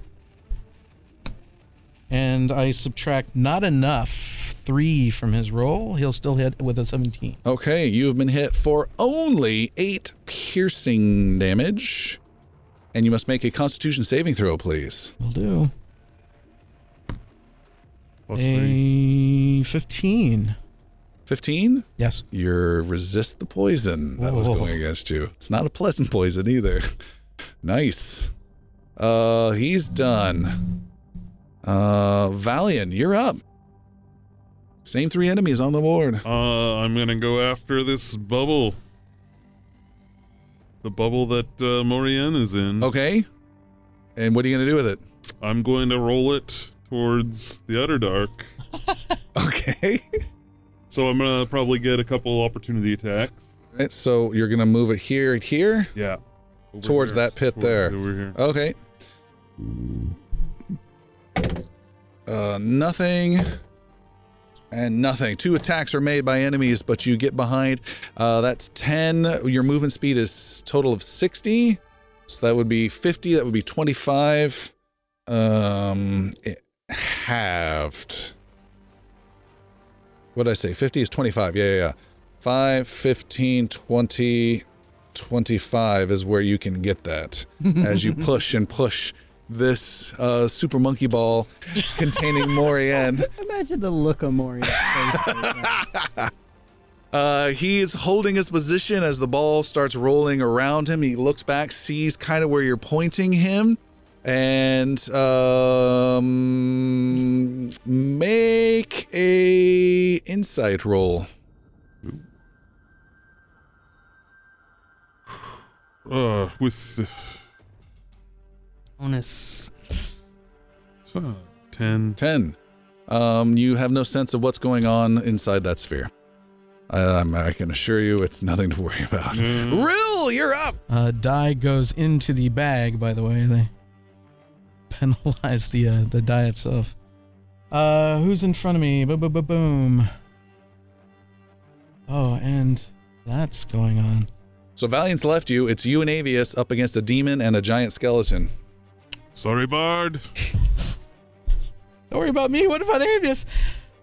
And I subtract not enough three from his roll. He'll still hit with a 17. Okay, you have been hit for only eight piercing damage, and you must make a Constitution saving throw, please. Will do. Plus three. A 15. Yes. You're resist the poison that was going against you. It's not a pleasant poison either. nice. Uh, he's done. Uh, Valian, you're up. Same three enemies on the board. Uh, I'm gonna go after this bubble. The bubble that uh, Morian is in. Okay. And what are you gonna do with it? I'm going to roll it towards the utter dark. Okay. So I'm gonna probably get a couple opportunity attacks. Right, so you're gonna move it here, here. Yeah. Towards here. that pit Towards there. Over here. Okay. Uh, nothing. And nothing. Two attacks are made by enemies, but you get behind. Uh, that's 10. Your movement speed is total of 60. So that would be 50. That would be 25. Um, it halved. What did I say? 50 is 25. Yeah, yeah, yeah. 5, 15, 20, 25 is where you can get that as you push and push this uh, super monkey ball containing Morian. Imagine the look on Morian's face. Uh, he's holding his position as the ball starts rolling around him. He looks back, sees kind of where you're pointing him, and um, make a insight roll. Uh, with Bonus. uh, ten. 10. Um, you have no sense of what's going on inside that sphere. Um, I can assure you it's nothing to worry about. Mm. Rill, you're up. Uh, die goes into the bag, by the way. They penalize the uh, the die itself. Uh, who's in front of me? Boom, boom, boom, boom. Oh, and that's going on. So Valian's left you. It's you and Avius up against a demon and a giant skeleton. Sorry, Bard. Don't worry about me. What about Avius?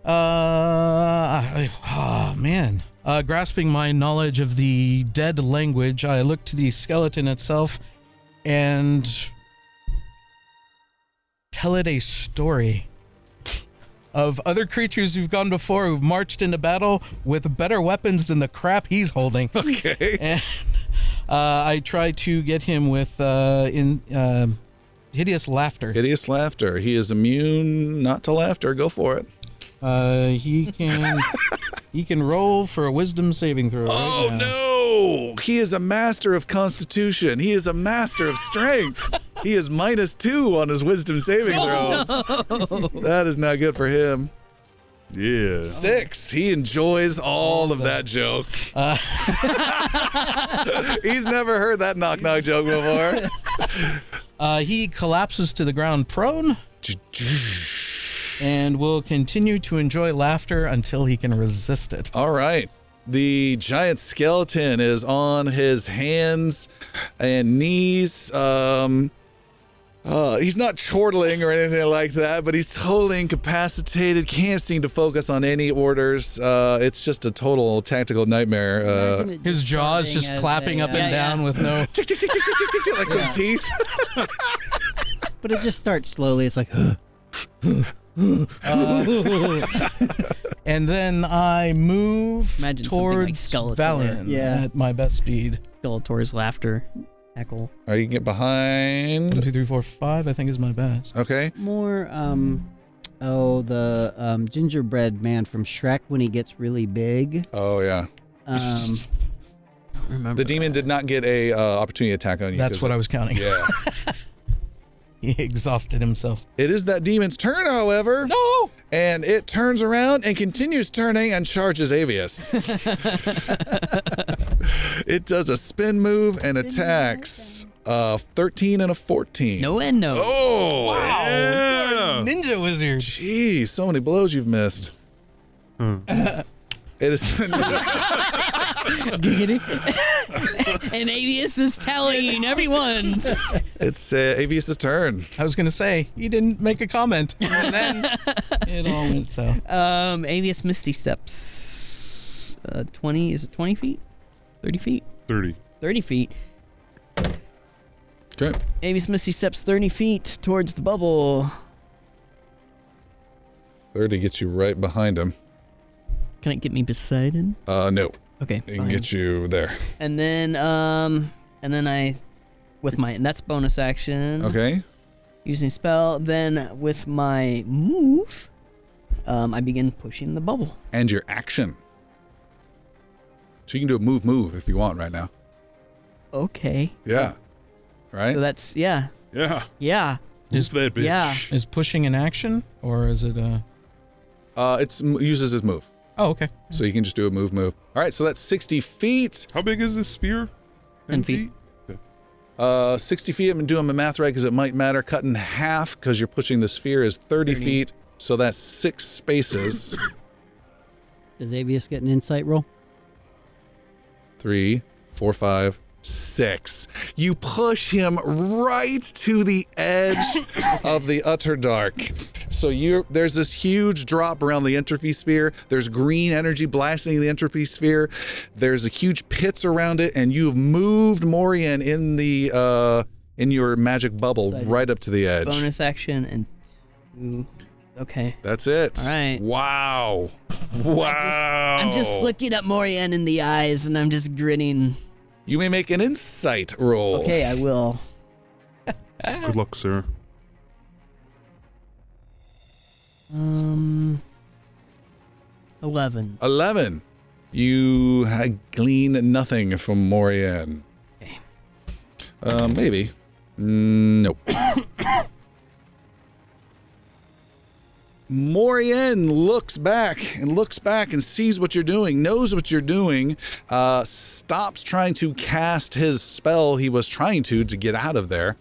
Uh, I- oh man. Uh, grasping my knowledge of the dead language, I look to the skeleton itself and tell it a story of other creatures who've gone before who've marched into battle with better weapons than the crap he's holding. Okay. and uh, I try to get him with uh, in uh, hideous laughter. Hideous laughter. He is immune not to laughter. Go for it. Uh, he can he can roll for a wisdom saving throw. Oh now. no! He is a master of constitution. He is a master of strength. he is minus two on his wisdom saving throws. That is not good for him. Yeah. Six. He enjoys all of that joke. He's never heard that knock knock joke before. Uh, he collapses to the ground prone and will continue to enjoy laughter until he can resist it. All right. The giant skeleton is on his hands and knees. Um, uh, he's not chortling or anything like that, but he's totally incapacitated. Can't seem to focus on any orders. Uh, it's just a total tactical nightmare. Uh, His jaw is just clapping up and down with no. tick, tick, tick, tick, tick, tick, tick, like with teeth. But it just starts slowly. It's like, And then I move Imagine something like towards Skeletor. Valian Yeah. at my best speed. Skeletor's laughter. Echo. Or you can get One, behind. two, three, four, five. I think is my best. Okay. More, um, oh, the um, gingerbread man from Shrek when he gets really big. Oh yeah. Um, Remember The demon did not get a uh, opportunity attack on you. That's 'cause what I was counting. Yeah. He exhausted himself. it is that demon's turn, however, No. and it turns around and continues turning and charges Avius. it does a spin move and attacks. Uh, 13 and a 14. No and no. Oh, Wow. Yeah. Ninja wizard. Jeez, so many blows you've missed. Huh. It is And Avius is telling everyone. it's uh, Avius's turn. I was gonna say he didn't make a comment, and then it all went south. Um, Avius Misty Steps. Uh, 20, is it 20 feet? 30 feet? 30. 30 feet. Okay. Avius Misty Steps 30 feet towards the bubble. 30 gets you right behind him. Can it get me beside him? Uh, no, Okay. it can fine. get you there. And then, um, and then I, with my, and that's bonus action. Okay. Using spell. Then with my move, um, I begin pushing the bubble. And your action. So you can do a move, move if you want right now. Okay. Yeah. Right? So that's, yeah. Yeah. Yeah. Who's that bitch? Yeah. Is pushing an action, or is it a? Uh, it's uses his move. Oh, okay. So you can just do a move, move. All right, so that's 60 feet. How big is this sphere? 10 feet. Uh, 60 feet, I'm doing my math right because it might matter. Cut in half because you're pushing the sphere is 30, 30. feet. So that's six spaces. does Avius get an insight roll? Three, four, five, six. You push him right to the edge of the utter dark. So you there's this huge drop around the entropy sphere. There's green energy blasting the entropy sphere. There's a huge pits around it, and you've moved Morian in the uh in your magic bubble Side. right up to the edge. Bonus action and two. Okay. That's it. All right. Wow. Wow. I'm just looking at Morian in the eyes and I'm just grinning. You may make an insight roll. Okay, I will. Good luck, sir. Um, 11. 11. You ha- glean nothing from Morian. Okay. Uh, maybe. Mm, Nope. Morian looks back and looks back and sees what you're doing, knows what you're doing, uh, stops trying to cast his spell he was trying to to get out of there,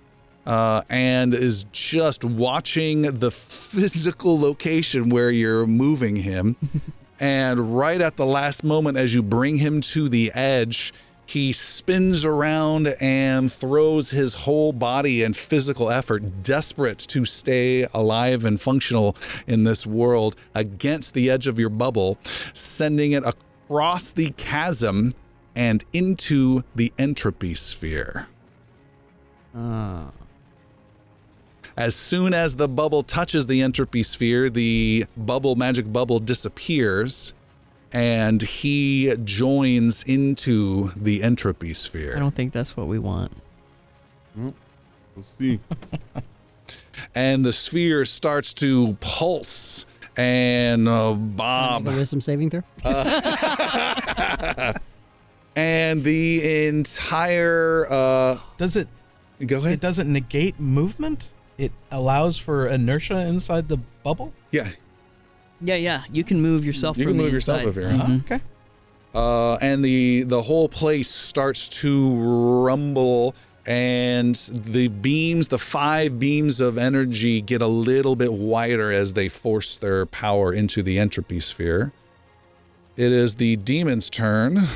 uh, and is just watching the physical location where you're moving him. and right at the last moment, as you bring him to the edge, he spins around and throws his whole body and physical effort, desperate to stay alive and functional in this world, against the edge of your bubble, sending it across the chasm and into the entropy sphere. Uh, As soon as the bubble touches the entropy sphere, the bubble magic bubble disappears and he joins into the entropy sphere. I don't think that's what we want. We'll see. And the sphere starts to pulse and uh, bob. a wisdom saving throw. and the entire uh Does it? go ahead. It doesn't negate movement. It allows for inertia inside the bubble. Yeah. Yeah, yeah. You can move yourself You from can the move yourself inside. if you're Mhm. Okay. uh, and the the whole place starts to rumble and the beams the five beams of energy get a little bit wider as they force their power into the entropy sphere it is the demon's turn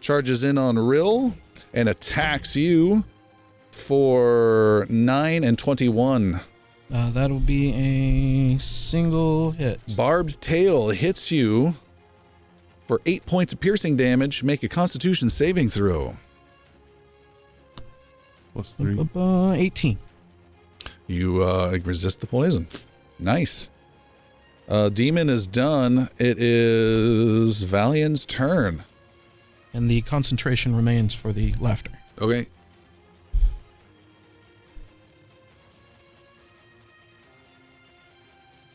charges in on rill and attacks you for 9 and 21 Uh, that'll be a single hit. Barb's tail hits you for eight points of piercing damage. Make a constitution saving throw. Plus three. Uh, 18. You uh, resist the poison. Nice. Uh, demon is done. It is Valian's turn. And the concentration remains for the laughter. Okay.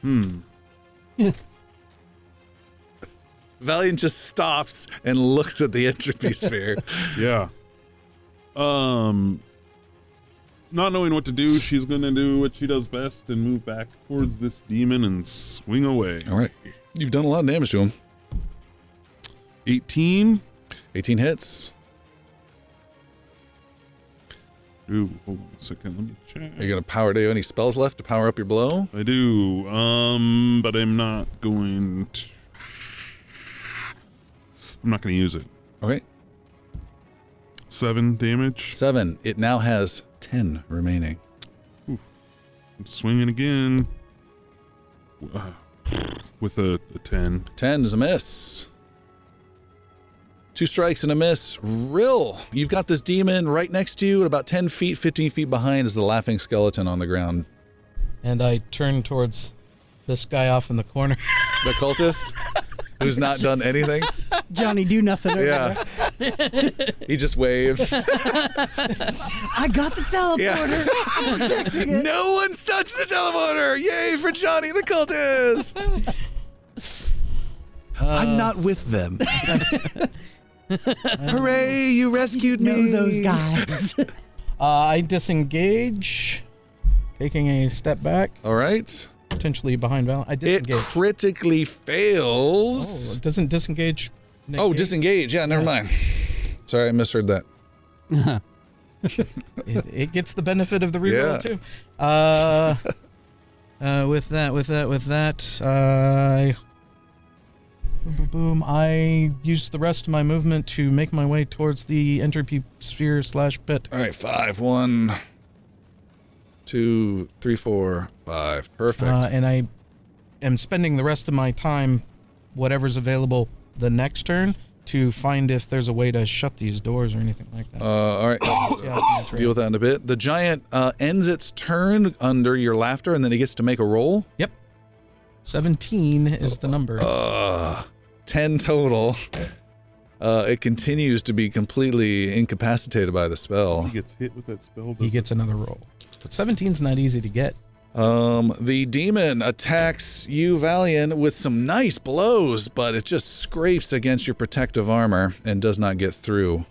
Hmm. Valian just stops and looks at the entropy sphere. Yeah. Um. Not knowing what to do, she's gonna do what she does best and move back towards this demon and swing away. All right. You've done a lot of damage to him. 18. 18 hits. Ooh, hold on a second. Let me check. Are you to power, do you have any spells left to power up your blow? I do. Um, but I'm not going to. I'm not going to use it. Okay. Seven damage. Seven. It now has 10 remaining. I'm swinging again. Uh, with a, a 10. 10 is a miss. Two strikes and a miss. Rill, you've got this demon right next to you, about 10 feet, 15 feet behind is the laughing skeleton on the ground. And I turn towards this guy off in the corner. The cultist, who's not done anything. Johnny, do nothing. over Yeah. he just waves. I got the teleporter. I'm protecting it. no one's touched the teleporter! Yay for Johnny the cultist! I'm not with them. Hooray, you rescued me! Know those guys. Uh, I disengage, taking a step back, All right. potentially behind Val. I It disengage. critically oh, fails. it doesn't disengage. Oh, negate? disengage. Yeah, never mind. Sorry, I misheard that. it, it gets the benefit of the reroll Yeah. too. Uh, uh, with that, with that, with that, uh, boom, boom, boom. I use the rest of my movement to make my way towards the entropy sphere slash pit. All right, five, one, two, three, four, five. Perfect. Uh, and I am spending the rest of my time, whatever's available the next turn, to find if there's a way to shut these doors or anything like that. Uh, all right. Yeah, deal with that in a bit. The giant uh, ends its turn under your laughter, and then it gets to make a roll. Yep. 17 is the number. Uh, 10 total. Uh, it continues to be completely incapacitated by the spell. He gets hit with that spell. he does gets another roll. But 17's not easy to get. Um, the demon attacks you, Valian, with some nice blows, but it just scrapes against your protective armor and does not get through.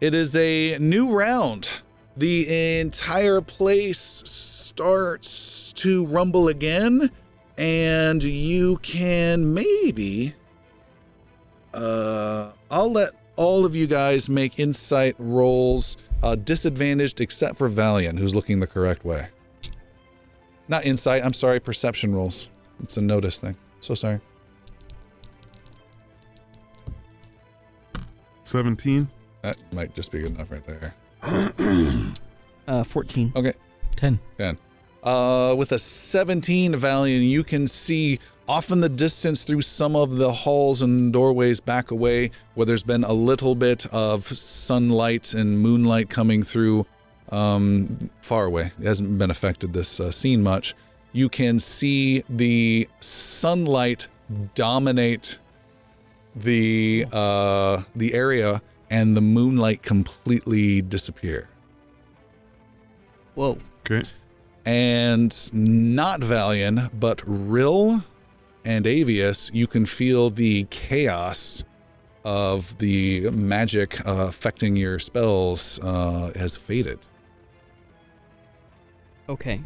It is a new round. The entire place starts to rumble again, and you can maybe. Uh, I'll let all of you guys make insight rolls, uh, disadvantaged except for Valian, who's looking the correct way. Not insight, I'm sorry, perception rolls. It's a notice thing. So sorry. 17. That might just be good enough right there. Uh, 14. Okay. 10. Uh, with a 17 Valian, you can see off in the distance through some of the halls and doorways back away where there's been a little bit of sunlight and moonlight coming through um, far away. It hasn't been affected this uh, scene much. You can see the sunlight dominate the uh, the area and the moonlight completely disappear. Whoa. Okay. and not Valian, but Rill and Avius, you can feel the chaos of the magic uh, affecting your spells uh, has faded. Okay.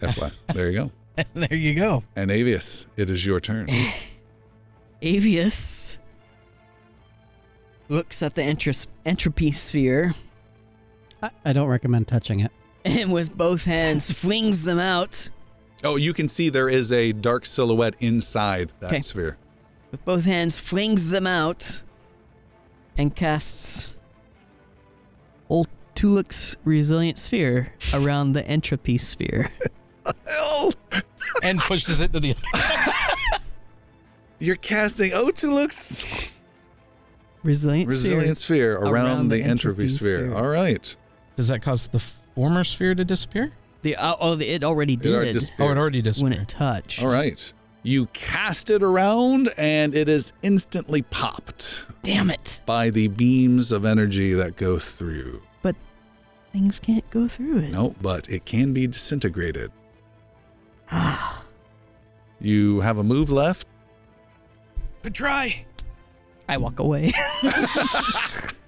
FY. there you go. there you go. And Avius, it is your turn. Avius looks at the entros- entropy sphere I, I don't recommend touching it. And with both hands flings them out. Oh, you can see there is a dark silhouette inside that Okay. sphere. With both hands flings them out and casts Otiluke's Resilient Sphere around the entropy sphere. Oh, And pushes it to the. you're casting Otiluke's Resilient, Resilient Sphere around, Around the, the entropy, entropy sphere. sphere. All right. Does that cause the former sphere to disappear? The uh, oh, the, it already did already Oh, it already disappeared when disappeared. it touched. All right. You cast it around, and it is instantly popped Damn it! by the beams of energy that go through. But things can't go through it. No, but it can be disintegrated. you have a move left. Good try. I walk away.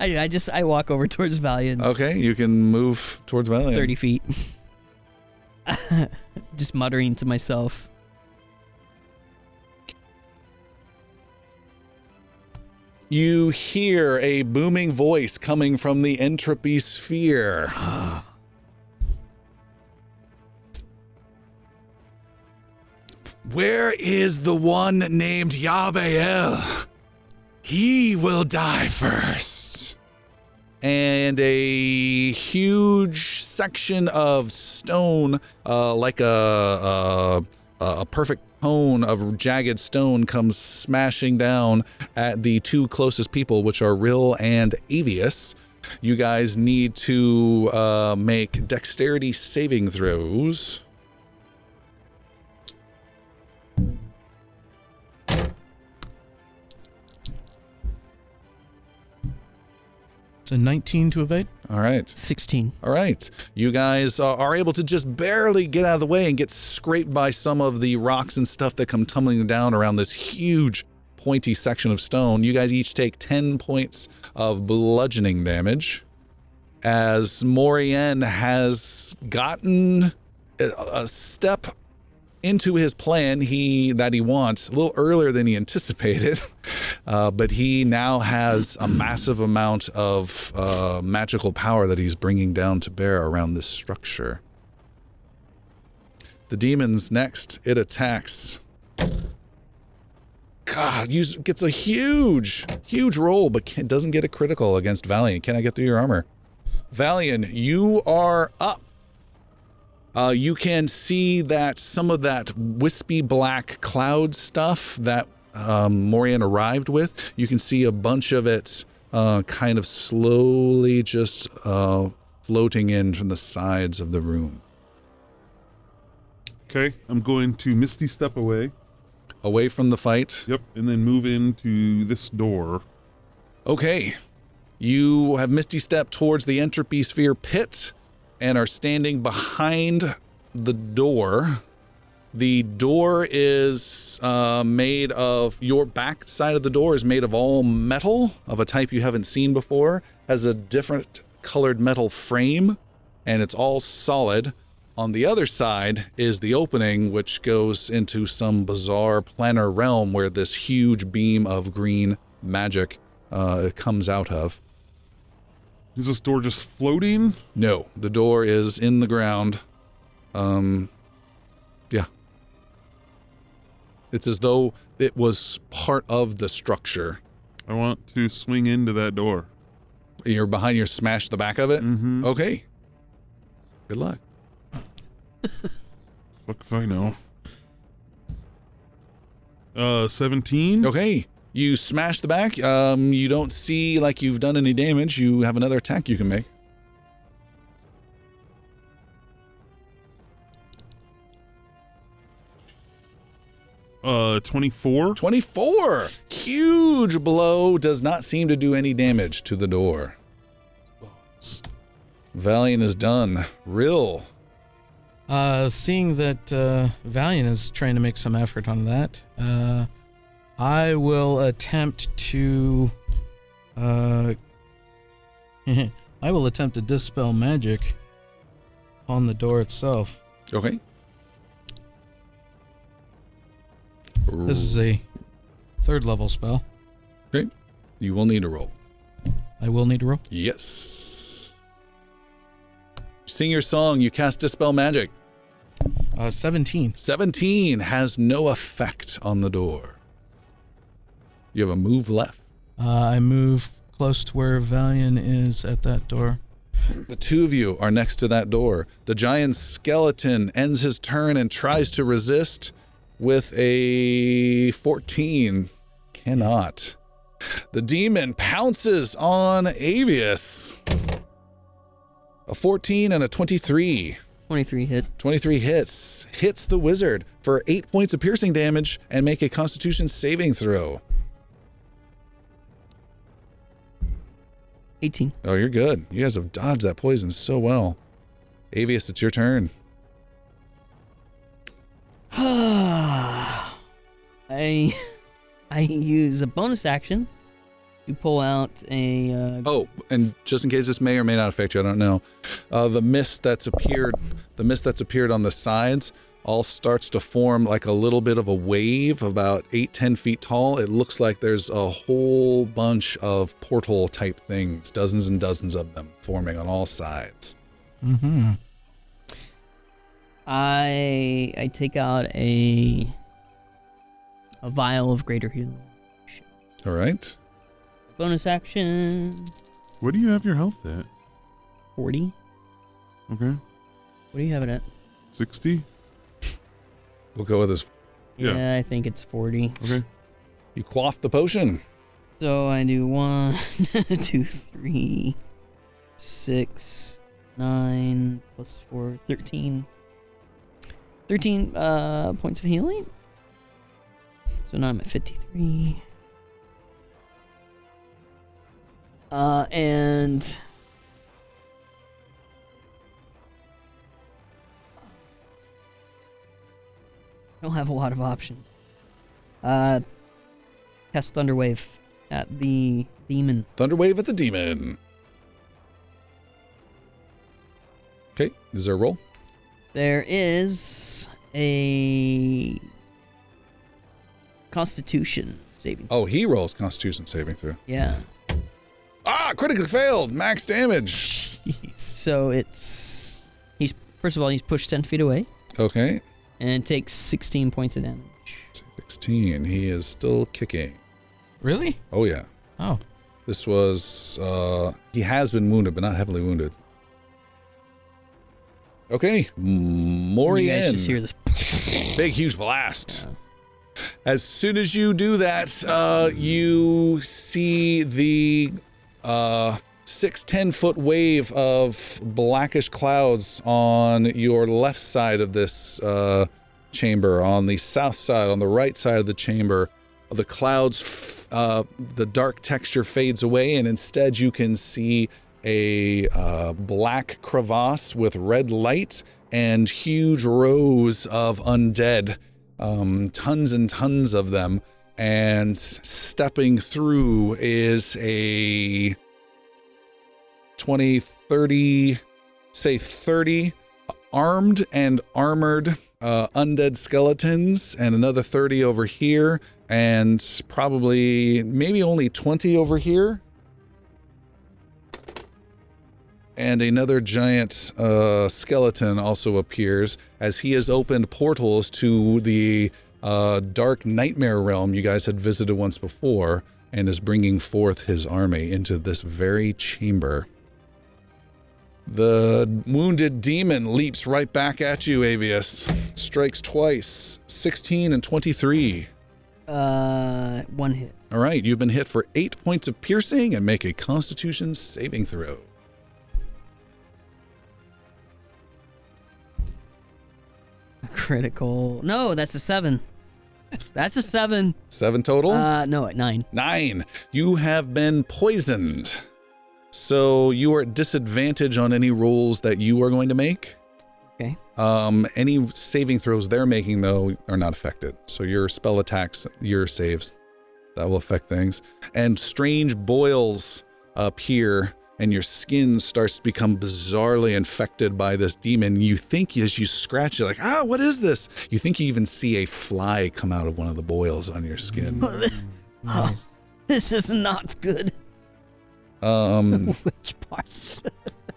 I, I just I walk over towards Valian, Okay, you can move towards Valian. thirty feet, just muttering to myself. You hear a booming voice coming from the entropy sphere. Where is the one named Yabael? He will die first. And a huge section of stone, uh, like a, a a perfect cone of jagged stone, comes smashing down at the two closest people, which are Rill and Avius. You guys need to uh, make dexterity saving throws. So 19 to evade. All right. Sixteen. All right. You guys uh, are able to just barely get out of the way and get scraped by some of the rocks and stuff that come tumbling down around this huge pointy section of stone. You guys each take 10 points of bludgeoning damage as Morian has gotten a, a step into his plan he that he wants a little earlier than he anticipated uh, but he now has a massive amount of uh, magical power that he's bringing down to bear around this structure. The demon's next it attacks. God use, gets a huge huge roll but can, doesn't get a critical against valiant. Can i get through your armor? Valian you are up uh, you can see that some of that wispy black cloud stuff that um, Morian arrived with, you can see a bunch of it uh, kind of slowly just uh, floating in from the sides of the room. Okay, I'm going to Misty step away. Away from the fight. Yep, and then move into this door. Okay. You have Misty Step towards the Entropy Sphere pit and are standing behind the door. The door is uh, made of your back side of the door is made of all metal of a type you haven't seen before. Has a different colored metal frame, and it's all solid. On the other side is the opening, which goes into some bizarre planar realm where this huge beam of green magic uh, comes out of. Is this door just floating? No, the door is in the ground. Um, yeah. It's as though it was part of the structure. I want to swing into that door. You're behind. You smash the back of it. Mm-hmm. Okay. Good luck. Fuck if I know. Uh, 17? Okay. You smash the back. Um, you don't see like you've done any damage. You have another attack you can make. Uh, 24? 24. Huge blow does not seem to do any damage to the door. Valian is done. Rill. Uh, seeing that uh, Valian is trying to make some effort on that, uh, I will attempt to. Uh, I will attempt to dispel magic on the door itself. Okay. This is a third level spell. Okay. You will need a roll. I will need a roll. Yes. Sing your song. You cast Dispel Magic. Uh, 17. 17 has no effect on the door. You have a move left. Uh, I move close to where Valian is at that door. The two of you are next to that door. The giant skeleton ends his turn and tries to resist with a 14. Cannot. The demon pounces on Avius. A 14 and a 23. 23 hit. 23 hits. Hits the wizard for 8 points of piercing damage and make a constitution saving throw. 18. Oh, you're good. You guys have dodged that poison so well. Avius, it's your turn. I I use a bonus action to pull out a uh, Oh, and just in case this may or may not affect you, I don't know. Uh, the mist that's appeared, the mist that's appeared on the sides, all starts to form like a little bit of a wave, about eight, ten feet tall. It looks like there's a whole bunch of portal type things, dozens and dozens of them forming on all sides. Mm-hmm. I I take out a a vial of greater healing. All right. Bonus action Where do you have your health at? 40. Okay. What do you have it at? 60? We'll go with this. Yeah. Yeah, I think it's 40. Okay. You quaff the potion. So I do one, two, three, six, nine, plus four, 13. 13 uh, points of healing. So now I'm at 53. Uh, and. don't have a lot of options. Uh, cast Thunderwave at the demon. Thunderwave at the demon. Okay. Is there a roll? There is a Constitution saving. Oh, he rolls Constitution saving through. Yeah. Ah, critically failed. Max damage. So it's he's first of all he's pushed ten feet away Okay. And takes sixteen points of damage. 16. He is still kicking. Really? Oh, yeah. Oh. This was, uh, he has been wounded, but not heavily wounded. Okay. You guys just hear Morian. this. Big, huge blast. As soon as you do that, uh, you see the uh, six, 10 foot wave of blackish clouds on your left side of this uh, chamber, on the south side, on the right side of the chamber. The clouds, uh, the dark texture fades away, and instead you can see a uh, black crevasse with red light and huge rows of undead um, tons and tons of them. And stepping through is a 20, 30, say 30 armed and armored uh, undead skeletons, and another 30 over here, and probably maybe only 20 over here. And another giant uh, skeleton also appears as he has opened portals to the uh, dark nightmare realm you guys had visited once before and is bringing forth his army into this very chamber. The wounded demon leaps right back at you, Avius. Strikes twice 16 and 23. Uh, one hit. All right, you've been hit for eight points of piercing and make a constitution saving throw. Critical. No, that's a seven. That's a seven. Seven total? Uh, no, at nine. Nine. You have been poisoned. So you are at disadvantage on any rolls that you are going to make. Okay. Um, any saving throws they're making though are not affected. So your spell attacks, your saves, that will affect things. And strange boils appear, and your skin starts to become bizarrely infected by this demon. You think as you scratch it, like, ah, what is this? You think you even see a fly come out of one of the boils on your skin. Nice. This is not good. Um, Which part?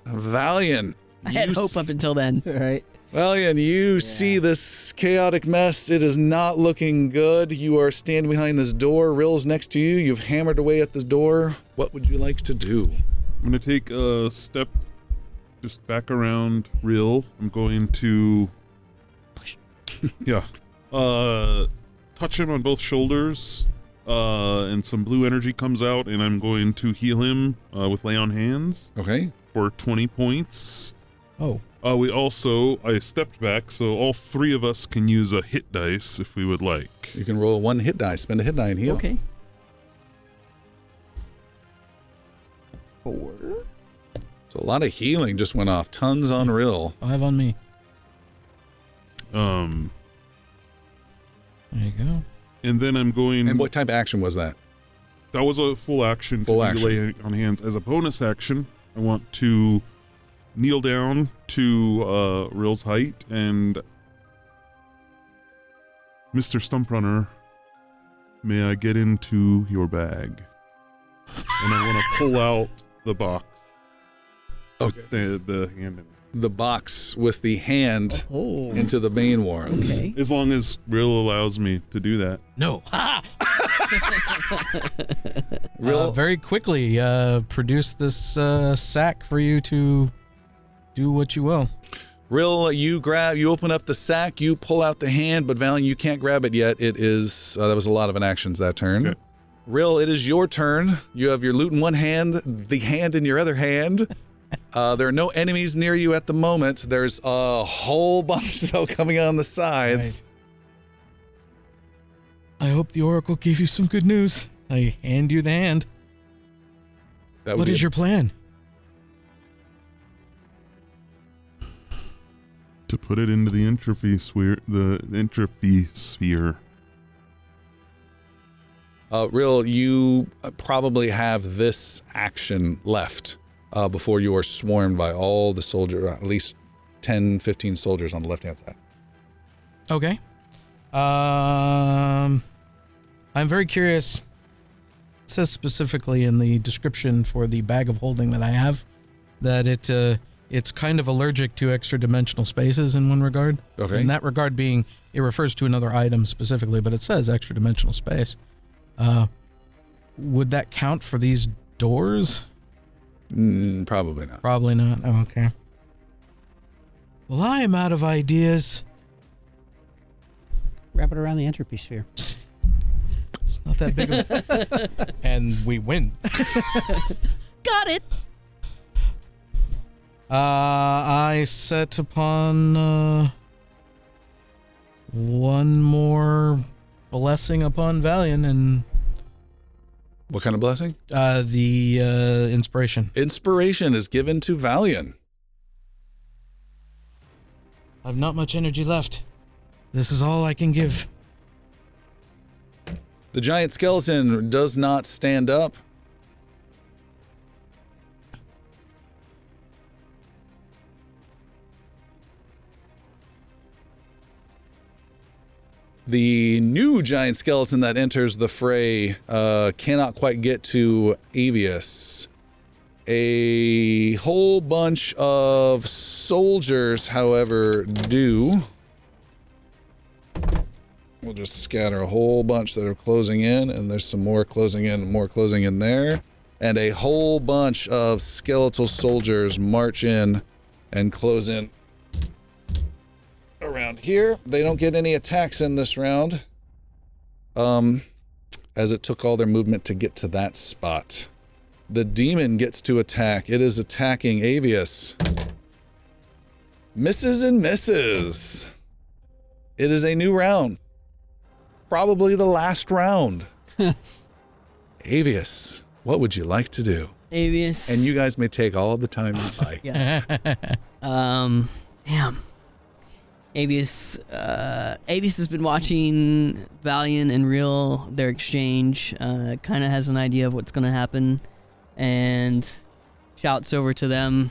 Valian. I had you hope up until then. right. Valian, you see this chaotic mess. It is not looking good. You are standing behind this door. Rill's next to you. You've hammered away at this door. What would you like to do? I'm gonna take a step just back around Rill. I'm going to Yeah. Uh touch him on both shoulders. Uh and some blue energy comes out and I'm going to heal him uh, with lay on hands Okay. for 20 points. Oh. Uh, we also, I stepped back, so all three of us can use a hit dice if we would like. You can roll one hit die, spend a hit die and heal. Okay. Four. So a lot of healing just went off. Tons on Rill. Five on me. Um, There you go. And then I'm going. And what type of action was that? That was a full action. Full action. Lay on hands. As a bonus action, I want to kneel down to uh, Rill's height and Mr. Stumprunner, may I get into your bag? And I want to pull out the box. Okay. The, the hand in. The box with the hand Oh. into the main warrens. Okay. As long as Rill allows me to do that. No. Ha! Rill, Uh, very quickly uh, produce this uh, sack for you to do what you will. Rill, you grab, you open up the sack, you pull out the hand, but Valian, you can't grab it yet. It is, uh, that was a lot of inactions that turn. Okay. Rill, it is your turn. You have your loot in one hand, the hand in your other hand. Uh, there are no enemies near you at the moment. There's a whole bunch though coming on the sides. I hope the Oracle gave you some good news. I hand you the hand. That What be a- your plan? To put it into the entropy sphere, the entropy sphere. Uh, Rill, you uh, probably have this action left uh, before you are swarmed by all the soldier, at least 10, 15 soldiers on the left hand side. Okay. Um, I'm very curious. It says specifically in the description for the bag of holding that I have that it uh, it's kind of allergic to extra dimensional spaces in one regard. Okay. In that regard, being it refers to another item specifically, but it says extra dimensional space. Uh, would that count for these doors? Mm, probably not. Probably not. Oh, okay. Well, I am out of ideas. Wrap it around the entropy sphere. It's not that big of a... and we win. Got it. Uh, I set upon uh, one more blessing upon Valian and What kind of blessing? uh, the uh, inspiration. Inspiration is given to Valian. I've not much energy left. This is all I can give. The giant skeleton does not stand up. The new giant skeleton that enters the fray uh, cannot quite get to Avius. A whole bunch of soldiers, however, do. We'll just scatter a whole bunch that are closing in, and there's some more closing in more closing in there. And a whole bunch of skeletal soldiers march in and close in around here. They don't get any attacks in this round. Um, as it took all their movement to get to that spot. The demon gets to attack. It is attacking Avius. Misses and misses. It is a new round. Probably the last round. Avius, what would you like to do? Avius. And you guys may take all the time you like. Yeah. um. Damn. Avius. Uh, Avius has been watching Valian and Rill their exchange. Uh, kind of has an idea of what's gonna happen, and shouts over to them.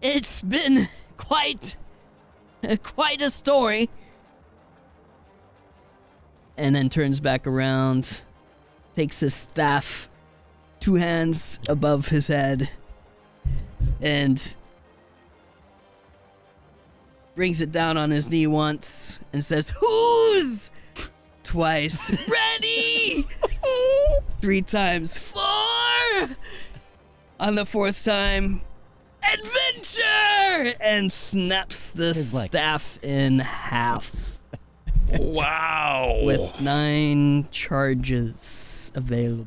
It's been quite, quite a story. And then turns back around, takes his staff, two hands above his head, and brings it down on his knee once and says, Who's? Twice. Ready! Three times. Four! On the fourth time, Adventure! And snaps the staff in half Wow. with nine charges available.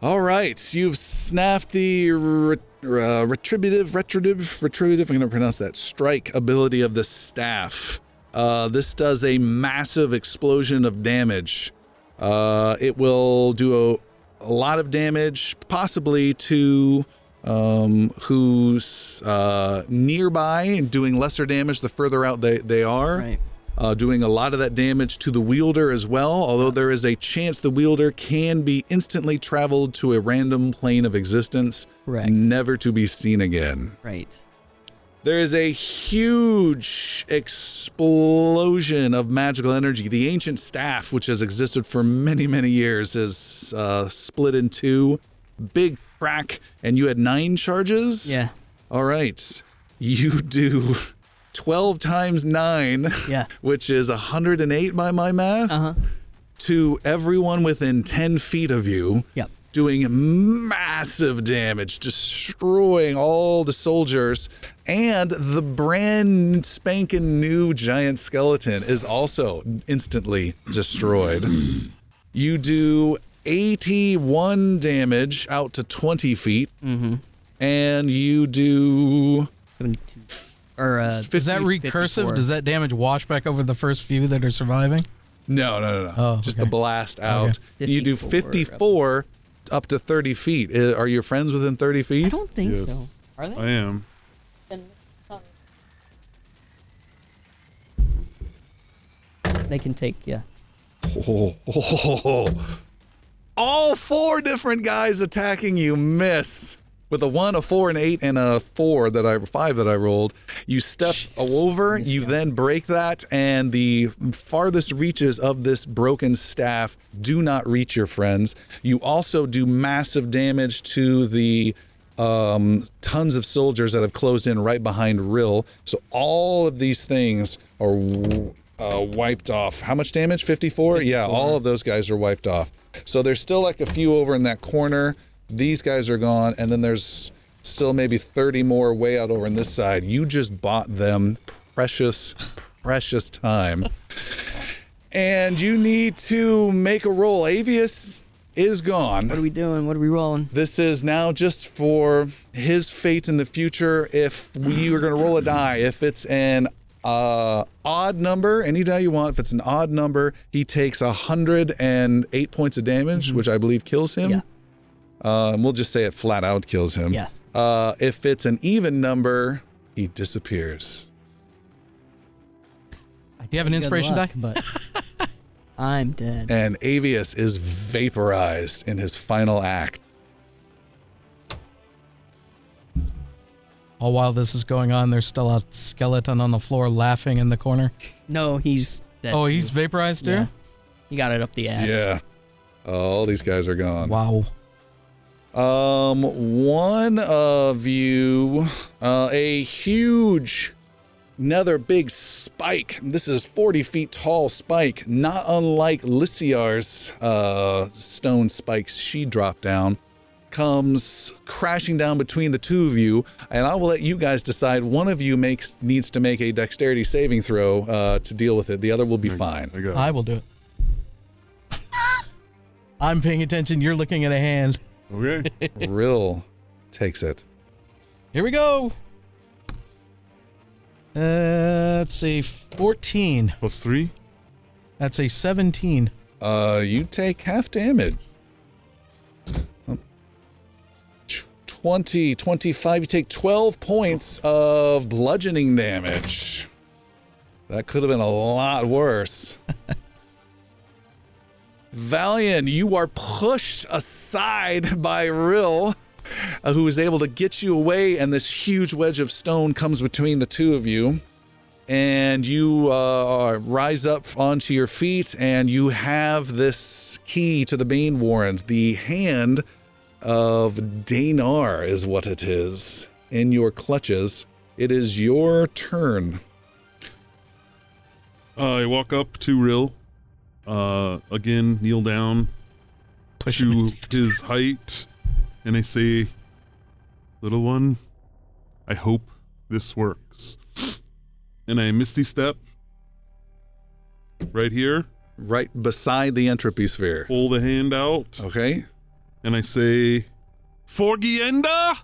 All right, you've snapped the re- uh, retributive, retributive, retributive. I'm going to pronounce that strike ability of the staff. Uh, this does a massive explosion of damage. Uh, it will do a, a lot of damage, possibly to um, who's uh, nearby and doing lesser damage the further out they, they are Right. Uh, doing a lot of that damage to the wielder as well. Although there is a chance the wielder can be instantly traveled to a random plane of existence, Correct. never to be seen again. Right. There is a huge explosion of magical energy. The ancient staff, which has existed for many, many years, is uh, split in two. Big crack, and you had nine charges? Yeah. All right. You do 12 times 9, Yeah. which is 108 by my math, Uh huh. to everyone within 10 feet of you, Yep. doing massive damage, destroying all the soldiers. And the brand spanking new giant skeleton is also instantly destroyed. you do 81 damage out to 20 feet. Mm-hmm. And you do. Or uh, Is that recursive? 54. Does that damage wash back over the first few that are surviving? No, no, no, no. Oh, Just okay. the blast out. You do 54 54 up to 30 feet. Uh, Are your friends within 30 feet? I don't think Yes. so. Are they? I am. They can take. Yeah. Oh, All four different guys attacking you miss. With a one, a four, an eight, and a four that I five that I rolled, you step over. You then break that, and the farthest reaches of this broken staff do not reach your friends. You also do massive damage to the um, tons of soldiers that have closed in right behind Rill. So all of these things are uh, wiped off. How much damage? 54? Yeah, all of those guys are wiped off. So there's still like a few over in that corner. These guys are gone, and then there's still maybe 30 more way out over on this side. You just bought them precious, precious time. And you need to make a roll. Avius is gone. What are we doing? What are we rolling? This is now just for his fate in the future. If we are going to roll a die, if it's an uh, odd number, any die you want, if it's an odd number, he takes 108 points of damage, which I believe kills him. Yeah. Um, we'll just say it flat out kills him. Yeah. Uh, if it's an even number, he disappears. Do you have an inspiration luck, die? But I'm dead. And Avius is vaporized in his final act. All while this is going on, there's still a skeleton on the floor laughing in the corner. No, he's dead. Oh, too. he's vaporized too? Yeah. He got it up the ass. Yeah. All these guys are gone. Wow. Um, one of you, uh, a huge, another big spike. This is 40 feet tall spike, not unlike Lysiar's uh, stone spikes she dropped down, comes crashing down between the two of you. And I will let you guys decide. One of you makes needs to make a dexterity saving throw uh, to deal with it. The other will be fine. I. I will do it. I'm paying attention. You're looking at a hand. Okay. Rill takes it. Here we go. Uh, let's see, 14. Plus three. That's a 17. Uh, you take half damage. 20, 25, you take 12 points of bludgeoning damage. That could have been a lot worse. Valian, you are pushed aside by Rill, uh, who is able to get you away, and this huge wedge of stone comes between the two of you and you uh, rise up onto your feet, and you have this key to the Bane Warrens. The hand of Danar is what it is in your clutches. It is your turn. I walk up to Rill. Uh, again, kneel down Push him. to his height, and I say, "Little one, I hope this works." And I misty step right here, Right beside the entropy sphere. pull the hand out, Okay. and I say, "For Gienda,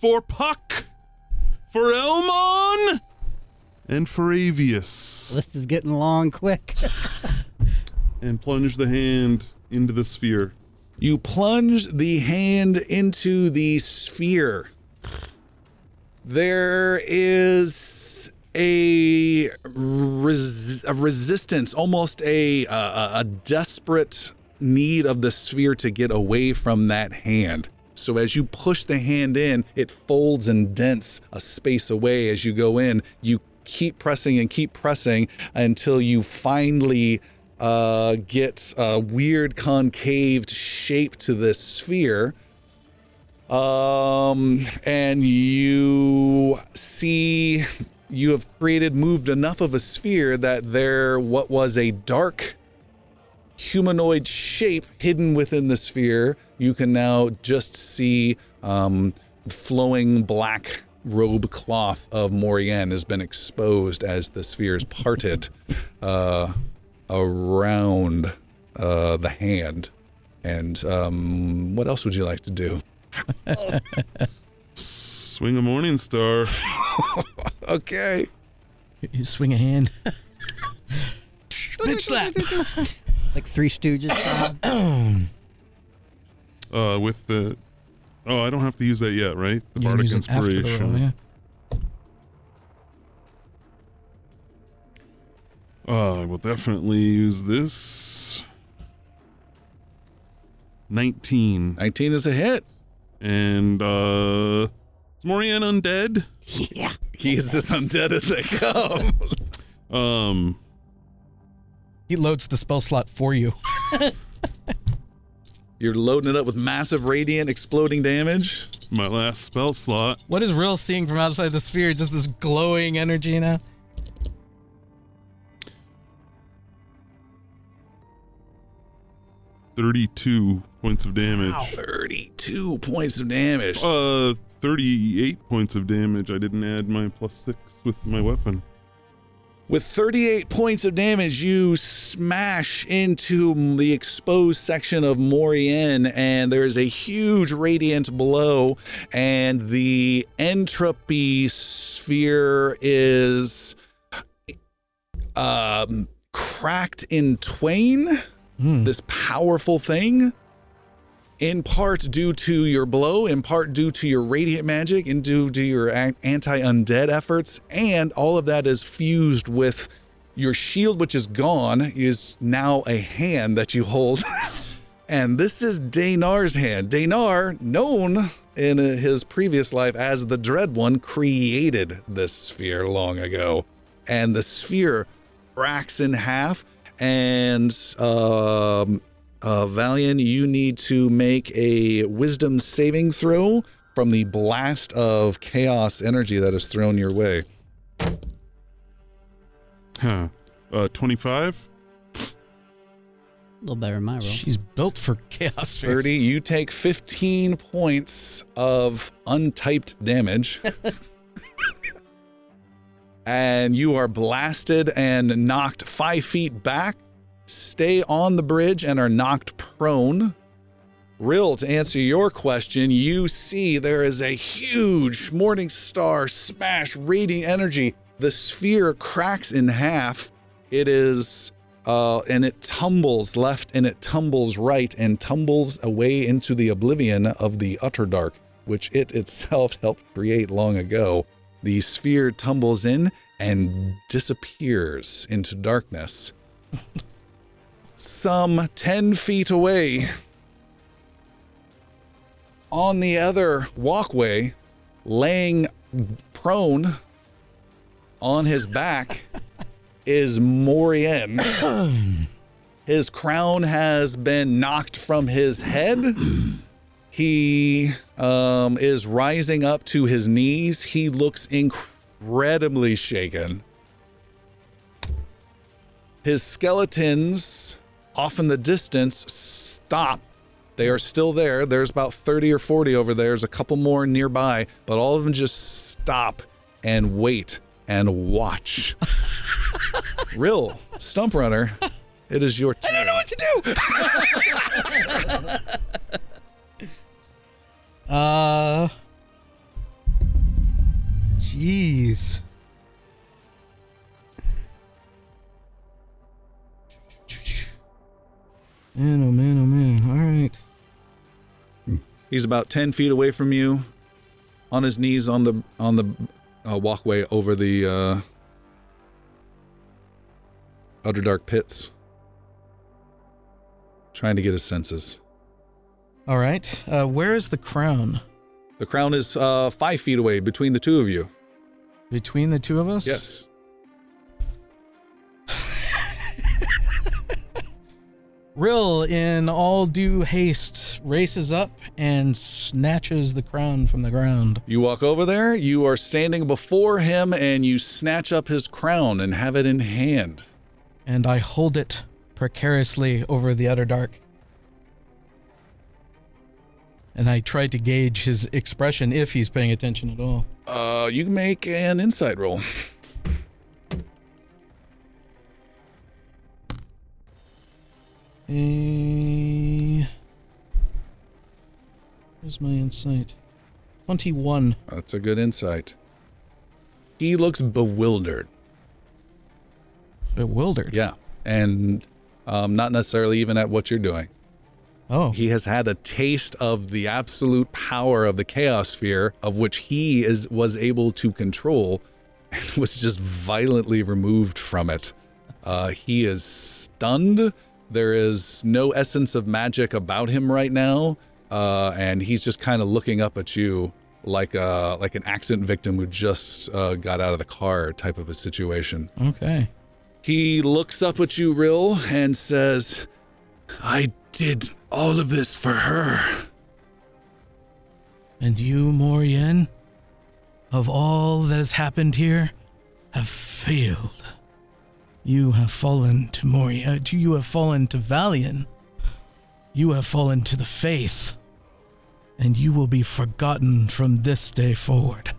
for Puck, for Elmon, and for Avius. List is getting long quick. And plunge the hand into the sphere. You plunge the hand into the sphere. There is a, res- a resistance, almost a, a a desperate need of the sphere to get away from that hand. So as you push the hand in, it folds and dents a space away as you go in. You keep pressing and keep pressing until you finally uh, get a weird concaved shape to this sphere. Um, and you see you have created, moved enough of a sphere that there, what was a dark humanoid shape hidden within the sphere, you can now just see um, flowing black robe cloth of Morian has been exposed as the sphere is parted uh, around uh, the hand. And um, what else would you like to do? Swing a morning star. Okay. You swing a hand. Bitch slap. like Three Stooges style. Uh, with the. Oh, I don't have to use that yet, right? The You can bardic use it after the roll, inspiration. yeah. Uh, I will definitely use this. 19. 19 is a hit. And, uh. Is Morian undead? Yeah. He's as undead as they come. Um. He loads the spell slot for you. You're loading it up with massive radiant exploding damage. My last spell slot. What is Rill seeing from outside the sphere? Just this glowing energy now? Thirty-two points of damage. Wow. 32 points of damage. Uh, thirty-eight points of damage. I didn't add my plus six with my weapon. With 38 points of damage, you smash into the exposed section of Morian, and there is a huge radiant below, and the entropy sphere is um, cracked in twain. Hmm. This powerful thing, in part due to your blow, in part due to your radiant magic, and due to your anti undead efforts, and all of that is fused with your shield, which is gone, is now a hand that you hold. and this is Daynar's hand. Daynar, known in uh, his previous life as the Dread One, created this sphere long ago. And the sphere cracks in half, and um, uh, Valian, you need to make a wisdom saving throw from the blast of chaos energy that is thrown your way. Huh. Uh, twenty-five. A little better than my roll. She's built for chaos spheres. 30, you take 15 points of untyped damage. and you are blasted and knocked five feet back, stay on the bridge, and are knocked prone. Rill, to answer your question, you see there is a huge morning star smash radiant energy. The sphere cracks in half. It is uh, and it tumbles left and it tumbles right and tumbles away into the oblivion of the utter dark, which it itself helped create long ago. The sphere tumbles in and disappears into darkness. Some 10 feet away, on the other walkway, laying prone on his back, is Morian. his crown has been knocked from his head. He um, is rising up to his knees. He looks incredibly shaken. His skeletons off in the distance stop. They are still there. There's about 30 or 40 over there. There's a couple more nearby, but all of them just stop and wait and watch. Rill, Stump Runner, it is your turn. I don't know what to do. uh, Jeez. Man, oh man, oh man. All right. He's about 10 feet away from you, on his knees on the on the uh, walkway over the uh, outer dark pits, trying to get his senses. All right. Uh, where is the crown? The crown is uh, five feet away between the two of you. Between the two of us? Yes. Rill, in all due haste, races up and snatches the crown from the ground. You walk over there, you are standing before him, and you snatch up his crown and have it in hand. And I hold it precariously over the utter dark. And I try to gauge his expression if he's paying attention at all. Uh, you can make an insight roll. A. Where's my insight? 21. That's a good insight. He looks bewildered. Bewildered. Yeah. And um, not necessarily even at what you're doing. Oh. He has had a taste of the absolute power of the chaos sphere, of which he is was able to control, and was just violently removed from it. Uh, he is stunned. There is no essence of magic about him right now, uh, and he's just kind of looking up at you like a like an accident victim who just uh, got out of the car type of a situation. Okay. He looks up at you, Rill, and says, I did all of this for her. And you, Morian, of all that has happened here, have failed. You have fallen to Moria. Uh, you have fallen to Valian. You have fallen to the faith. And you will be forgotten from this day forward.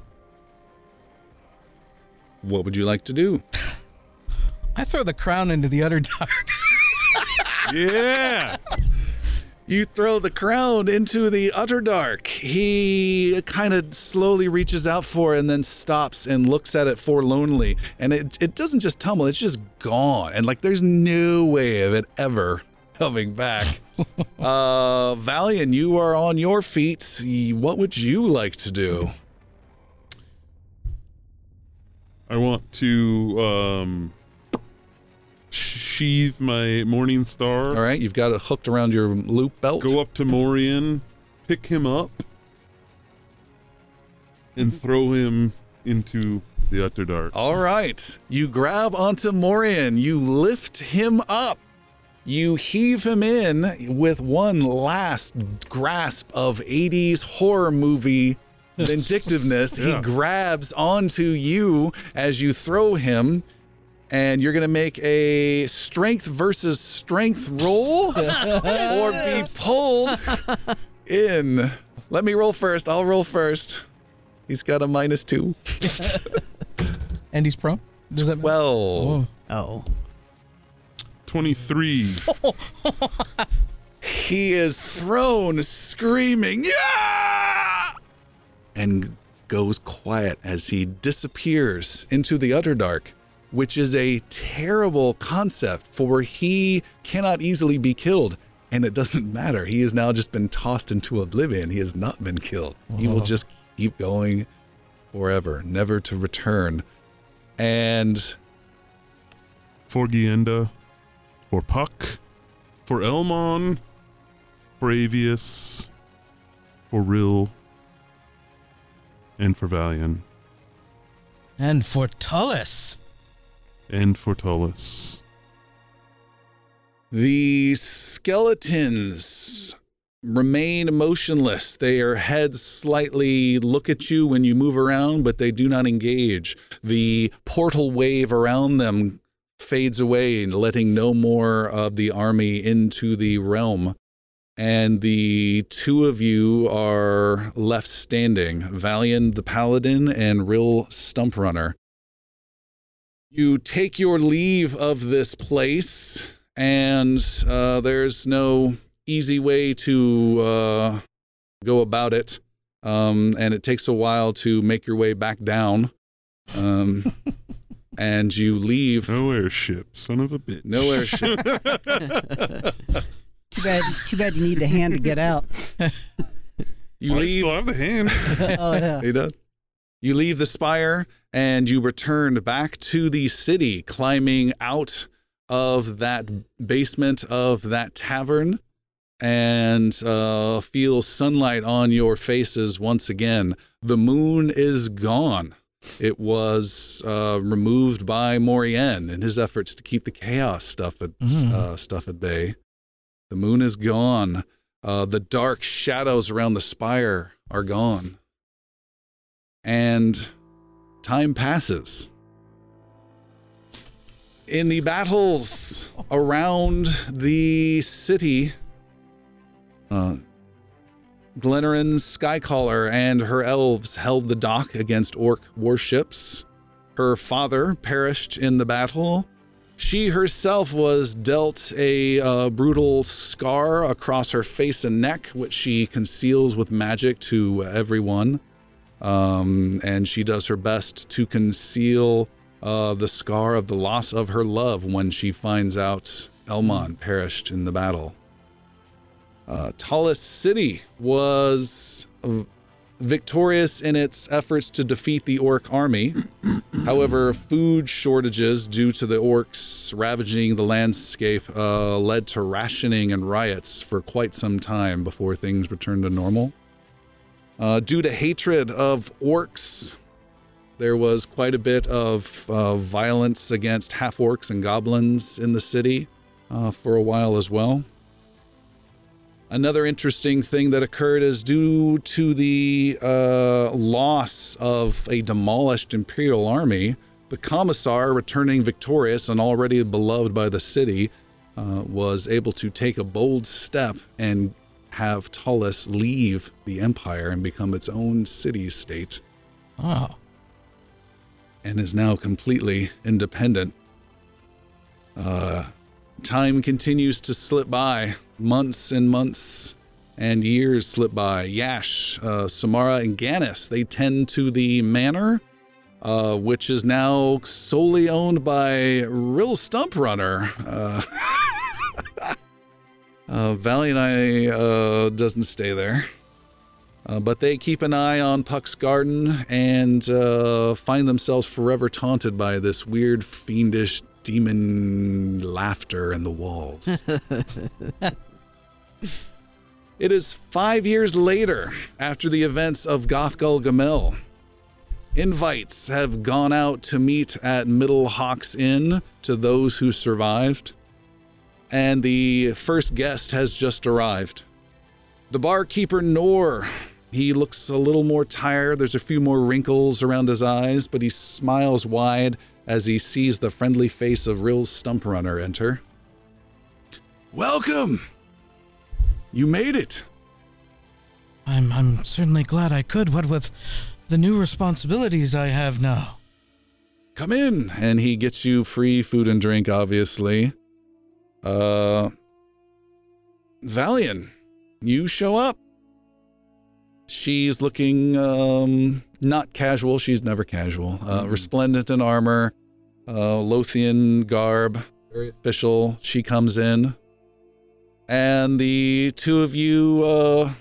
What would you like to do? I throw the crown into the utter dark. Yeah. You throw the crown into the utter dark. He kind of slowly reaches out for it and then stops and looks at it forlornly. And it, it doesn't just tumble, it's just gone. And like there's no way of it ever coming back. uh, Valian, you are on your feet. What would you like to do? I want to um sheathe my morning star. All right, you've got it hooked around your loop belt. Go up to Morian, pick him up, and throw him into the utter dark. All right. You grab onto Morian. You lift him up. You heave him in with one last grasp of 80s horror movie vindictiveness. Yeah. He grabs onto you as you throw him. And you're going to make a strength versus strength roll or be pulled in. Let me roll first. I'll roll first. He's got a minus two. And he's prone? Does that Well, oh. oh. 23. he is thrown screaming, Yeah! And goes quiet as he disappears into the utter dark, which is a terrible concept, for he cannot easily be killed. And it doesn't matter. He has now just been tossed into oblivion. He has not been killed. He will uh-huh. just keep going forever, never to return. And for Gienda, for Puck, for Elmon, for Avius, for Rill, and for Valian, And for Tullus. And for Tullus. The skeletons remain motionless. Their heads slightly look at you when you move around, but they do not engage. The portal wave around them fades away, letting no more of the army into the realm. And the two of you are left standing Valian the Paladin and Rill Stumprunner. You take your leave of this place, and uh, there's no easy way to uh, go about it. Um, and it takes a while to make your way back down. Um, and you leave. No airship, son of a bitch. No airship. Too bad. Too bad you need the hand to get out. You I leave. still have the hand. Oh yeah. He does. You leave the spire and you return back to the city, climbing out of that basement of that tavern and uh, feel sunlight on your faces once again. The moon is gone. It was uh, removed by Morian in his efforts to keep the chaos stuff at Mhm. uh, stuff at bay. The moon is gone. Uh, the dark shadows around the spire are gone and time passes. In the battles around the city, uh, Glenerin's Skycaller and her elves held the dock against orc warships. Her father perished in the battle. She herself was dealt a uh, brutal scar across her face and neck, which she conceals with magic to everyone um, and she does her best to conceal uh, the scar of the loss of her love when she finds out Elmon perished in the battle. Uh, Talus City was uh, victorious in its efforts to defeat the orc army. However, food shortages due to the orcs ravaging the landscape uh, led to rationing and riots for quite some time before things returned to normal. Uh, due to hatred of orcs, there was quite a bit of uh, violence against half orcs and goblins in the city uh, for a while as well. Another interesting thing that occurred is due to the uh, loss of a demolished Imperial army, the Commissar, returning victorious and already beloved by the city, uh, was able to take a bold step and have Tullus leave the Empire and become its own city state, Oh. and is now completely independent. Uh, time continues to slip by, months and months and years slip by. Yash, uh, Samara, and Gannis, they tend to the manor, uh, which is now solely owned by Rill Stump Runner. Uh, uh, Valian Eye uh, doesn't stay there. Uh, but they keep an eye on Puck's garden and uh, find themselves forever taunted by this weird, fiendish demon laughter in the walls. it is five years later after the events of Gothgul Gamel. Invites have gone out to meet at Middle Hawks Inn to those who survived, and the first guest has just arrived. The barkeeper Nor, he looks a little more tired. There's a few more wrinkles around his eyes, but he smiles wide as he sees the friendly face of Rill Stumprunner enter. Welcome! You made it! I'm I'm certainly glad I could. What with the new responsibilities I have now. Come in! And he gets you free food and drink, obviously. Uh. Valian, you show up. She's looking um, not casual. She's never casual. Uh, Resplendent in armor, uh, Lothian garb, very official. She comes in, and the two of you uh,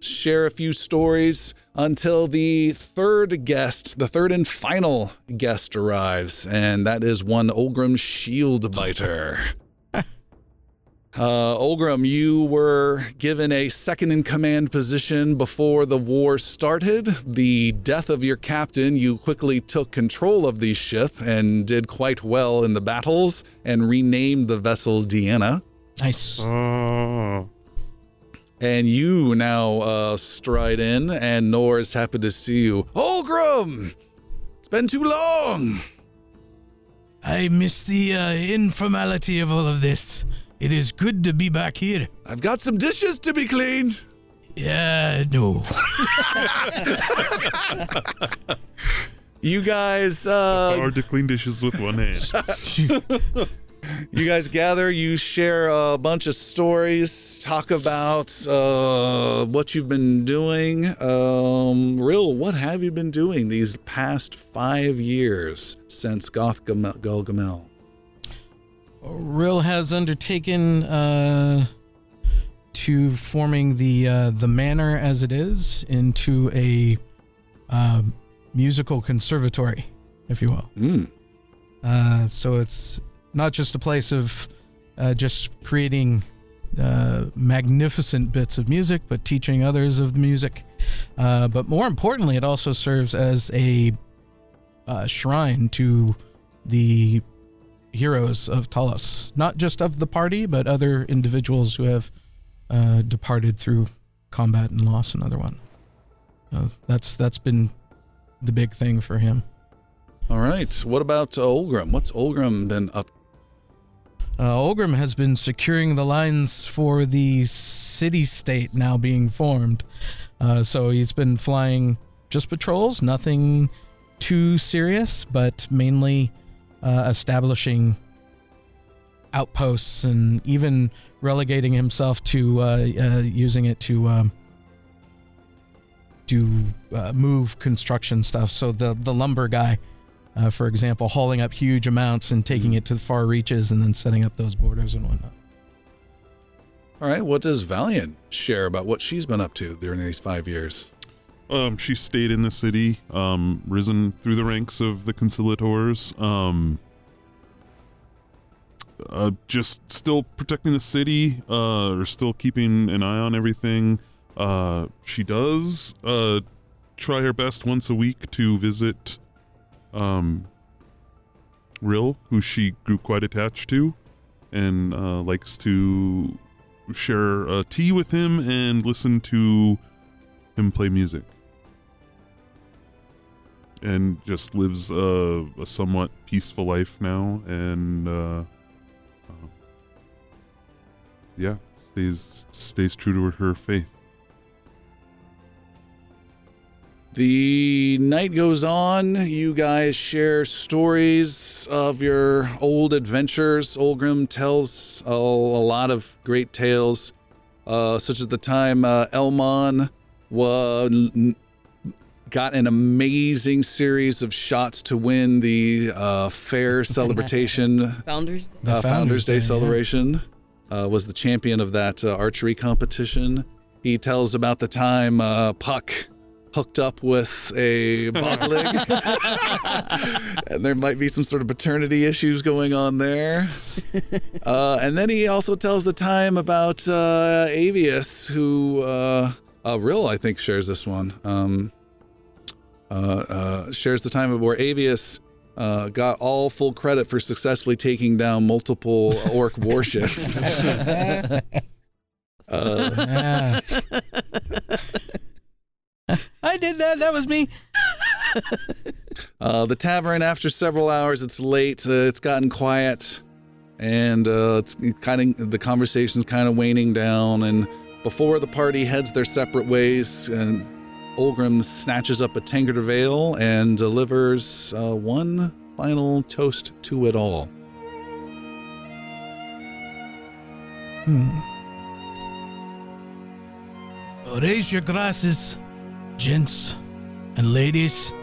share a few stories until the third guest, the third and final guest arrives, and that is one Olgrim Shieldbiter. Uh, Olgrim, you were given a second in command position before the war started. The death of your captain, you quickly took control of the ship and did quite well in the battles and renamed the vessel Deanna. Nice. Oh. And you now uh, stride in, and Nor is happy to see you. Olgrim! It's been too long! I miss the uh, informality of all of this. It is good to be back here. I've got some dishes to be cleaned. Yeah, no. You guys, uh, Hard to clean dishes with one hand. you guys gather, you share a bunch of stories, talk about uh, what you've been doing. Um, Rill, what have you been doing these past five years since Goth Gulgamel? Rill has undertaken uh, to forming the uh, the manor as it is into a uh, musical conservatory, if you will. Mm. Uh, so it's not just a place of uh, just creating uh, magnificent bits of music, but teaching others of the music. Uh, but more importantly, it also serves as a uh, shrine to the heroes of Talos, not just of the party, but other individuals who have uh, departed through combat and loss another one. Uh, that's that's been the big thing for him. All right. What about uh, Olgrim? What's Olgrim been up? Uh, Olgrim has been securing the lines for the city state now being formed. Uh, so he's been flying just patrols, nothing too serious, but mainly uh, establishing outposts and even relegating himself to uh, uh, using it to um, do uh, move construction stuff. So the the lumber guy, uh, for example, hauling up huge amounts and taking it to the far reaches and then setting up those borders and whatnot. All right. What does Valian share about what she's been up to during these five years? Um, she stayed in the city, um, risen through the ranks of the conciliators. Um, uh, just still protecting the city, uh, or still keeping an eye on everything. Uh, she does uh, try her best once a week to visit um, Rill, who she grew quite attached to, and uh, likes to share uh, tea with him and listen to him play music. And just lives a, a somewhat peaceful life now, and uh, uh, yeah, stays stays true to her faith. The night goes on. You guys share stories of your old adventures. Olgrim tells a, a lot of great tales, uh, such as the time uh, Elmon wa- got an amazing series of shots to win the uh, fair celebration, Founders Day? The uh, Founders Day, yeah. celebration. Uh, was the champion of that uh, archery competition. He tells about the time uh, Puck hooked up with a botlig, and there might be some sort of paternity issues going on there. Uh, and then he also tells the time about uh, Avius, who uh, uh, Rill I think shares this one. Um, uh, uh, shares the time of where Avius uh, got all full credit for successfully taking down multiple orc warships. uh, Yeah. I did that. That was me. Uh, the tavern, after several hours, it's late. Uh, it's gotten quiet, and uh, it's kind of the conversation's kind of waning down. And before the party heads their separate ways, and Olgrim snatches up a tankard of ale and delivers uh, one final toast to it all. Hmm. Raise your glasses, gents and ladies.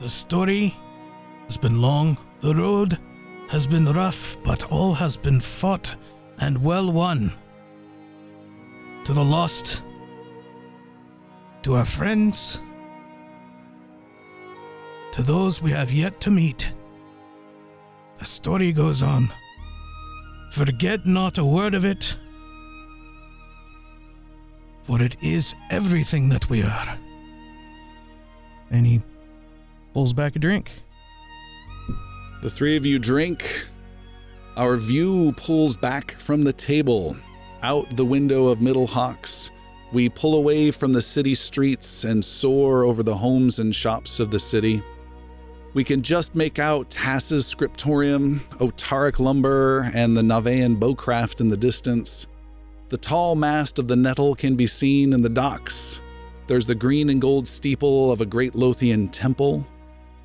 The story has been long, the road has been rough, but all has been fought and well won. To the lost, to our friends, to those we have yet to meet, the story goes on. Forget not a word of it for it is everything that we are. And he pulls back a drink. The three of you drink. Our view pulls back from the table, out the window of Middle Hawks. We pull away from the city streets and soar over the homes and shops of the city. We can just make out Tass's scriptorium, Otaric lumber, and the Navean bowcraft in the distance. The tall mast of the Nettle can be seen in the docks. There's the green and gold steeple of a great Lothian temple,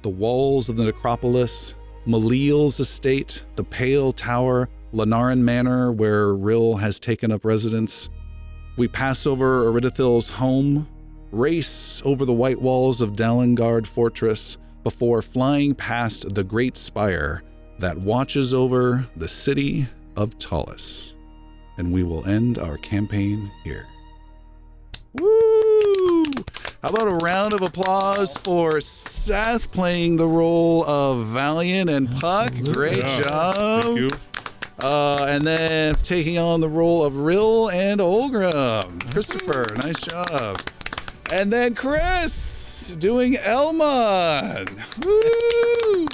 the walls of the necropolis, Malil's estate, the Pale Tower, Lenarin Manor, where Rill has taken up residence. We pass over Eridithil's home, race over the white walls of Dalengard Fortress before flying past the Great Spire that watches over the city of Tallis. And we will end our campaign here. Woo! How about a round of applause for Seth playing the role of Valian and Puck? Absolutely. Great Yeah. job. Thank you. Uh, and then taking on the role of Rill and Olgrim. Christopher, nice job. And then Chris doing Elmon. Woo!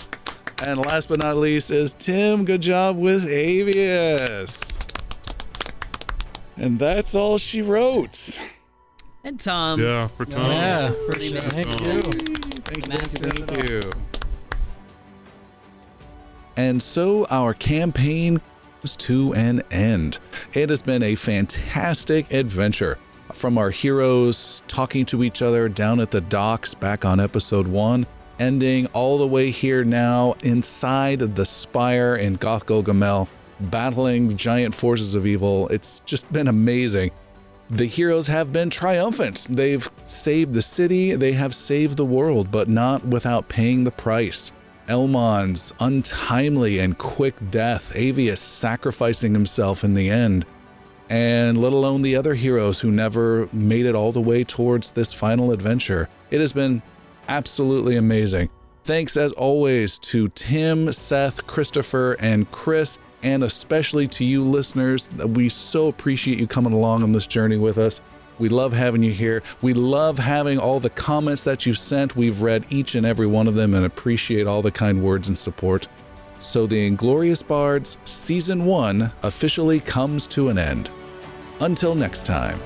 And last but not least is Tim. Good job with Avius. And that's all she wrote. And Tom. Yeah, for Tom. Yeah, for sure. Thank Tom. you. Thank you, thank you. And so our campaign comes to an end. It has been a fantastic adventure. From our heroes talking to each other down at the docks back on episode one, ending all the way here now inside the spire in Goth Golgamel, battling giant forces of evil. It's just been amazing. The heroes have been triumphant. They've saved the city, they have saved the world, but not without paying the price. Elmon's untimely and quick death, Avius sacrificing himself in the end, and let alone the other heroes who never made it all the way towards this final adventure. It has been absolutely amazing. Thanks as always to Tim, Seth, Christopher, and Chris, and especially to you listeners. We so appreciate you coming along on this journey with us. We love having you here. We love having all the comments that you've sent. We've read each and every one of them and appreciate all the kind words and support. So, the Inglorious Bards Season 1 officially comes to an end. Until next time.